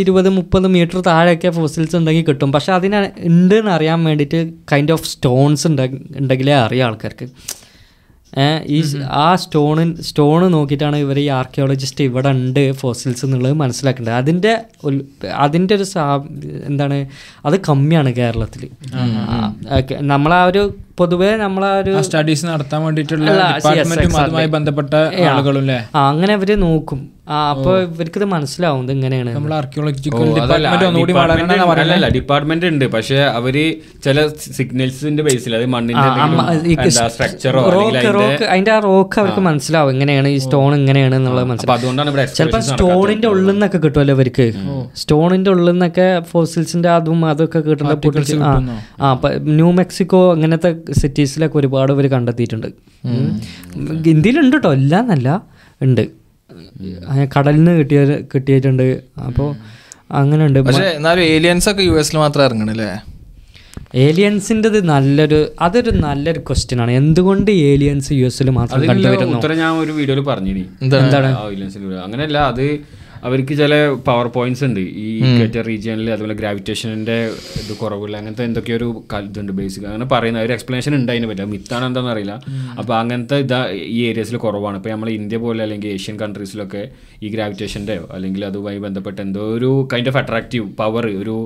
ഇരുപത് മുപ്പത് മീറ്റർ താഴെയൊക്കെ ഫോസിൽസ് ഉണ്ടെങ്കിൽ കിട്ടും. പക്ഷെ അതിന് ഉണ്ട് എന്ന് അറിയാൻ വേണ്ടിയിട്ട് കൈൻഡ് ഓഫ് സ്റ്റോൺസ് ഉണ്ടെങ്കിലേ അറിയാം ആൾക്കാർക്ക്. ഈ ആ സ്റ്റോണിൻ സ്റ്റോണ് നോക്കിയിട്ടാണ് ഇവർ ഈ ആർക്കിയോളജിസ്റ്റ് ഇവിടെ ഉണ്ട് ഫോസിൽസ് എന്നുള്ളത് മനസ്സിലാക്കേണ്ടത്. അതിന്റെ അതിന്റെ ഒരു സാ എന്താണ് അത് കമ്മിയാണ് കേരളത്തിൽ നമ്മളാ ഒരു പൊതുവേ നമ്മളാ ഒരു സ്റ്റഡീസ് നടത്താൻ വേണ്ടിയിട്ടുള്ള. അതുമായി ബന്ധപ്പെട്ട ആളുകളും ആ അങ്ങനെ അവർ നോക്കും. അപ്പൊ ഇവർക്ക് ഇത് മനസ്സിലാവും ഇത് ഇങ്ങനെയാണ് നമ്മൾ ആർക്കിയോളജിക്കൽ ഡിപ്പാർട്ട്മെന്റ് ഉണ്ട്. പക്ഷെ അവർ ചില സിഗ്നൽസിന്റെ ബേസിൽ അത് മണ്ണിന്റെ സ്ട്രക്ചറോ റോക്ക് അതിന്റെ ആ റോക്ക് അവർക്ക് മനസ്സിലാവും ഇങ്ങനെയാണ് ഈ സ്റ്റോൺ ഇങ്ങനെയാണ് എന്നുള്ളത് മനസ്സിലാവും. ചിലപ്പോ സ്റ്റോണിന്റെ ഉള്ളിൽ നിന്നൊക്കെ കിട്ടുമല്ലോ അവർക്ക് സ്റ്റോണിന്റെ ഉള്ളിൽ നിന്നൊക്കെ ഫോസിൽസിന്റെ അതും അതൊക്കെ കിട്ടുന്ന ന്യൂ മെക്സിക്കോ അങ്ങനത്തെ സിറ്റീസിലൊക്കെ ഒരുപാട് പേര് കണ്ടെത്തിയിട്ടുണ്ട്. ഇന്ത്യയിലുണ്ട് കേട്ടോ ഇല്ല എന്നല്ല ഉണ്ട്. കടലിൽ നിന്ന് കിട്ടിയ കിട്ടിയിട്ടുണ്ട്. അപ്പോൾ അങ്ങനെ ഉണ്ട് പക്ഷേ എന്നാലും ഏലിയൻസ് ഒക്കെ യു എസിൽ മാത്രം ഇറങ്ങണല്ലേ? ഏലിയൻസിന്റെത് നല്ലൊരു അതൊരു നല്ലൊരു ക്വസ്റ്റ്യൻ ആണ് എന്തുകൊണ്ട് ഏലിയൻസ് യു എസിൽ മാത്രം കണ്ടുവരുന്നു? ഉത്തരം ഞാൻ ഒരു വീഡിയോയിൽ പറഞ്ഞു എന്താണ്? അങ്ങനെയല്ല അത് അവർക്ക് ചില പവർ പോയിന്റ്സ് ഉണ്ട്. ഈ ഇക്വേറ്റർ റീജിയനിൽ അതുപോലെ ഗ്രാവിറ്റേഷന്റെ ഇത് കുറവുള്ള അങ്ങനത്തെ എന്തൊക്കെയോ ഒരു ഇതുണ്ട് ബേസിക് അങ്ങനെ പറയുന്ന ഒരു എക്സ്പ്ലനേഷൻ ഉണ്ട് അതിനെ പറ്റി. മിത്താണ് എന്താണെന്ന് അറിയില്ല. അപ്പോൾ അങ്ങനത്തെ ഇതാ ഈ ഏരിയസിൽ കുറവാണ്. ഇപ്പോൾ നമ്മൾ ഇന്ത്യ പോലെ അല്ലെങ്കിൽ ഏഷ്യൻ കൺട്രീസിലൊക്കെ ഈ ഗ്രാവിറ്റേഷന്റെയോ അല്ലെങ്കിൽ അതുമായി ബന്ധപ്പെട്ട എന്തോ ഒരു കൈൻഡ് ഓഫ് അട്രാക്റ്റീവ് പവർ ഒരു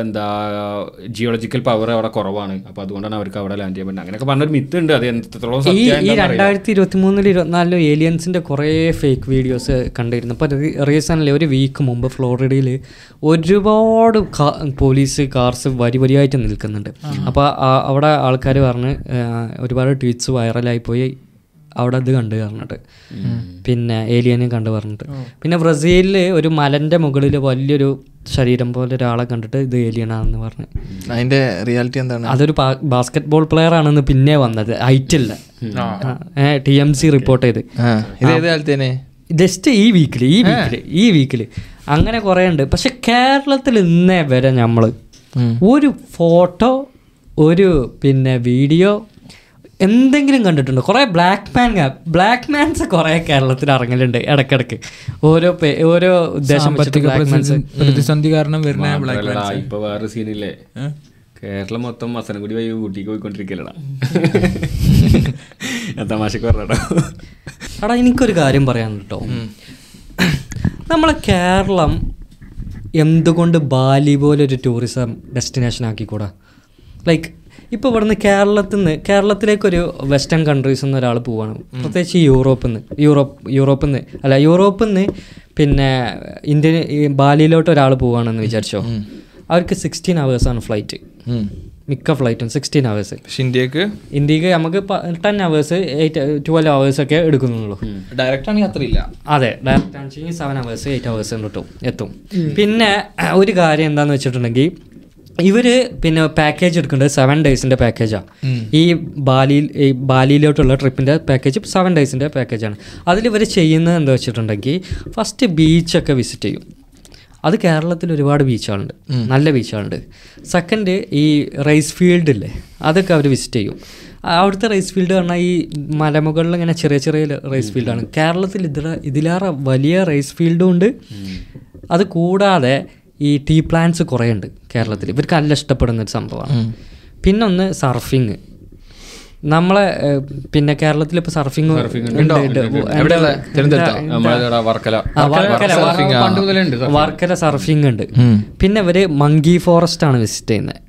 എന്താ ജിയോളജിക്കൽ പവർ അവിടെ കുറവാണ്. അപ്പോൾ അതുകൊണ്ടാണ് അവർക്ക് അവിടെ ലാൻഡ് ചെയ്യാൻ പറ്റുന്നത്. അങ്ങനെയൊക്കെ പറഞ്ഞൊരു മിത്ത് ഉണ്ട്. അത് എത്രത്തോളം ഈ. രണ്ടായിരത്തി ഇരുപത്തി മൂന്നിൽ ഇരുപത്തിനാലിലും ഏലിയൻസിന്റെ കുറേ ഫേക്ക് വീഡിയോസ് കണ്ടിരുന്നു. അപ്പോൾ റീസെന്റ് ഒരു വീക്ക് മുമ്പ് ഫ്ലോറിഡയിൽ ഒരുപാട് പോലീസ് കാർസ് വരി വരിയായിട്ട് നിൽക്കുന്നുണ്ട്. അപ്പോൾ അവിടെ ആൾക്കാർ പറഞ്ഞ് ഒരുപാട് ട്വീറ്റ്സ് വൈറലായി പോയി. അവിടെ അത് കണ്ടു പറഞ്ഞിട്ട്. പിന്നെ ഏലിയനെ കണ്ടു പറഞ്ഞിട്ട്. പിന്നെ ബ്രസീലിൽ ഒരു മലന്റെ മുകളിൽ വലിയൊരു ശരീരം പോലെ ഒരാളെ കണ്ടിട്ട് ഇത് ഏലിയനാണെന്ന് പറഞ്ഞു. അതിന്റെ റിയാലിറ്റി എന്താണ്? അതൊരു ബാസ്കറ്റ് ബോൾ പ്ലെയർ ആണെന്ന് പിന്നെ വന്നത്. ഐറ്റില്ല ടി എം സി റിപ്പോർട്ട് ചെയ്ത്. ആ ഇത് ഏത് കാലത്തേനെ? ജസ്റ്റ് ഈ വീക്കിൽ ഈ വീക്കിൽ ഈ വീക്കിൽ അങ്ങനെ കുറേ ഉണ്ട്. പക്ഷെ കേരളത്തിൽ ഇന്നേ വരെ നമ്മൾ ഒരു ഫോട്ടോ ഒരു പിന്നെ വീഡിയോ എന്തെങ്കിലും കണ്ടിട്ടുണ്ട്. കുറേ ബ്ലാക്ക് മാൻ ബ്ലാക്ക് മാൻസ് കുറേ കേരളത്തിൽ ഇറങ്ങലുണ്ട് ഇടക്കിടക്ക്. ഓരോ ഓരോ പ്രതിസന്ധി- കാരണം വരുന്ന ബ്ലാക്ക് ഇപ്പൊ വേറെ സീനില്ലേ കേരളം മൊത്തം മസനഗുടി വഴി ഊട്ടിക്ക് പോയിക്കൊണ്ടിരിക്കലടാ തമാശക്ക് പറഞ്ഞടാ എടാ എനിക്കൊരു കാര്യം പറയാൻ കേട്ടോ നമ്മളെ കേരളം എന്തുകൊണ്ട് ബാലി പോലെ ഒരു ടൂറിസം ഡെസ്റ്റിനേഷൻ ആക്കിക്കൂടാ? ലൈക്ക് ഇപ്പോൾ ഇവിടുന്ന് കേരളത്തിൽ നിന്ന് കേരളത്തിലേക്കൊരു വെസ്റ്റേൺ കൺട്രീസ് നിന്ന് ഒരാൾ പോവാണ്. പ്രത്യേകിച്ച് യൂറോപ്പിൽ നിന്ന് യൂറോപ്പ് യൂറോപ്പിൽ നിന്ന് അല്ല യൂറോപ്പിൽ നിന്ന് പിന്നെ ഇന്ത്യൻ ഈ ബാലിയിലോട്ട് ഒരാൾ പോവുകയാണെന്ന് വിചാരിച്ചോ? അവർക്ക് സിക്സ്റ്റീൻ അവേഴ്സാണ് ഫ്ലൈറ്റ് മിക്ക ഫ്ലൈറ്റും സിക്സ്റ്റീൻ അവേഴ്സ് പക്ഷെ ഇന്ത്യയ്ക്ക്? ഇന്ത്യയ്ക്ക് നമുക്ക് ten hours eight twelve hours ഒക്കെ എടുക്കുന്നുള്ളൂ. ഡയറക്റ്റ് ആണെങ്കിൽ അത്ര ഇല്ല അതെ ഡയറക്റ്റ് ആണെങ്കിൽ സെവൻ അവേഴ്സ് എയ്റ്റ് അവേഴ്സ് കിട്ടും എത്തും. പിന്നെ ഒരു കാര്യം എന്താണെന്ന് വെച്ചിട്ടുണ്ടെങ്കിൽ ഇവർ പിന്നെ പാക്കേജ് എടുക്കേണ്ടത് സെവൻ ഡേയ്സിന്റെ പാക്കേജാണ് ഈ ബാലിയിൽ ഈ ബാലിയിലോട്ടുള്ള ട്രിപ്പിന്റെ പാക്കേജ് സെവൻ ഡേയ്സിന്റെ പാക്കേജാണ് അതിൽ ഇവർ ചെയ്യുന്നത് എന്താ വെച്ചിട്ടുണ്ടെങ്കിൽ ഫസ്റ്റ് ബീച്ചൊക്കെ വിസിറ്റ് ചെയ്യും. അത് കേരളത്തിൽ ഒരുപാട് ബീച്ചുകളുണ്ട് നല്ല ബീച്ചുകളുണ്ട് സെക്കൻഡ് ഈ റൈസ് ഫീൽഡ് ഇല്ലേ അതൊക്കെ അവർ വിസിറ്റ് ചെയ്യും. അവിടുത്തെ റൈസ് ഫീൽഡ് പറഞ്ഞാൽ ഈ മലമുകളിൽ ഇങ്ങനെ ചെറിയ ചെറിയ റൈസ് ഫീൽഡാണ് കേരളത്തിൽ ഇതിലെ ഇതിലേറെ വലിയ റൈസ് ഫീൽഡും ഉണ്ട്. അത് കൂടാതെ ഈ ടീ പ്ലാന്റ്സ് കുറേ ഉണ്ട് കേരളത്തിൽ ഇവർക്ക് നല്ല ഇഷ്ടപ്പെടുന്ന ഒരു സംഭവമാണ്. പിന്നൊന്ന് സർഫിങ്. നമ്മളെ പിന്നെ കേരളത്തിൽ ഇപ്പൊ സർഫിംഗ് വർക്കല. സർഫിംഗ് ഉണ്ട്. പിന്നെ ഇവർ മങ്കി ഫോറസ്റ്റ് ആണ് വിസിറ്റ് ചെയ്യുന്നത്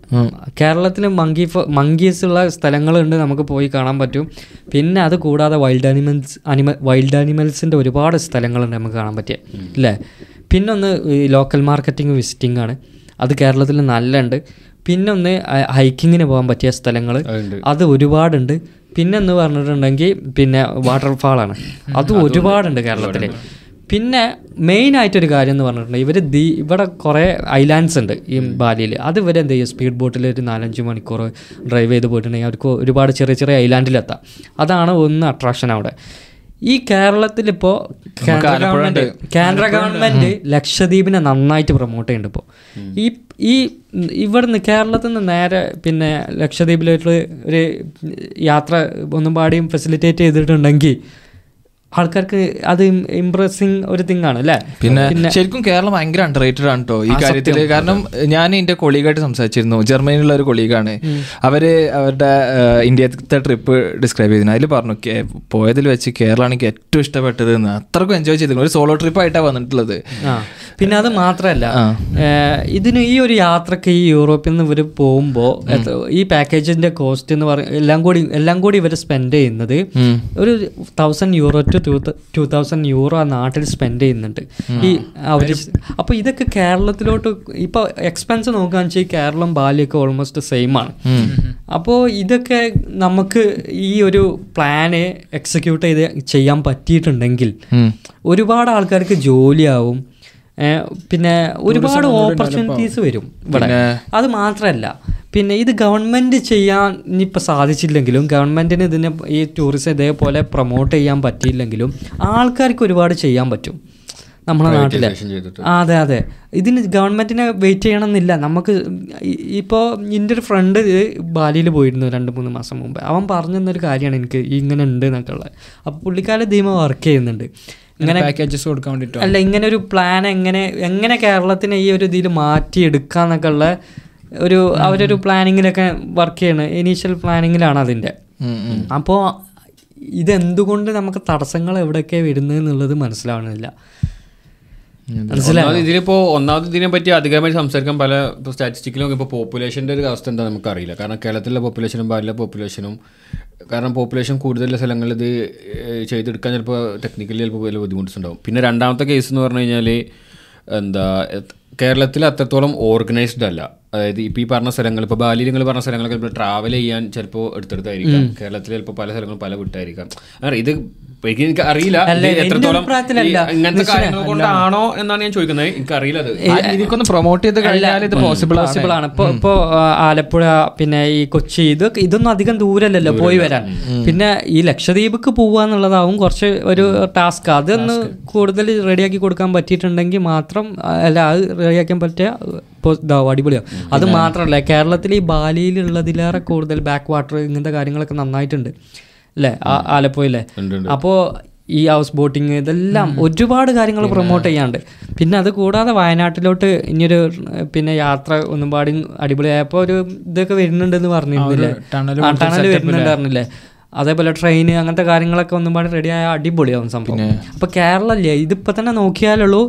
കേരളത്തിൽ മങ്കി മങ്കീസ് ഉള്ള സ്ഥലങ്ങളുണ്ട് നമുക്ക് പോയി കാണാൻ പറ്റും. പിന്നെ അത് കൂടാതെ വൈൽഡ് അനിമൽസ് അനിമൽ വൈൽഡ് അനിമൽസിന്റെ ഒരുപാട് സ്ഥലങ്ങളുണ്ട് നമുക്ക് കാണാൻ പറ്റിയ. അല്ലേ പിന്നെ ഒന്ന് ലോക്കൽ മാർക്കറ്റിംഗ് വിസിറ്റിംഗ് ആണ്. അത് കേരളത്തിൽ നല്ല ഉണ്ട് പിന്നെ ഒന്ന് ഹൈക്കിങ്ങിന് പോകാൻ പറ്റിയ സ്ഥലങ്ങൾ അത് ഒരുപാടുണ്ട്. പിന്നെന്ന് പറഞ്ഞിട്ടുണ്ടെങ്കിൽ പിന്നെ വാട്ടർഫാളാണ് അത് ഒരുപാടുണ്ട് കേരളത്തിൽ പിന്നെ മെയിൻ ആയിട്ടൊരു കാര്യം എന്ന് പറഞ്ഞിട്ടുണ്ടെങ്കിൽ ഇവർ ദീ ഇവിടെ കുറേ ഐലാൻഡ്സ് ഉണ്ട് ഈ ബാലിയിൽ അത് ഇവർ എന്ത് ചെയ്യും സ്പീഡ് ബോട്ടിൽ ഒരു നാലഞ്ച് മണിക്കൂർ ഡ്രൈവ് ചെയ്ത് പോയിട്ടുണ്ടെങ്കിൽ അവർക്ക് ഒരുപാട് ചെറിയ ചെറിയ ഐലാൻഡിലെത്താം അതാണ് ഒന്ന് അട്രാക്ഷൻ അവിടെ. ഈ കേരളത്തിലിപ്പോൾ കേന്ദ്ര കേന്ദ്ര ഗവൺമെന്റ് ലക്ഷദ്വീപിനെ നന്നായിട്ട് പ്രൊമോട്ട് ചെയ്യുന്നുണ്ട് ഇപ്പോൾ ഈ ഈ ഇവിടുന്ന് കേരളത്തിൽ നിന്ന് നേരെ പിന്നെ ലക്ഷദ്വീപിലോട്ട് ഒരു യാത്ര ഒന്നും പാടിയും ഫെസിലിറ്റേറ്റ് ചെയ്തിട്ടുണ്ടെങ്കിൽ ആൾക്കാർക്ക് അത് ഇംപ്രസിങ് ഒരു തിങ് ആണ് അല്ലേ? പിന്നെ ശരിക്കും കേരളം ഭയങ്കര അണ്ടർ റേറ്റഡ് ആണ് കേട്ടോ ഈ കാര്യത്തിൽ കാരണം ഞാൻ എന്റെ കൊളീഗായിട്ട് സംസാരിച്ചിരുന്നു. ജർമ്മനിയിലുള്ള ഒരു കൊളീഗാണ്. അവർ അവരുടെ ഇന്ത്യത്തെ ട്രിപ്പ് ഡിസ്ക്രൈബ് ചെയ്തിരുന്നു. അതിൽ പറഞ്ഞു "കേ- പോയതിൽ വെച്ച് കേരളമാണ് എനിക്ക് ഏറ്റവും ഇഷ്ടപ്പെട്ടത് എന്ന് അത്രക്കും എൻജോയ് ചെയ്തിരുന്നു. ഒരു സോളോ ട്രിപ്പ് ആയിട്ടാണ് വന്നിട്ടുള്ളത്. പിന്നെ അത് മാത്രമല്ല ഇതിന് ഈ ഒരു യാത്രയ്ക്ക് ഈ യൂറോപ്പിൽ നിന്ന് ഇവർ പോകുമ്പോൾ ഈ പാക്കേജിന്റെ കോസ്റ്റ് എന്ന് പറയും എല്ലാം കൂടി എല്ലാം കൂടി ഇവർ സ്പെൻഡ് ചെയ്യുന്നത് ഒരു thousand euro to two thousand euro ആ നാട്ടിൽ സ്പെൻഡ് ചെയ്യുന്നുണ്ട്. ഈ അവർ അപ്പോൾ ഇതൊക്കെ കേരളത്തിലോട്ട് ഇപ്പോൾ എക്സ്പെൻസ് നോക്കുകയാണെന്ന് വെച്ചാൽ കേരളം ബാലിയൊക്കെ ഓൾമോസ്റ്റ് സെയിം ആണ്. അപ്പോൾ ഇതൊക്കെ നമുക്ക് ഈ ഒരു പ്ലാന് എക്സിക്യൂട്ട് ചെയ്ത് ചെയ്യാൻ പറ്റിയിട്ടുണ്ടെങ്കിൽ ഒരുപാട് ആൾക്കാർക്ക് ജോലിയാവും. പിന്നെ ഒരുപാട് ഓപ്പർച്യൂണിറ്റീസ് വരും ഇവിടെ. അത് മാത്രമല്ല പിന്നെ ഇത് ഗവൺമെന്റ് ചെയ്യാൻ ഇനിയിപ്പോൾ സാധിച്ചില്ലെങ്കിലും ഗവൺമെന്റിന് ഇതിനെ ഈ ടൂറിസം ഇതേപോലെ പ്രൊമോട്ട് ചെയ്യാൻ പറ്റിയില്ലെങ്കിലും ആൾക്കാർക്ക് ഒരുപാട് ചെയ്യാൻ പറ്റും. നമ്മുടെ നാട്ടിൽ അതെ അതെ. ഇതിന് ഗവൺമെന്റിനെ വെയിറ്റ് ചെയ്യണമെന്നില്ല. നമുക്ക് ഇപ്പോൾ എന്റെ ഒരു ഫ്രണ്ട് ബാലിയിൽ പോയിരുന്നു രണ്ട് മൂന്ന് മാസം മുമ്പ്. അവൻ പറഞ്ഞു തന്നൊരു കാര്യമാണ് എനിക്ക് ഇങ്ങനെ ഉണ്ട് എന്നൊക്കെ ഉള്ളത്. അപ്പോൾ പുള്ളിക്കാലം ധീമ വർക്ക് ചെയ്യുന്നുണ്ട്. ഇങ്ങനെ പാക്കേജസ് കൊടുക്കാൻ വേണ്ടിയിട്ട് അല്ല ഇങ്ങനെ ഒരു പ്ലാൻ എങ്ങനെ എങ്ങനെ കേരളത്തിനെ ഈ ഒരു ഇതിൽ മാറ്റിയെടുക്കാന്നൊക്കെ ഉള്ള ഒരു അവരൊരു പ്ലാനിങ്ങിലൊക്കെ വർക്ക് ചെയ്യണ. ഇനീഷ്യൽ പ്ലാനിങ്ങിലാണ് അതിന്റെ അപ്പോൾ ഇതെന്തുകൊണ്ട് നമുക്ക് തടസ്സങ്ങൾ എവിടെയൊക്കെ വരുന്നത് എന്നുള്ളത് മനസ്സിലാവണില്ല. ഒന്നാമത് ഇതിലിപ്പോ ഒന്നാമത് ഇതിനെ പറ്റി അധികമായി സംസാരിക്കാൻ പല ഇപ്പോൾ സ്റ്റാറ്റിസ്റ്റിക്കിലും ഇപ്പോൾ പോപ്പുലേഷന്റെ ഒരു അവസ്ഥ എന്താ നമുക്ക് അറിയില്ല കാരണം കേരളത്തിലെ പോപ്പുലേഷനും ബാലിലെ പോപ്പുലേഷനും കാരണം പോപ്പുലേഷൻ കൂടുതലുള്ള സ്ഥലങ്ങളിൽ ഇത് ചെയ്തെടുക്കാൻ ചിലപ്പോൾ ടെക്നിക്കലി ചിലപ്പോൾ വലിയ ബുദ്ധിമുട്ടുണ്ടാവും. പിന്നെ രണ്ടാമത്തെ കേസ് എന്ന് പറഞ്ഞു കഴിഞ്ഞാൽ എന്താ കേരളത്തിൽ അത്രത്തോളം ഓർഗനൈസ്ഡ് അല്ല. അതായത് ഇപ്പോൾ ഈ പറഞ്ഞ സ്ഥലങ്ങൾ ഇപ്പോൾ ബാലിയിൽ നിങ്ങൾ പറഞ്ഞ സ്ഥലങ്ങളൊക്കെ ചിലപ്പോൾ ട്രാവൽ ചെയ്യാൻ ചിലപ്പോൾ എടുത്തെടുത്തായിരിക്കാം. കേരളത്തിൽ ചിലപ്പോൾ പല സ്ഥലങ്ങളും പല വിട്ടായിരിക്കാം. ഇത് എനിക്ക് അറിയില്ല എത്രത്തോളം ഇങ്ങനത്തെ കാര്യങ്ങൾ കൊണ്ടാണോ എന്നാണ് ഞാൻ ചോദിക്കുന്നത്. എനിക്ക് അറിയില്ല അത് ഇതൊക്കെ പ്രൊമോട്ട് ചെയ്ത് കഴിഞ്ഞാൽ ഇത് പോസിബിൾ പോസിബിൾ ആണ്. ഇപ്പൊ ഇപ്പൊ ആലപ്പുഴ പിന്നെ ഈ കൊച്ചി ഇത് ഇതൊന്നും അധികം ദൂരല്ലല്ലോ പോയി വരാൻ. പിന്നെ ഈ ലക്ഷദ്വീപ്ക്ക് പോവുക എന്നുള്ളതാവും കുറച്ച് ഒരു ടാസ്ക് അതൊന്ന് കൂടുതൽ റെഡിയാക്കി കൊടുക്കാൻ പറ്റിയിട്ടുണ്ടെങ്കിൽ മാത്രം അല്ല അത് റെഡിയാക്കാൻ പറ്റിയ ഇപ്പോൾ ഇതാവും അടിപൊളിയാവും അത് മാത്രമല്ല കേരളത്തിൽ ഈ ബാലിയിലുള്ളതിലേറെ കൂടുതൽ ബാക്ക് വാട്ടർ ഇങ്ങനത്തെ കാര്യങ്ങളൊക്കെ നന്നായിട്ടുണ്ട്. അല്ലേ ആലപ്പുഴയിലെ. അപ്പോൾ ഈ ഹൗസ് ബോട്ടിങ് ഇതെല്ലാം ഒരുപാട് കാര്യങ്ങൾ പ്രൊമോട്ട് ചെയ്യാണ്ട്. പിന്നെ അത് കൂടാതെ വയനാട്ടിലോട്ട് ഇനിയൊരു പിന്നെ യാത്ര ഒന്നും പാടി അടിപൊളിയായപ്പോൾ ഒരു ഇതൊക്കെ വരുന്നുണ്ടെന്ന് പറഞ്ഞിരുന്നില്ലേ? ടണൽ വരുന്നുണ്ട് പറഞ്ഞില്ലേ? അതേപോലെ ട്രെയിൻ അങ്ങനത്തെ കാര്യങ്ങളൊക്കെ ഒന്നും പാടി റെഡി റെഡിയായ അടിപൊളിയാവും സംഭവം. അപ്പോൾ കേരളല്ലേ ഇതിപ്പോൾ തന്നെ നോക്കിയാലുള്ളൂ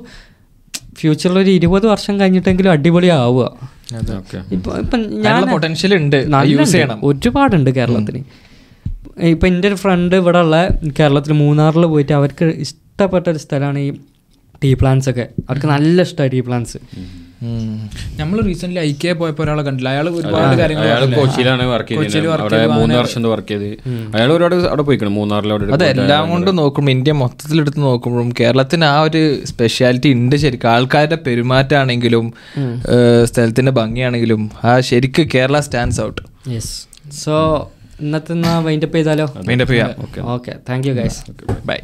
ഫ്യൂച്ചറിൽ ഒരു ഇരുപത് വർഷം കഴിഞ്ഞിട്ടെങ്കിലും അടിപൊളിയാവുക. ആവുക ഇപ്പൊ ഇപ്പൊ ഞാൻ പൊട്ടൻഷ്യൽ ഉണ്ട് ഒരുപാടുണ്ട് കേരളത്തിന്. ഇപ്പൊ എന്റെ ഒരു ഫ്രണ്ട് ഇവിടെ ഉള്ള കേരളത്തിൽ മൂന്നാറിൽ പോയിട്ട് അവർക്ക് ഇഷ്ടപ്പെട്ട ഒരു സ്ഥലമാണ് ഈ ടീ പ്ലാന്റ്സ് ഒക്കെ. അവർക്ക് നല്ല ഇഷ്ടമായി ടീ പ്ലാന്റ്സ്. നമ്മൾ റീസെന്റ് ഐക്യ പോയപ്പോ ഒരാളെ കണ്ടില്ല. അയാൾ ഒരുപാട് കാര്യങ്ങൾ അയാൾ കൊച്ചിയിലാണ് വർക്ക് ചെയ്തത്. മൂന്ന് വർഷം വർക്ക് ചെയ്ത്. അയാൾ ഒരുപാട് അവിടെ പോയിക്കണം മൂന്നാറിൽ അവിടെ എല്ലാം അതെല്ലാം കൊണ്ട് നോക്കുമ്പോൾ ഇന്ത്യ മൊത്തത്തിൽ എടുത്ത് നോക്കുമ്പോഴും കേരളത്തിന് ആ ഒരു സ്പെഷ്യാലിറ്റി ഉണ്ട് ശരിക്കും. ആൾക്കാരുടെ പെരുമാറ്റാണെങ്കിലും സ്ഥലത്തിന്റെ ഭംഗിയാണെങ്കിലും ആ ശരിക്കും Kerala stands out yes so ഇന്നത്തെ വൈൻഡപ്പ് ചെയ്താലോ? വൈൻഡപ്പ് ചെയ്യാം. Okay thank you guys bye